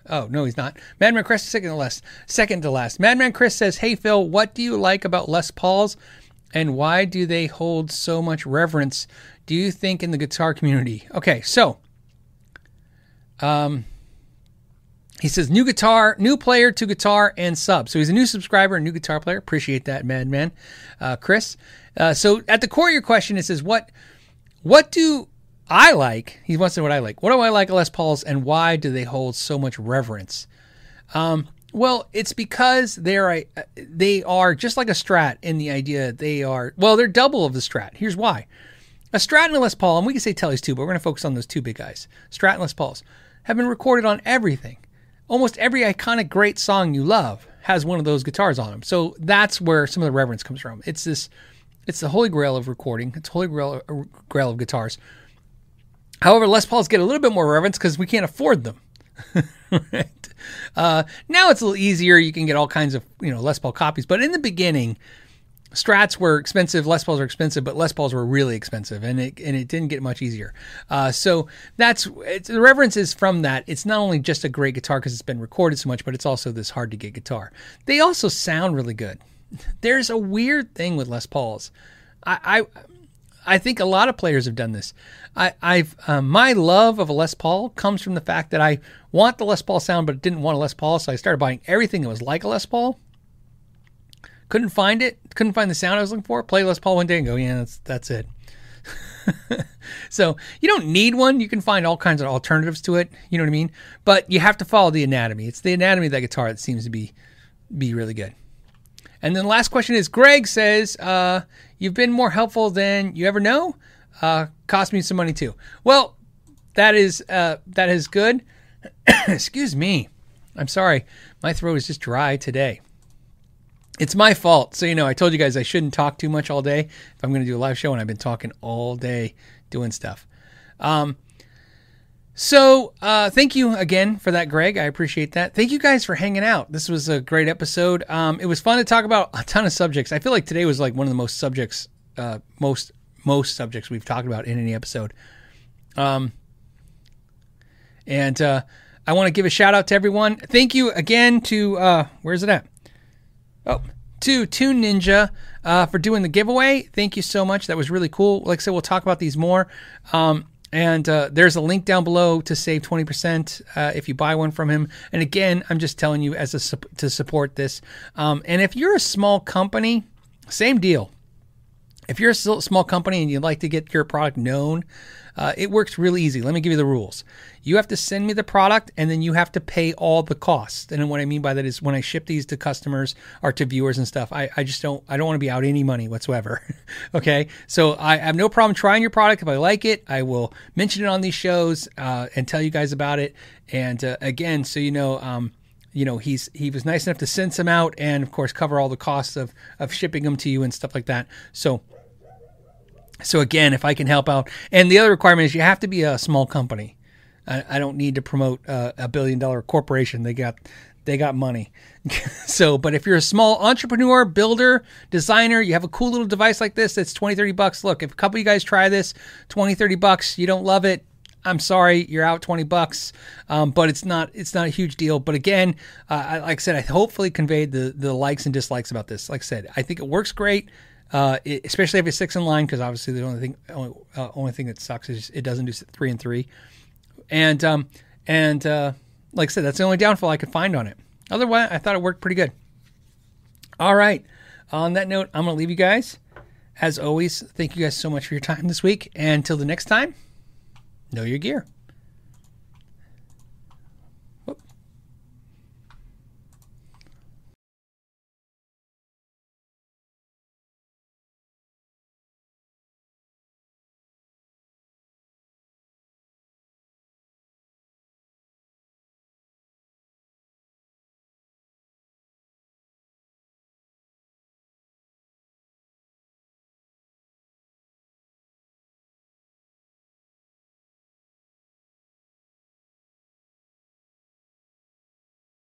[SPEAKER 1] Oh no, he's not. Madman Chris is second to last. Second to last. Madman Chris says, "Hey Phil, what do you like about Les Pauls, and why do they hold so much reverence? Do you think in the guitar community?" Okay, so, um, he says new guitar, new player to guitar and sub. So he's a new subscriber, a new guitar player. Appreciate that, Madman, uh, Chris. Uh, so at the core of your question, it says what what do I like? He wants to know what I like. What do I like Les Pauls, and why do they hold so much reverence? Um, well, it's because they're a, they are just like a Strat in the idea that they are well, they're double of the Strat. Here's why: a Strat and a Les Paul, and we can say Tellys too, but we're going to focus on those two big guys. Strat and Les Pauls have been recorded on everything. Almost every iconic great song you love has one of those guitars on them. So that's where some of the reverence comes from. It's this, it's the holy grail of recording. It's holy grail, grail of guitars. However, Les Pauls get a little bit more reverence because we can't afford them. right? Uh, now it's a little easier. You can get all kinds of you know Les Paul copies, but in the beginning, Strats were expensive, Les Pauls were expensive, but Les Pauls were really expensive, and it and it didn't get much easier. Uh, so that's the reverence is from that. It's not only just a great guitar because it's been recorded so much, but it's also this hard to get guitar. They also sound really good. There's a weird thing with Les Pauls. I I, I think a lot of players have done this. I, I've um, my love of a Les Paul comes from the fact that I want the Les Paul sound, but didn't want a Les Paul, so I started buying everything that was like a Les Paul couldn't find it, couldn't find the sound I was looking for. Play Les Paul one day and go, yeah, that's that's it. so you don't need one. You can find all kinds of alternatives to it. You know what I mean? But you have to follow the anatomy. It's the anatomy of that guitar that seems to be be really good. And then the last question is Greg says, uh, "You've been more helpful than you ever know. Uh, cost me some money too." Well, that is uh, that is good. Excuse me. I'm sorry. My throat is just dry today. It's my fault. So, you know, I told you guys I shouldn't talk too much all day if I'm going to do a live show, and I've been talking all day doing stuff. Um, so, uh, thank you again for that, Greg. I appreciate that. Thank you guys for hanging out. This was a great episode. Um, it was fun to talk about a ton of subjects. I feel like today was like one of the most subjects, uh, most most subjects we've talked about in any episode. Um, and uh, I want to give a shout out to everyone. Thank you again to uh, where's it at? Oh, to Tune Ninja uh, for doing the giveaway. Thank you so much. That was really cool. Like I said, we'll talk about these more. Um, and uh, there's a link down below to save 20% uh, if you buy one from him. And again, I'm just telling you as a to support this. Um, and if you're a small company, same deal. If you're a small company and you'd like to get your product known, uh, it works really easy. Let me give you the rules. You have to send me the product and then you have to pay all the costs. And what I mean by that is when I ship these to customers or to viewers and stuff, I, I just don't I don't want to be out any money whatsoever. okay. So I have no problem trying your product. If I like it, I will mention it on these shows uh, and tell you guys about it. And uh, again, so you know, um, you know he's he was nice enough to send some out and of course cover all the costs of of shipping them to you and stuff like that. So so again, if I can help out, and the other requirement is you have to be a small company. I, I don't need to promote uh, a billion dollar corporation. They got they got money. so, but if you're a small entrepreneur, builder, designer, you have a cool little device like this that's 20, 30 bucks. Look, if a couple of you guys try this, 20, 30 bucks, you don't love it, I'm sorry, you're out 20 bucks. Um, but it's not it's not a huge deal. But again, uh, I, like I said, I hopefully conveyed the the likes and dislikes about this. Like I said, I think it works great. Uh, it, especially if it's six in line, because obviously the only thing only, uh, only thing that sucks is it doesn't do three and three, and um, and uh, like I said, that's the only downfall I could find on it. Otherwise, I thought it worked pretty good. All right. On that note, I'm going to leave you guys. As always, thank you guys so much for your time this week. And until the next time, know your gear.